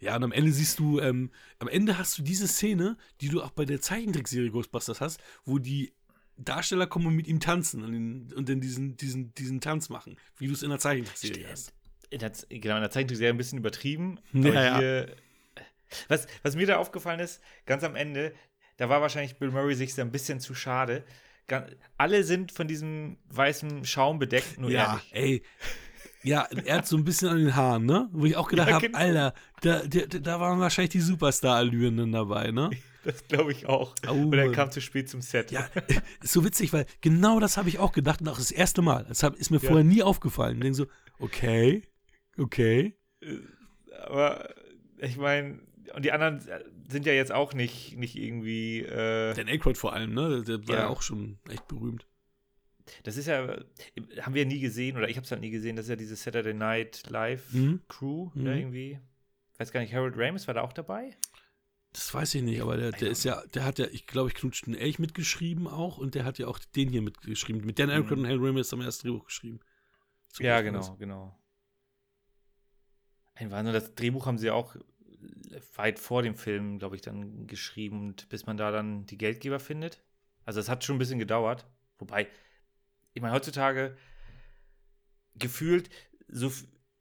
ja, und am Ende siehst du, ähm, am Ende hast du diese Szene, die du auch bei der Zeichentrickserie Ghostbusters hast, wo die Darsteller kommen und mit ihm tanzen und, den, und dann diesen, diesen, diesen Tanz machen, wie du es in der Zeichentrickserie hast. in der, genau, in der Zeichentrickserie ein bisschen übertrieben. Ja, aber ja. hier, was, was mir da aufgefallen ist, ganz am Ende, da war wahrscheinlich Bill Murray sich da ein bisschen zu schade. Alle sind von diesem weißen Schaum bedeckt, nur er ja, nicht. ey. Ja, er hat so ein bisschen an den Haaren, ne? Wo ich auch gedacht Ja, habe, genau. Alter, da, da, da waren wahrscheinlich die Superstar-Allüren dann dabei, ne? Das glaube ich auch. Oh, Und er kam zu spät zum Set. Ja, ist so witzig, weil genau das habe ich auch gedacht und auch das erste Mal. Das ist mir Ja. vorher nie aufgefallen. Ich denke so, okay, okay. Aber ich meine, und die anderen sind ja jetzt auch nicht, nicht irgendwie. Äh, Dan Aykroyd vor allem, ne? Der war ja, Ja. auch schon echt berühmt. das ist ja, haben wir nie gesehen, oder ich habe es halt nie gesehen, das ist ja diese Saturday Night Live Mhm. Crew, Mhm. ne, irgendwie. Weiß gar nicht, Harold Ramis war da auch dabei? Das weiß ich nicht, aber der, der ist ja, der hat ja, ich glaube, ich knutscht einen Elch mitgeschrieben auch und der hat ja auch den hier mitgeschrieben. Mit Dan Aykroyd Mhm. und Hal Ramis haben wir das Drehbuch geschrieben. So ja, war das. genau, genau. Ein Wahnsinn, das Drehbuch haben sie auch weit vor dem Film, glaube ich, dann geschrieben, und bis man da dann die Geldgeber findet. Also es hat schon ein bisschen gedauert. Wobei, ich meine, heutzutage gefühlt so,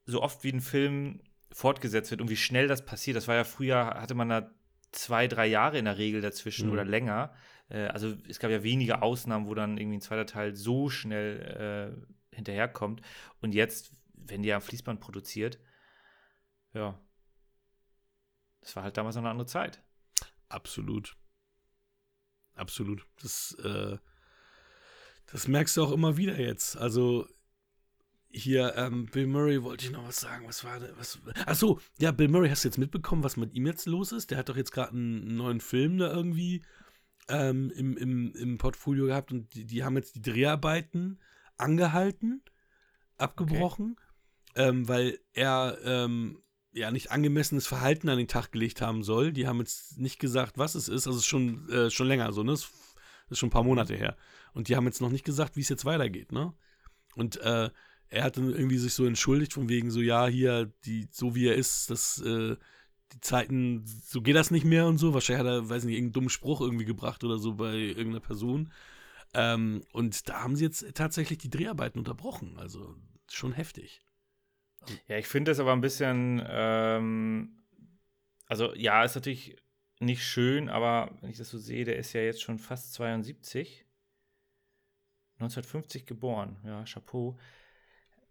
so oft wie ein Film fortgesetzt wird und wie schnell das passiert. Das war ja früher, hatte man da zwei, drei Jahre in der Regel dazwischen Mhm. oder länger. Äh, also es gab ja wenige Ausnahmen, wo dann irgendwie ein zweiter Teil so schnell äh, hinterherkommt. Und jetzt, wenn die am Fließband produziert, ja, das war halt damals noch eine andere Zeit. Absolut. Absolut. Das, äh, das merkst du auch immer wieder jetzt. Also hier, ähm, Bill Murray wollte ich noch was sagen. Was war denn, was? Ach so, ja, Bill Murray, hast du jetzt mitbekommen, was mit ihm jetzt los ist? Der hat doch jetzt gerade einen neuen Film da irgendwie ähm, im, im, im Portfolio gehabt und die, die haben jetzt die Dreharbeiten angehalten, abgebrochen, ähm, weil er ähm, ja nicht angemessenes Verhalten an den Tag gelegt haben soll. Die haben jetzt nicht gesagt, was es ist. Also es ist schon, äh, schon länger so, ne? Das ist schon ein paar Monate her. Und die haben jetzt noch nicht gesagt, wie es jetzt weitergeht, ne? Und äh, er hat dann irgendwie sich so entschuldigt, von wegen so, ja, hier, die, so wie er ist, das, äh, die Zeiten, so geht das nicht mehr und so. Wahrscheinlich hat er, weiß nicht, irgendeinen dummen Spruch irgendwie gebracht oder so bei irgendeiner Person. Ähm, und da haben sie jetzt tatsächlich die Dreharbeiten unterbrochen. Also schon heftig. Ja, ich finde das aber ein bisschen, ähm, also ja, ist natürlich nicht schön, aber wenn ich das so sehe, der ist ja jetzt schon fast 72. 1950 geboren, ja, Chapeau.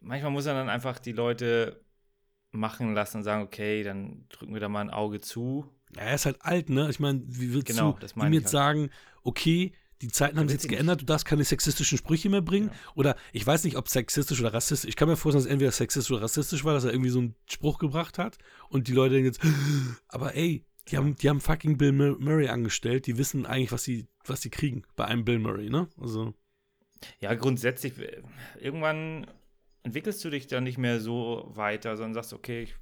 Manchmal muss er dann einfach die Leute machen lassen und sagen, okay, dann drücken wir da mal ein Auge zu. Ja, er ist halt alt, ne? Ich meine, wie willst Genau, du das ihm jetzt halt. sagen, okay, die Zeiten haben sich jetzt geändert, du darfst keine sexistischen Sprüche mehr bringen? Ja. Oder ich weiß nicht, ob sexistisch oder rassistisch. Ich kann mir vorstellen, dass es entweder sexistisch oder rassistisch war, dass er irgendwie so einen Spruch gebracht hat und die Leute denken jetzt, aber ey, die haben, die haben fucking Bill Mur- Murray angestellt, die wissen eigentlich, was sie, was sie kriegen bei einem Bill Murray, ne? Also, Ja, grundsätzlich, äh, irgendwann entwickelst du dich dann nicht mehr so weiter, sondern sagst, okay, ich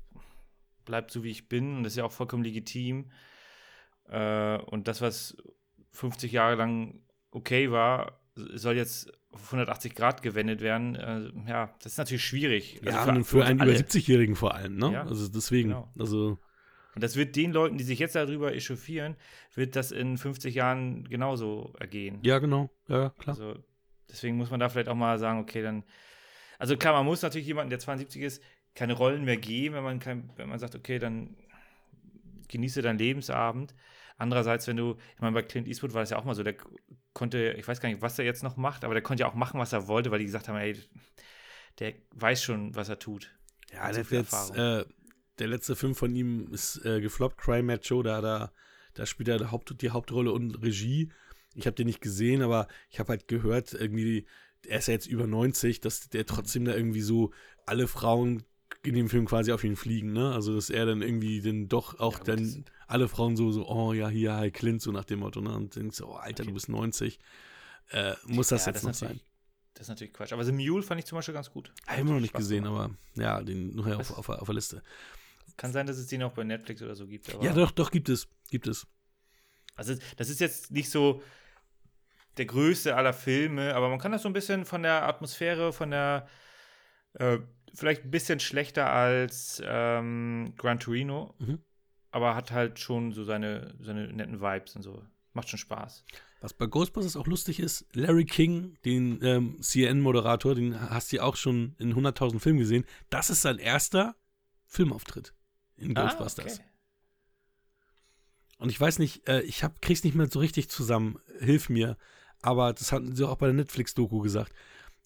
bleib so, wie ich bin. Und das ist ja auch vollkommen legitim. Äh, und das, was 50 Jahre lang okay war, soll jetzt auf 180 Grad gewendet werden. Äh, ja, das ist natürlich schwierig. ja, Also für uns einen alle. über 70-Jährigen vor allem, ne? Ja, also deswegen, genau. also, Und das wird den Leuten, die sich jetzt darüber echauffieren, wird das in 50 Jahren genauso ergehen. ja, genau, ja, klar. Also deswegen muss man da vielleicht auch mal sagen, okay, dann. Also klar, man muss natürlich jemanden, der 72 ist, keine Rollen mehr geben, wenn man kein, wenn man sagt, okay, dann genieße deinen Lebensabend. Andererseits, wenn du, ich meine, bei Clint Eastwood war das ja auch mal so, der konnte, ich weiß gar nicht, was er jetzt noch macht, aber der konnte ja auch machen, was er wollte, weil die gesagt haben, ey, der weiß schon, was er tut. Ja, der, so jetzt, äh, der letzte Film von ihm ist äh, gefloppt, Crime Mad Show, da, da, da spielt er die, Haupt, die Hauptrolle und Regie. Ich habe den nicht gesehen, aber ich habe halt gehört, irgendwie, er ist ja jetzt über 90, dass der trotzdem da irgendwie so alle Frauen in dem Film quasi auf ihn fliegen, ne? Also, dass er dann irgendwie dann doch auch Ja, dann alle Frauen so, so, oh ja, hier, hi Clint, so nach dem Motto, ne? Und denkst so, oh, Alter, Okay. du bist 90. Äh, muss das Ja, jetzt das noch sein? Das ist natürlich Quatsch. Aber The Mule fand ich zum Beispiel ganz gut. Habe ich immer noch nicht Spaß gesehen, gemacht. aber ja, den nachher auf, auf, auf der Liste. Kann sein, dass es den auch bei Netflix oder so gibt. Aber Ja, doch, doch, gibt es. Gibt es. Also das ist jetzt nicht so der größte aller Filme, aber man kann das so ein bisschen von der Atmosphäre, von der äh, vielleicht ein bisschen schlechter als ähm, Gran Torino, Mhm. aber hat halt schon so seine, seine netten Vibes und so. Macht schon Spaß. Was bei Ghostbusters auch lustig ist, Larry King, den ähm, CNN-Moderator, den hast du ja auch schon in 100.000 Filmen gesehen. Das ist sein erster Filmauftritt in Ghostbusters. Ah, okay. Und ich weiß nicht, äh, ich hab, krieg's nicht mehr so richtig zusammen. Hilf mir. Aber das hatten sie auch bei der Netflix-Doku gesagt.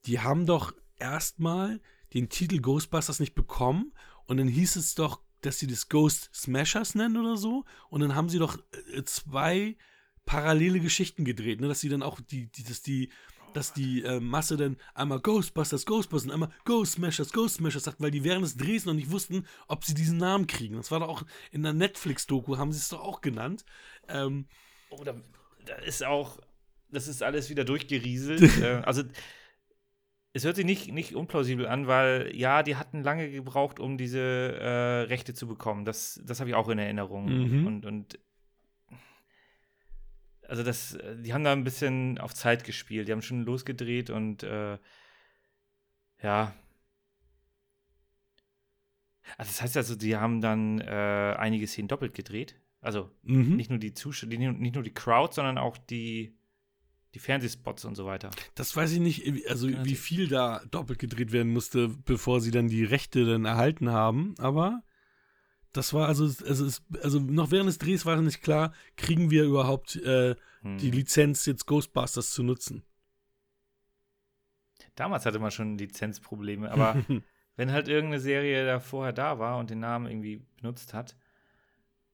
Die haben doch erstmal den Titel Ghostbusters nicht bekommen und dann hieß es doch, dass sie das Ghost Smashers nennen oder so. Und dann haben sie doch äh, zwei parallele Geschichten gedreht, ne? dass sie dann auch die, die dass die, dass die äh, Masse dann einmal Ghostbusters, Ghostbusters und einmal Ghost Smashers, Ghost Smashers sagt, weil die während des Drehs noch nicht wussten, ob sie diesen Namen kriegen. Das war doch auch in der Netflix-Doku, haben sie es doch auch genannt. Ähm, Oh, da, da ist auch, das ist alles wieder durchgerieselt. äh, also es hört sich nicht, nicht unplausibel an, weil ja, die hatten lange gebraucht, um diese äh, Rechte zu bekommen. Das, das habe ich auch in Erinnerung. Mhm. Und, und also das, die haben da ein bisschen auf Zeit gespielt. Die haben schon losgedreht und äh, ja. Also das heißt also, die haben dann äh, einige Szenen doppelt gedreht. Also Mhm. nicht nur die Zuschauer, nicht nur die Crowd, sondern auch die, die Fernsehspots und so weiter. Das weiß ich nicht, also Ja, wie viel da doppelt gedreht werden musste, bevor sie dann die Rechte dann erhalten haben. Aber das war also, also, es, also noch während des Drehs war nicht klar, kriegen wir überhaupt äh, Hm. die Lizenz, jetzt Ghostbusters zu nutzen. Damals hatte man schon Lizenzprobleme, aber wenn halt irgendeine Serie da vorher da war und den Namen irgendwie benutzt hat.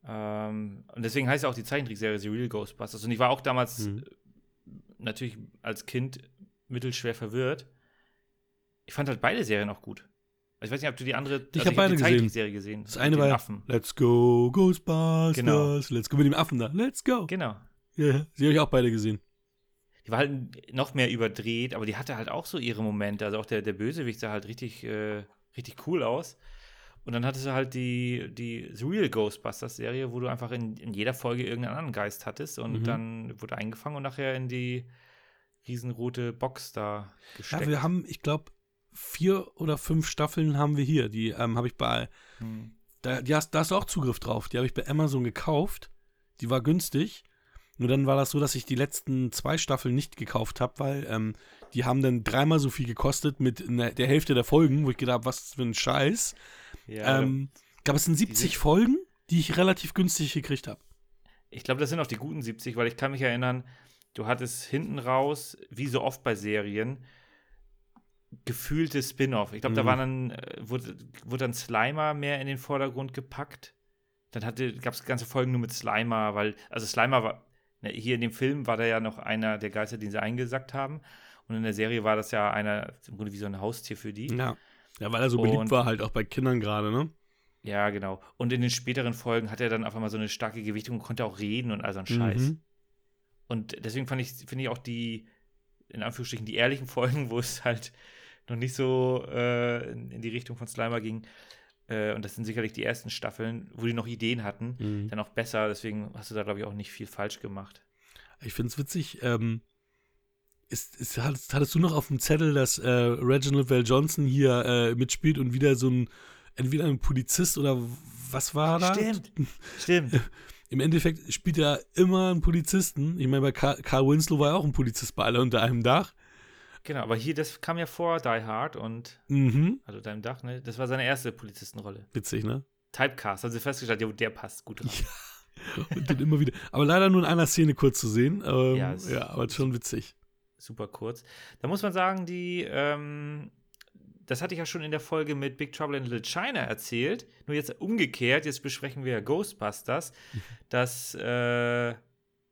Ähm, und deswegen heißt ja auch die Zeichentrickserie The Real Ghostbusters. Und ich war auch damals Mhm. Natürlich als Kind mittelschwer verwirrt. Ich fand halt beide Serien auch gut. Also ich weiß nicht, ob du die andere Ich hab beide die gesehen. Zeichentrickserie gesehen. Das eine war Affen. Let's go, Ghostbusters. Genau. Let's go mit dem Affen da. Let's go. Genau. Ja, sie habe ich auch beide gesehen. Die war halt noch mehr überdreht, aber die hatte halt auch so ihre Momente. Also auch der, der Bösewicht sah halt richtig, äh, richtig cool aus. Und dann hattest du halt die, die The Real Ghostbusters-Serie, wo du einfach in, in jeder Folge irgendeinen anderen Geist hattest und Mhm. dann wurde eingefangen und nachher in die riesenrote Box da gesteckt. Ja, wir haben, ich glaube, vier oder fünf Staffeln haben wir hier. Die ähm, habe ich bei, Hm. da, die hast, da hast du auch Zugriff drauf. Die habe ich bei Amazon gekauft. Die war günstig. Nur dann war das so, dass ich die letzten zwei Staffeln nicht gekauft habe, weil ähm, die haben dann dreimal so viel gekostet mit ne, der Hälfte der Folgen, wo ich gedacht habe, was für ein Scheiß. Ja, ähm, gab es denn 70 Folgen, die ich relativ günstig gekriegt habe. Ich glaube, das sind auch die guten 70, weil ich kann mich erinnern, du hattest hinten raus, wie so oft bei Serien, gefühlte Spin-off. Ich glaube, da Mhm. war dann, äh, wurde, wurde dann Slimer mehr in den Vordergrund gepackt. Dann gab es ganze Folgen nur mit Slimer, weil, also Slimer war, ne, hier in dem Film war da ja noch einer der Geister, den sie eingesackt haben. Und in der Serie war das ja einer, im Grunde wie so ein Haustier für die. Ja. Ja, weil er so beliebt Und- war, halt auch bei Kindern gerade, ne? Ja, genau. Und in den späteren Folgen hat er dann auf einmal so eine starke Gewichtung und konnte auch reden und all so ein Scheiß. Mhm. Und deswegen fand ich, finde ich auch die, in Anführungsstrichen, die ehrlichen Folgen, wo es halt noch nicht so äh, in, in die Richtung von Slimer ging. Äh, und das sind sicherlich die ersten Staffeln, wo die noch Ideen hatten, Mhm. dann auch besser. Deswegen hast du da, glaube ich, auch nicht viel falsch gemacht. Ich finde es witzig. Ähm, ist, ist, hattest, hattest du noch auf dem Zettel, dass äh, Reginald Val Johnson hier äh, mitspielt und wieder so ein, entweder ein Polizist oder was war da? Stimmt. Stimmt. Im Endeffekt spielt er immer einen Polizisten. Ich meine, bei Carl, Carl Winslow war ja auch ein Polizist bei alle unter einem Dach. genau, aber hier, das kam ja vor Die Hard und, Mhm. also deinem Dach, ne? Das war seine erste Polizistenrolle. Witzig, ne? Typecast, also festgestellt, ja, der passt gut rein. Und dann immer wieder. Aber leider nur in einer Szene kurz zu sehen. Ähm, Ja, ja, es- aber schon witzig. Super kurz. Da muss man sagen, die, ähm, das hatte ich ja schon in der Folge mit Big Trouble in Little China erzählt. Nur jetzt umgekehrt, jetzt besprechen wir Ghostbusters. Das äh,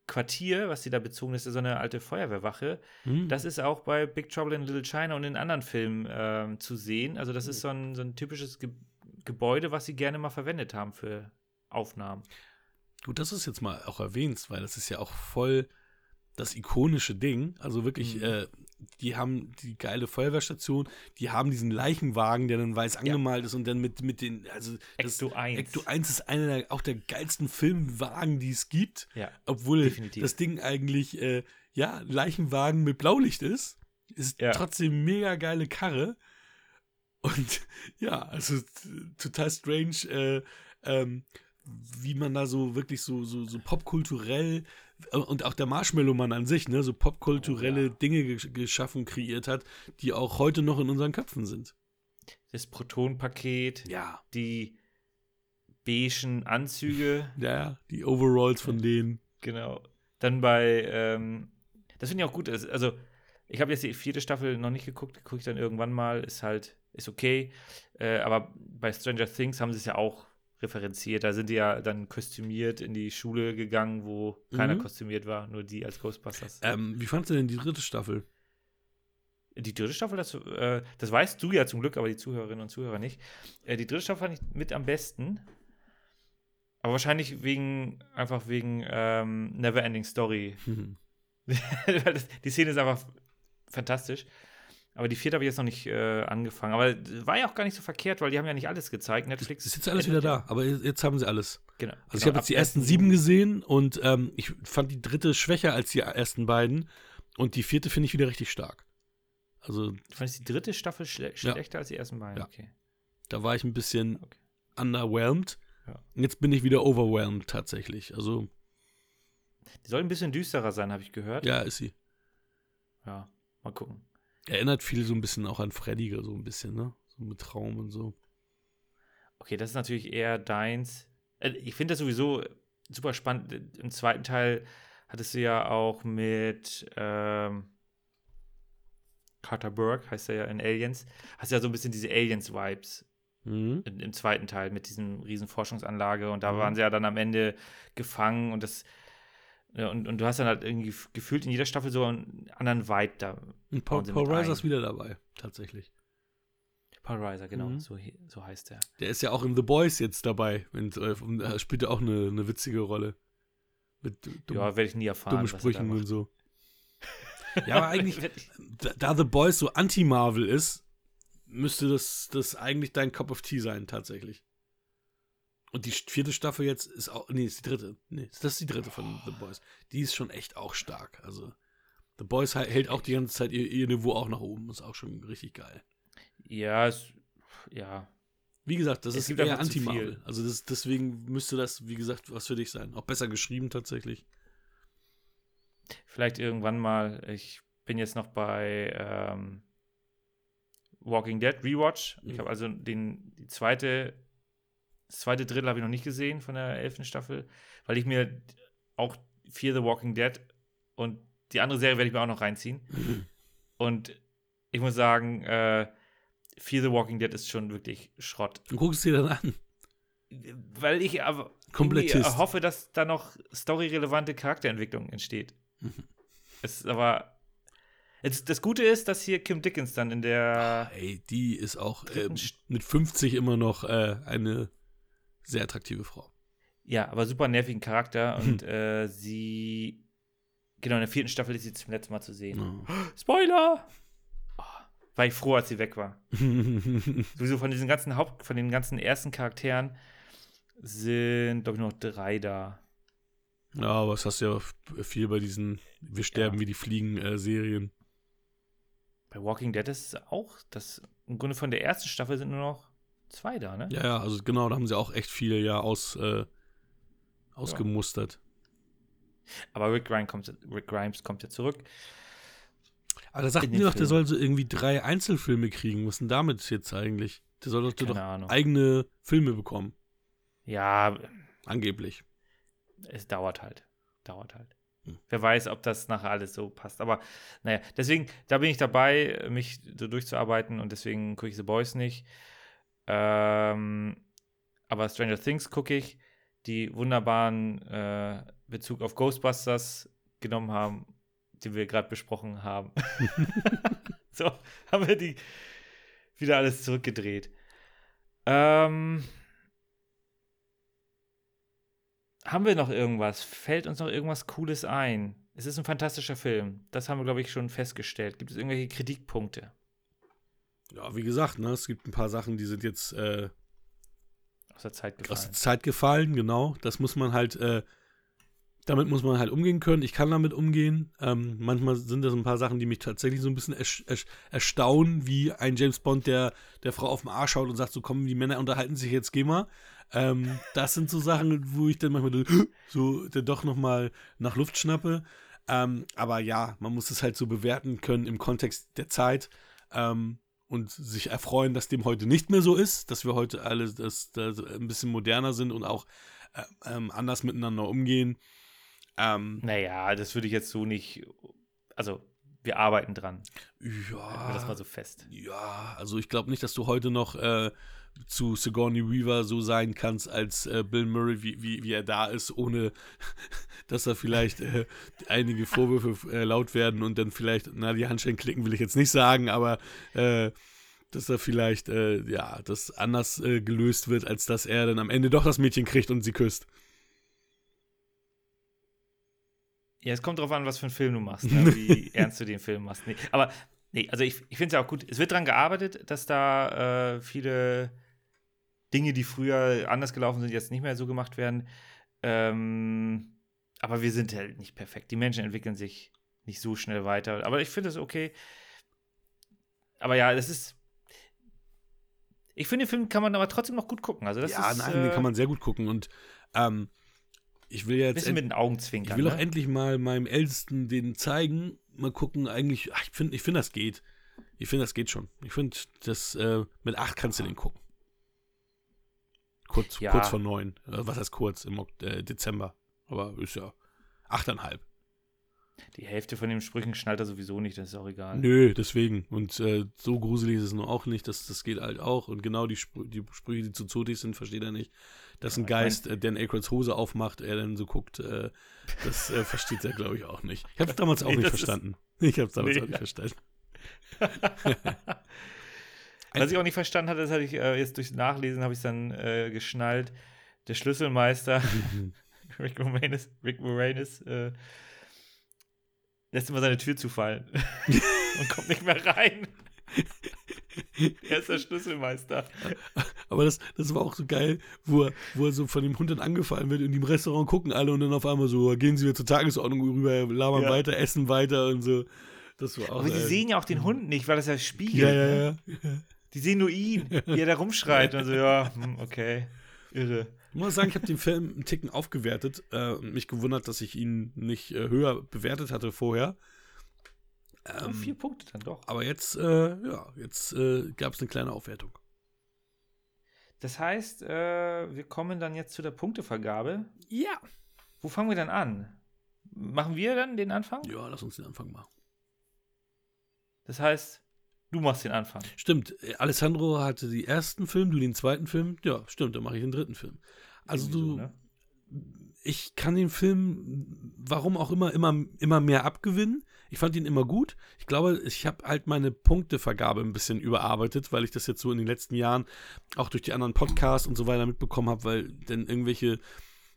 Quartier, was sie da bezogen ist, ist so eine alte Feuerwehrwache. Mhm. Das ist auch bei Big Trouble in Little China und in anderen Filmen ähm, zu sehen. Also, das ist so ein, so ein typisches Ge Gebäude, was sie gerne mal verwendet haben für Aufnahmen. Gut, dass du es jetzt mal auch erwähnst, weil das ist ja auch voll das ikonische Ding. Also wirklich, Mhm. äh, die haben die geile Feuerwehrstation, die haben diesen Leichenwagen, der dann weiß angemalt ist und dann mit, mit den, also das, Ecto 1. Ecto 1 ist einer der, auch der geilsten Filmwagen, die es gibt, Ja, obwohl definitiv. das Ding eigentlich, äh, ja, Leichenwagen mit Blaulicht ist. Ist Ja. trotzdem mega geile Karre. Und ja, also total strange, äh, ähm, wie man da so wirklich so, so, so popkulturell und auch der Marshmallow-Mann an sich, ne, so popkulturelle Oh ja. Dinge gesch- geschaffen, kreiert hat, die auch heute noch in unseren Köpfen sind. das Protonpaket. Ja. die beigen Anzüge, Ja, die Overalls von denen. genau. Dann bei, ähm, das finde ich auch gut. also- Also, ich habe jetzt die vierte Staffel noch nicht geguckt, gucke ich dann irgendwann mal, ist halt, ist okay. Äh, aber bei Stranger Things haben sie es ja auch referenziert. Da sind die ja dann kostümiert in die Schule gegangen, wo keiner Mhm. kostümiert war, nur die als Ghostbusters. Ähm, wie fandst du denn die dritte Staffel? Die dritte Staffel, das, äh, das weißt du ja zum Glück, aber die Zuhörerinnen und Zuhörer nicht. Äh, die dritte Staffel fand ich mit am besten. Aber wahrscheinlich wegen, einfach wegen ähm, Neverending Story. Das, die Szene ist einfach fantastisch. Aber die vierte habe ich jetzt noch nicht äh, angefangen. Aber war ja auch gar nicht so verkehrt, weil die haben ja nicht alles gezeigt. Netflix ist jetzt alles wieder da, aber jetzt haben sie alles. Genau. Also genau, ich habe jetzt die ersten sieben gesehen und ähm, ich fand die dritte schwächer als die ersten beiden und die vierte finde ich wieder richtig stark. Also Du fandest die dritte Staffel schle Ja. schlechter als die ersten beiden? Ja. Okay. da war ich ein bisschen Okay. underwhelmed. Ja. Und jetzt bin ich wieder overwhelmed tatsächlich. Also Die soll ein bisschen düsterer sein, habe ich gehört. ja, ist sie. Ja, mal gucken. Erinnert viel so ein bisschen auch an Freddy, so ein bisschen, ne? So mit Traum und so. Okay, das ist natürlich eher deins. Äh, Ich finde das sowieso super spannend. Im zweiten Teil hattest du ja auch mit ähm, Carter Burke, heißt er ja in Aliens, hast ja so ein bisschen diese Aliens-Vibes Mhm. im, im zweiten Teil mit diesem riesen Forschungsanlage und da Mhm. waren sie ja dann am Ende gefangen und das ja, und, und du hast dann halt irgendwie gefühlt in jeder Staffel so einen anderen Vibe da. Und Paul, Paul Reiser ist wieder dabei, tatsächlich. Paul Reiser, genau, Mhm. so, so heißt er. Der ist ja auch in The Boys jetzt dabei. Und, äh, äh, spielt ja auch eine, eine witzige Rolle. Mit dumm, ja, werde ich nie erfahren. er da Sprüchen und so. Ja, aber eigentlich, da The Boys so anti-Marvel ist, müsste das, das eigentlich dein Cup of Tea sein, tatsächlich. Und die vierte Staffel jetzt ist auch, nee, ist die dritte. Nee, das ist die dritte von The Boys. Die ist schon echt auch stark. Also, The Boys hält auch die ganze Zeit ihr, ihr Niveau auch nach oben. Ist auch schon richtig geil. ja, es, ja, Wie gesagt, das Es ist eher Anti-Marvel. Also das, deswegen müsste das, wie gesagt, was für dich sein. Auch besser geschrieben tatsächlich. Vielleicht irgendwann mal. Ich bin jetzt noch bei ähm, Walking Dead Rewatch. Ich Mhm. habe also den, die zweite, das zweite Drittel habe ich noch nicht gesehen von der elften Staffel, weil ich mir auch Fear the Walking Dead und die andere Serie werde ich mir auch noch reinziehen. Und ich muss sagen, äh, Fear the Walking Dead ist schon wirklich Schrott. Du guckst dir dann an. Weil ich aber hoffe, dass da noch storyrelevante Charakterentwicklung entsteht. Mhm. Es ist aber. Es, das Gute ist, dass hier Kim Dickens dann in der. Ey, die ist auch äh, mit 50 immer noch äh, eine sehr attraktive Frau. Ja, aber super nervigen Charakter Hm. und äh, sie. Genau, in der vierten Staffel ist sie zum letzten Mal zu sehen. Ja. Spoiler! Oh, war ich froh, als sie weg war. Sowieso von diesen ganzen Haupt, von den ganzen ersten Charakteren sind, glaube ich, noch drei da. ja, aber es hast ja f- viel bei diesen Wir sterben Ja. wie die Fliegen äh. Bei Walking Dead ist es auch, das im Grunde von der ersten Staffel sind nur noch zwei da, ne? Ja, ja, also genau, da haben sie auch echt viel ja aus, äh, ausgemustert. Aber Rick, Grimes kommt, Rick Grimes kommt ja zurück. Aber da sagten die doch, der soll so irgendwie drei Einzelfilme kriegen. Was ist denn damit jetzt eigentlich? Der soll doch, der doch eigene Filme bekommen. Ja, Angeblich. es dauert halt. Dauert halt. Hm. Wer weiß, ob das nachher alles so passt. Aber naja, deswegen, da bin ich dabei, mich so durchzuarbeiten und deswegen gucke ich The Boys nicht. Ähm, aber Stranger Things gucke ich, die wunderbaren äh, Bezug auf Ghostbusters genommen haben, den wir gerade besprochen haben. so, haben wir die wieder alles zurückgedreht. Ähm, haben wir noch irgendwas? Fällt uns noch irgendwas Cooles ein? Es ist ein fantastischer Film. Das haben wir, glaube ich, schon festgestellt. Gibt es irgendwelche Kritikpunkte? Ja, wie gesagt, ne, es gibt ein paar Sachen, die sind jetzt äh, Aus der Zeit aus gefallen. der Zeit gefallen, genau. Das muss man halt, äh, damit muss man halt umgehen können. Ich kann damit umgehen. Ähm, manchmal sind das ein paar Sachen, die mich tatsächlich so ein bisschen erstaunen, wie ein James Bond, der der Frau auf den Arsch schaut und sagt, so kommen die Männer unterhalten sich jetzt, geh mal. Ähm, das sind so Sachen, wo ich dann manchmal so dann doch nochmal nach Luft schnappe. Ähm, aber ja, man muss es halt so bewerten können im Kontext der Zeit. Ähm, und sich erfreuen, dass dem heute nicht mehr so ist, dass wir heute alle das, das ein bisschen moderner sind und auch äh, ähm, anders miteinander umgehen. Ähm, Naja, das würde ich jetzt so nicht. Also, wir arbeiten dran. Halten wir das mal ja, so fest. ja, also ich glaube nicht, dass du heute noch äh, zu Sigourney Weaver so sein kannst als äh, Bill Murray, wie, wie, wie er da ist, ohne dass da vielleicht äh, einige Vorwürfe äh, laut werden und dann vielleicht, na, die Handschellen klicken will ich jetzt nicht sagen, aber äh, dass da vielleicht, äh, ja, das anders äh, gelöst wird, als dass er dann am Ende doch das Mädchen kriegt und sie küsst. Ja, es kommt drauf an, was für einen Film du machst, ne? wie ernst du den Film machst. Nee, aber Nee, also ich, ich finde es ja auch gut. Es wird daran gearbeitet, dass da äh, viele Dinge, die früher anders gelaufen sind, jetzt nicht mehr so gemacht werden. Ähm, aber wir sind halt nicht perfekt. Die Menschen entwickeln sich nicht so schnell weiter. Aber ich finde es okay. Aber ja, das ist. Ich finde, den Film kann man aber trotzdem noch gut gucken. Also das ja, ist, nein, den äh, kann man sehr gut gucken. Und ähm, ich will jetzt. bisschen mit den Augen zwinkern. Ich will auch ne? endlich mal meinem Ältesten den zeigen. Mal gucken, eigentlich, ach, ich finde, ich find, das geht. Ich finde, das geht schon. Ich finde, das äh, mit acht kannst du den gucken. Kurz, Ja. kurz vor neun. Äh, was heißt kurz? Im äh, Dezember. Aber ist ja achteinhalb. Die Hälfte von den Sprüchen schnallt er sowieso nicht, das ist auch egal. Nö, deswegen. Und äh, so gruselig ist es nur auch nicht. Das, das geht halt auch. Und genau die, Sprü die Sprüche, die zu zotig sind, versteht er nicht. Dass ein ich mein- Geist äh, Dan Aykroyds Hose aufmacht, er dann so guckt, äh, das äh, versteht er, glaube ich, auch nicht. Ich habe es damals auch Nee, nicht das ist- verstanden. Ich habe es damals Nee. auch nicht verstanden. Was ich auch nicht verstanden hatte, das hatte ich äh, jetzt durchs Nachlesen, habe ich dann äh, geschnallt. Der Schlüsselmeister, Rick Moranis, Rick Moranis äh, lässt immer seine Tür zufallen und kommt nicht mehr rein. er ist der Schlüsselmeister. Aber das, das war auch so geil, wo er, wo er so von dem Hund dann angefallen wird und die im Restaurant gucken alle und dann auf einmal so, gehen sie wieder zur Tagesordnung rüber, labern Ja. weiter, essen weiter und so. Das war auch. Aber die äh, sehen ja auch den Hund nicht, weil das ja spiegelt. Ja, ne? ja, ja. Die sehen nur ihn, wie er da rumschreit. Und so, ja, hm, okay. Irre. Ich muss sagen, ich habe den Film einen Ticken aufgewertet äh, und mich gewundert, dass ich ihn nicht äh, höher bewertet hatte vorher. Oh, Ähm, vier Punkte dann doch. aber jetzt, äh, ja, jetzt äh, gab es eine kleine Aufwertung. Das heißt, äh, wir kommen dann jetzt zu der Punktevergabe. Ja. Wo fangen wir dann an? Machen wir dann den Anfang? Ja, lass uns den Anfang machen. Das heißt, du machst den Anfang. Stimmt, äh, Alessandro hatte den ersten Film, du den zweiten Film. Ja, stimmt, dann mache ich den dritten Film. Also Sowieso, du, ne? ich kann den Film, warum auch immer, immer, immer mehr abgewinnen. Ich fand ihn immer gut. Ich glaube, ich habe halt meine Punktevergabe ein bisschen überarbeitet, weil ich das jetzt so in den letzten Jahren auch durch die anderen Podcasts und so weiter mitbekommen habe, weil denn irgendwelche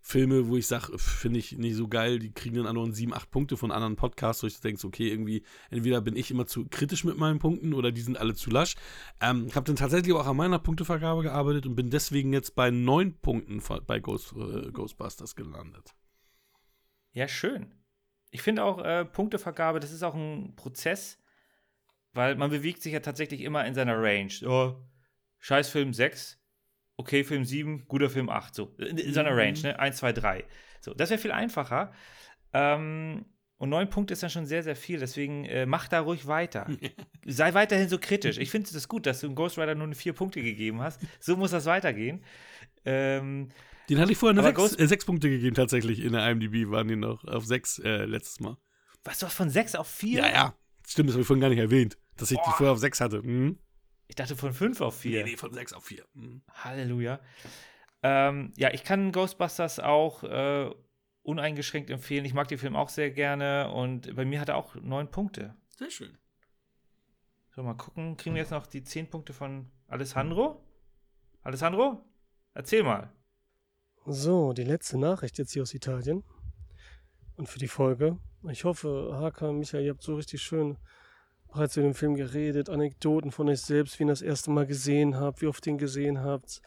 Filme, wo ich sage, finde ich nicht so geil, die kriegen dann anderen sieben, acht Punkte von anderen Podcasts, wo ich denke, okay, irgendwie, entweder bin ich immer zu kritisch mit meinen Punkten oder die sind alle zu lasch. Ähm, habe dann tatsächlich auch an meiner Punktevergabe gearbeitet und bin deswegen jetzt bei neun Punkten von- bei Ghost, äh, Ghostbusters gelandet. Ja, schön. Ich finde auch äh, Punktevergabe, das ist auch ein Prozess, weil man bewegt sich ja tatsächlich immer in seiner Range. Oh, Scheißfilm 6, okay, Film 7, guter Film 8. So, in, in seiner Range, ne? 1, 2, 3. So, das wäre viel einfacher. Ähm, und neun Punkte ist dann schon sehr, sehr viel. Deswegen äh, mach da ruhig weiter. Sei weiterhin so kritisch. Ich finde es gut, dass du im Ghost Rider nur vier Punkte gegeben hast. So muss das weitergehen. Ähm, Den hatte ich vorher Aber sechs, äh, sechs Punkte gegeben, tatsächlich. In der IMDb waren die noch auf sechs äh, letztes Mal. was, du hast von 6 auf 4? Ja, ja. Stimmt, das habe ich vorhin gar nicht erwähnt, dass ich die Boah. vorher auf sechs hatte. Mhm. Ich dachte von 5 auf 4. Nee, nee, von sechs auf vier. Mhm. Halleluja. Ähm, ja, ich kann Ghostbusters auch äh, uneingeschränkt empfehlen. Ich mag den Film auch sehr gerne und bei mir hat er auch neun Punkte. Sehr schön. So, mal gucken. Kriegen wir jetzt noch die zehn Punkte von Alessandro? Alessandro? Erzähl mal. So, die letzte Nachricht jetzt hier aus Italien. Und für die Folge. Ich hoffe, Haka, Michael, ihr habt so richtig schön bereits über den Film geredet, Anekdoten von euch selbst, wie ihr das erste Mal gesehen habt, wie oft ihr ihn gesehen habt,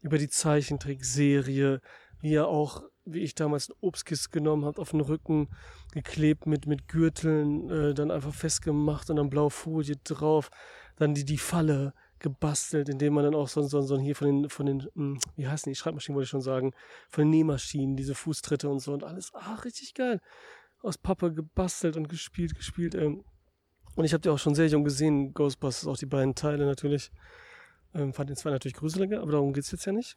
über die Zeichentrickserie, wie ihr auch, wie ich damals, eine Obstkiste genommen habt, auf den Rücken geklebt mit, mit Gürteln, äh, dann einfach festgemacht und dann blaue Folie drauf, dann die, die Falle gebastelt, indem man dann auch so, so, so hier von den, von den, hm, wie heißen die, Schreibmaschinen wollte ich schon sagen, von den Nähmaschinen, diese Fußtritte und so und alles, ach, richtig geil. Aus Pappe gebastelt und gespielt, gespielt. Ähm. Und ich habe die auch schon sehr jung gesehen, Ghostbusters, auch die beiden Teile natürlich. Ähm, fand den zwei natürlich gruseliger, aber darum geht's jetzt ja nicht.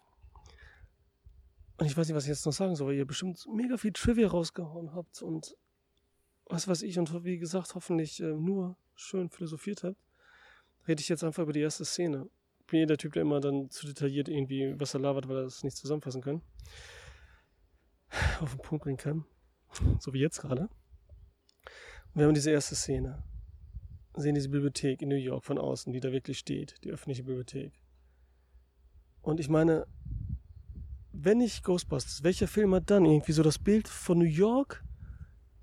Und ich weiß nicht, was ich jetzt noch sagen soll, weil ihr bestimmt mega viel Trivia rausgehauen habt und was weiß ich und wie gesagt, hoffentlich äh, nur schön philosophiert habt, rede ich jetzt einfach über die erste Szene. Ich bin jeder Typ, der immer dann zu detailliert irgendwie was er labert, weil er das nicht zusammenfassen kann. Auf den Punkt bringen kann. So wie jetzt gerade. Und wir haben diese erste Szene. Sehen diese Bibliothek in New York von außen, die da wirklich steht, die öffentliche Bibliothek. Und ich meine, wenn nicht Ghostbusters, welcher Film hat dann irgendwie so das Bild von New York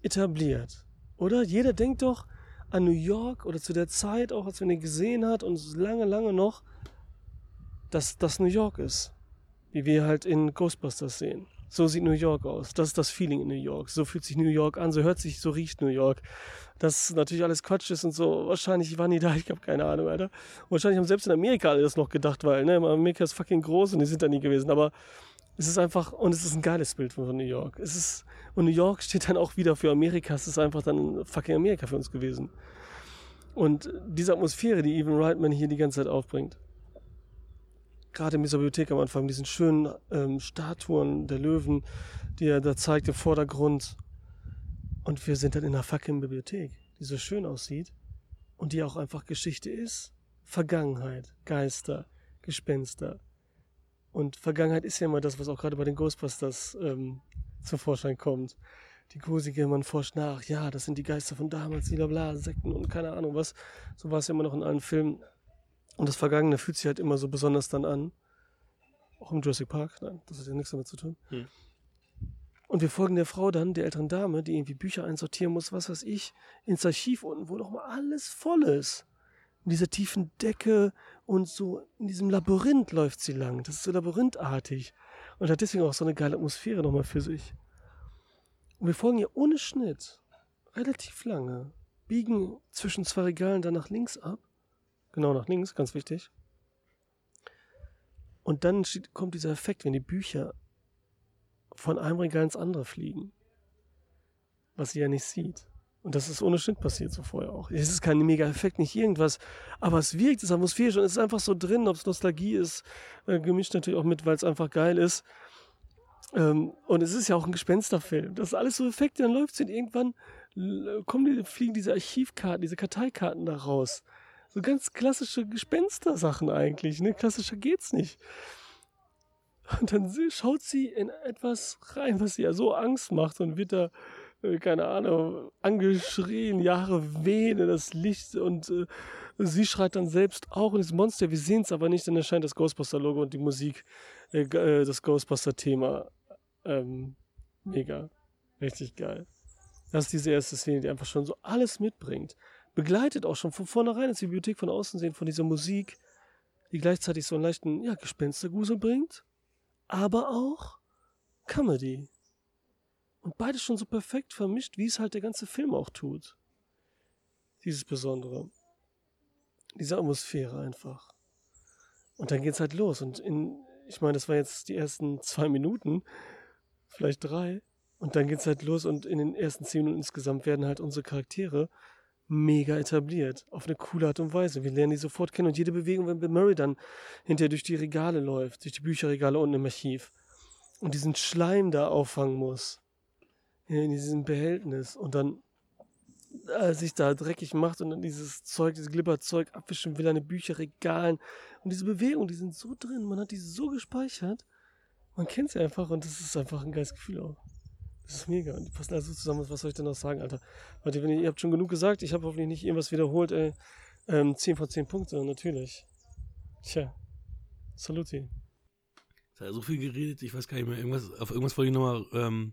etabliert? Oder? Jeder denkt doch an New York oder zu der Zeit, auch als man ihn gesehen hat und lange, lange noch, dass das New York ist. Wie wir halt in Ghostbusters sehen. So sieht New York aus. Das ist das Feeling in New York. So fühlt sich New York an, so hört sich, so riecht New York. Dass natürlich alles Quatsch ist und so. Wahrscheinlich waren die da, ich habe keine Ahnung, Alter. Wahrscheinlich haben selbst in Amerika alle das noch gedacht, weil, ne, Amerika ist fucking groß und die sind da nie gewesen. Aber es ist einfach, und es ist ein geiles Bild von New York. Es ist, und New York steht dann auch wieder für Amerika. Es ist einfach dann fucking Amerika für uns gewesen. Und diese Atmosphäre, die Evan Reitman hier die ganze Zeit aufbringt. Gerade in dieser Bibliothek am Anfang, diesen schönen ähm, Statuen der Löwen, die er da zeigt im Vordergrund. Und wir sind dann in einer fucking Bibliothek, die so schön aussieht und die auch einfach Geschichte ist. Vergangenheit, Geister, Gespenster. Und Vergangenheit ist ja immer das, was auch gerade bei den Ghostbusters ähm, zum Vorschein kommt. Die gruselige, man forscht nach, ja, das sind die Geister von damals, bla bla, Sekten und keine Ahnung was. So war es ja immer noch in allen Filmen. Und das Vergangene fühlt sich halt immer so besonders dann an. Auch im Jurassic Park, nein, das hat ja nichts damit zu tun. Hm. Und wir folgen der Frau dann, der älteren Dame, die irgendwie Bücher einsortieren muss, was weiß ich, ins Archiv unten, wo noch mal alles voll ist. In dieser tiefen Decke und so in diesem Labyrinth läuft sie lang. Das ist so labyrinthartig. Und hat deswegen auch so eine geile Atmosphäre nochmal für sich. Und wir folgen ihr ohne Schnitt. Relativ lange. Biegen zwischen zwei Regalen dann nach links ab. Genau nach links, ganz wichtig. Und dann kommt dieser Effekt, wenn die Bücher von einem Regal ins andere fliegen. Was sie ja nicht sieht. Und das ist ohne Schnitt passiert so vorher auch. Es ist kein mega Effekt, nicht irgendwas. Aber es wirkt, es ist atmosphärisch und es ist einfach so drin, ob es Nostalgie ist, äh, gemischt natürlich auch mit, weil es einfach geil ist. Ähm, und es ist ja auch ein Gespensterfilm. Das ist alles so Effekte, dann läuft es und irgendwann l- kommen die, fliegen diese Archivkarten, diese Karteikarten da raus. So ganz klassische Gespenstersachen eigentlich, ne? Klassischer geht's nicht. Und dann schaut sie in etwas rein, was sie ja so Angst macht und wird da, äh, keine Ahnung, angeschrien, Jahre wehen in das Licht und äh, sie schreit dann selbst auch in das Monster. Wir sehen es aber nicht, dann erscheint das Ghostbuster-Logo und die Musik, äh, äh, das Ghostbuster-Thema. Ähm, mega. Richtig geil. Das ist diese erste Szene, die einfach schon so alles mitbringt. Begleitet auch schon von vornherein, als die Bibliothek von außen sehen, von dieser Musik, die gleichzeitig so einen leichten, ja, Gespenstergrusel bringt, aber auch Comedy. Und beides schon so perfekt vermischt, wie es halt der ganze Film auch tut. Dieses Besondere. Diese Atmosphäre einfach. Und dann geht's halt los. Und in, ich meine, das war jetzt die ersten zwei Minuten, vielleicht drei. Und dann geht's halt los und in den ersten zehn Minuten insgesamt werden halt unsere Charaktere mega etabliert. Auf eine coole Art und Weise. Wir lernen die sofort kennen und jede Bewegung, wenn Bill Murray dann hinterher durch die Regale läuft, durch die Bücherregale unten im Archiv und diesen Schleim da auffangen muss. In diesem Behältnis und dann äh, sich da dreckig macht und dann dieses Zeug, dieses Glibberzeug abwischen will den Bücherregalen. Und diese Bewegungen, die sind so drin, man hat die so gespeichert. Man kennt sie einfach und das ist einfach ein geiles Gefühl auch. Das ist mega. Und die passen also zusammen. Was soll ich denn noch sagen, Alter? Wenn ihr, ihr habt schon genug gesagt, ich habe hoffentlich nicht irgendwas wiederholt, ey. Ähm, 10 von 10 Punkte, natürlich. Tja. Saluti. Es hat so viel geredet, ich weiß gar nicht mehr. Irgendwas, auf irgendwas wollte ich nochmal ähm,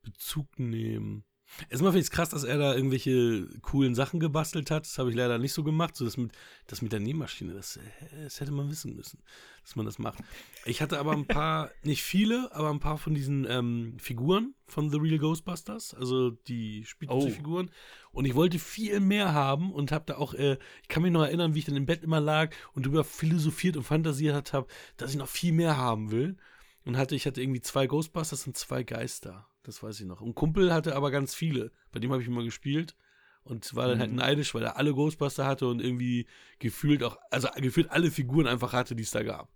Bezug nehmen. Erstmal finde ich es krass, dass er da irgendwelche coolen Sachen gebastelt hat. Das habe ich leider nicht so gemacht. So das mit, das mit der Nähmaschine, das, äh, das hätte man wissen müssen, dass man das macht. Ich hatte aber ein paar, nicht viele, aber ein paar von diesen ähm, Figuren von The Real Ghostbusters, also die Spielzeugfiguren. Und ich wollte viel mehr haben und habe da auch, äh, ich kann mich noch erinnern, wie ich dann im Bett immer lag und darüber philosophiert und fantasiert habe, dass ich noch viel mehr haben will. Und hatte, ich hatte irgendwie zwei Ghostbusters und zwei Geister. Das weiß ich noch. Und Kumpel hatte aber ganz viele. Bei dem habe ich immer gespielt. Und war dann halt neidisch, weil er alle Ghostbuster hatte und irgendwie gefühlt auch, also gefühlt alle Figuren einfach hatte, die es da gab.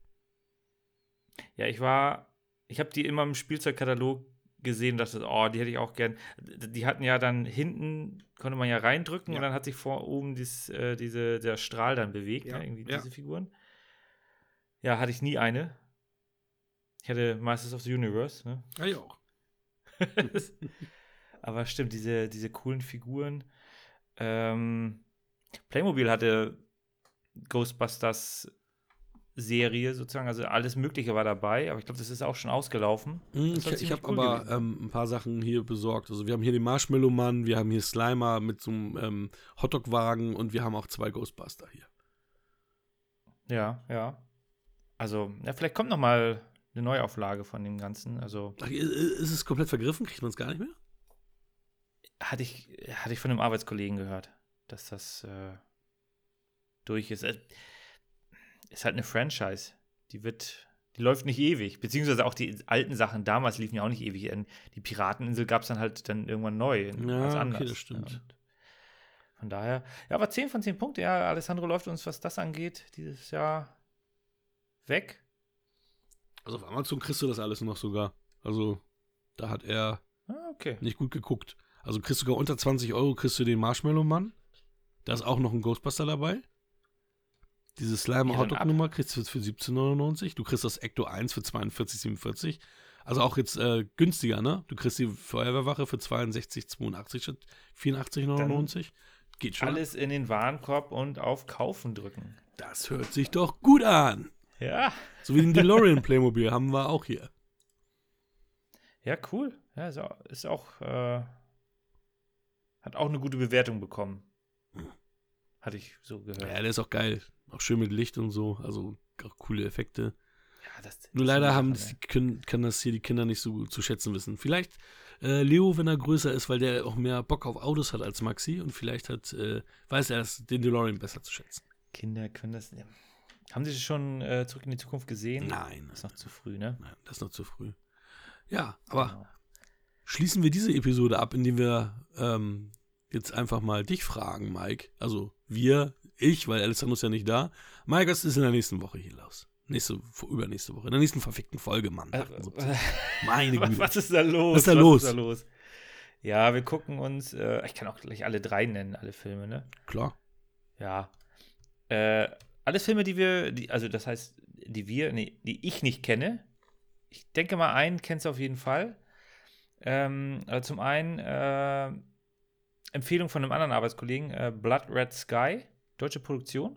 Ja, ich war, ich habe die immer im Spielzeugkatalog gesehen, dachte, oh, die hätte ich auch gern. Die hatten ja dann hinten, konnte man ja reindrücken Ja. und dann hat sich vor oben dies, äh, diese, der Strahl dann bewegt, Ja, ne, irgendwie ja. diese Figuren. Ja, hatte ich nie eine. Ich hatte Masters of the Universe, ne? Ja, ich auch. Aber stimmt, diese, diese coolen Figuren. Ähm, Playmobil hatte Ghostbusters Serie sozusagen, also alles Mögliche war dabei, aber ich glaube, das ist auch schon ausgelaufen. War Ich, ich habe cool aber ähm, ein paar Sachen hier besorgt. Also wir haben hier den Marshmallow-Mann, wir haben hier Slimer mit so einem ähm, Hotdog-Wagen und wir haben auch zwei Ghostbuster hier. Ja, ja. Also, ja, vielleicht kommt noch mal eine Neuauflage von dem Ganzen. Also Ach, ist es komplett vergriffen? Kriegt man es gar nicht mehr? hatte ich, hatte ich von einem Arbeitskollegen gehört, dass das äh, durch ist. Äh, Ist halt eine Franchise. Die wird, die läuft nicht ewig. Beziehungsweise auch die alten Sachen damals liefen ja auch nicht ewig. Die Pirateninsel gab es dann halt dann irgendwann neu. Ja, als okay, anders. das stimmt. Und von daher, ja, aber 10 von 10 Punkte. Ja, Alessandro läuft uns, was das angeht, dieses Jahr weg. Also auf Amazon kriegst du das alles noch sogar. Also da hat er Ah, okay. nicht gut geguckt. Also kriegst du sogar unter 20 Euro kriegst du den Marshmallow-Mann. Da ist auch noch ein Ghostbuster dabei. Diese Slime Hotdog Nummer kriegst du für 17,99. Du kriegst das Ecto 1 für 42,47. Also auch jetzt äh, günstiger, ne? Du kriegst die Feuerwehrwache für 62,82 statt 84,99. Geht schon. Alles in den Warenkorb und auf Kaufen drücken. Das hört sich doch gut an. Ja. So wie den DeLorean Playmobil haben wir auch hier. Ja, cool. Ja, ist auch, ist auch äh, hat auch eine gute Bewertung bekommen. Hatte ich so gehört. Ja, der ist auch geil. Auch schön mit Licht und so. Also auch coole Effekte. Ja, das, Nur das leider haben das, die können, kann das hier die Kinder nicht so gut zu schätzen wissen. Vielleicht äh, Leo, wenn er größer ist, weil der auch mehr Bock auf Autos hat als Maxi und vielleicht hat, äh, weiß er das, den DeLorean besser zu schätzen. Kinder können das. Ja. Haben Sie schon äh, zurück in die Zukunft gesehen? Nein, Ist noch zu früh, ne? nein, das ist noch zu früh. Ja, aber Genau. schließen wir diese Episode ab, indem wir ähm, jetzt einfach mal dich fragen, Mike. Also wir, ich, weil Alessandro ist ja nicht da. Mike, was ist in der nächsten Woche hier los? Nächste, übernächste Woche. In der nächsten verfickten Folge, Mann. Äh, 78. Meine was, Güte. was ist da los? Was ist da los? ist da los? Ja, wir gucken uns, äh, ich kann auch gleich alle drei nennen, alle Filme, ne? Klar. Ja. Äh, alles Filme, die wir, die, also das heißt, die wir, nee, die ich nicht kenne. Ich denke mal, einen kennst du auf jeden Fall. Ähm, also zum einen äh, Empfehlung von einem anderen Arbeitskollegen, äh, Blood Red Sky, deutsche Produktion.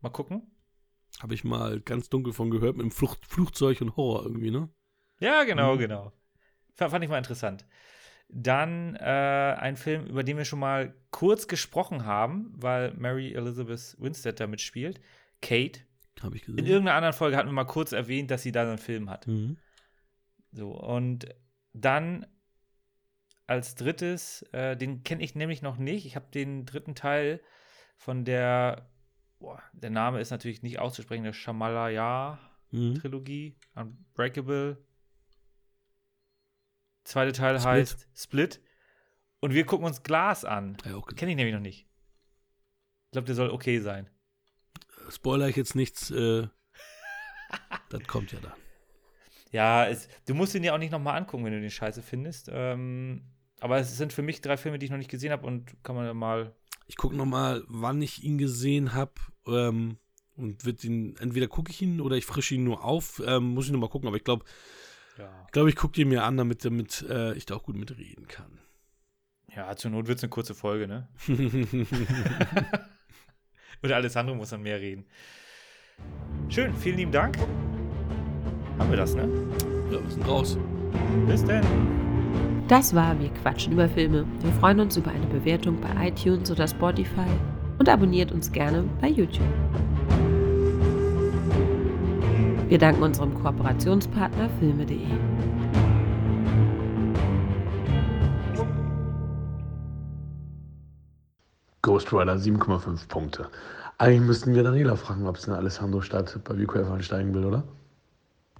Mal gucken. Habe ich mal ganz dunkel von gehört mit dem Flucht, Flugzeug und Horror irgendwie, ne? Ja, genau, Mhm. genau. Fand ich mal interessant. Dann äh, ein Film, über den wir schon mal kurz gesprochen haben, weil Mary Elizabeth Winstead da mitspielt. Kate. Habe ich In gesehen. irgendeiner anderen Folge hatten wir mal kurz erwähnt, dass sie da einen Film hat. Mhm. So, und dann als drittes, äh, den kenne ich nämlich noch nicht. Ich habe den dritten Teil von der, boah, der Name ist natürlich nicht auszusprechen, der Shamalaya-Trilogie, Mhm. Unbreakable. Zweite Teil Split. heißt Split. Und wir gucken uns Glas an. Ja, gesehen. Kenne ich nämlich noch nicht. Ich glaube, der soll okay sein. Spoiler ich jetzt nichts. Äh, das kommt ja dann. Ja, es, du musst ihn ja auch nicht nochmal angucken, wenn du den scheiße findest. Ähm, aber es sind für mich drei Filme, die ich noch nicht gesehen habe und kann man ja mal. Ich gucke nochmal, wann ich ihn gesehen habe. Ähm, und wird ihn, entweder gucke ich ihn oder ich frische ihn nur auf. Ähm, muss ich nochmal gucken, aber ich glaube, Ja. ich, glaub, ich gucke ihn mir an, damit, damit äh, ich da auch gut mitreden kann. Ja, zur Not wird es eine kurze Folge, ne? Und Alessandro muss dann mehr reden. Schön, vielen lieben Dank. Haben wir das, ne? ja, wir sind raus. Bis dann. Das war Wir quatschen über Filme. Wir freuen uns über eine Bewertung bei iTunes oder Spotify und abonniert uns gerne bei YouTube. Wir danken unserem Kooperationspartner filme.de. Ghost Rider 7,5 Punkte. Eigentlich müssten wir Daniela fragen, ob es eine Alessandro-Stadt bei WQF einsteigen will, oder?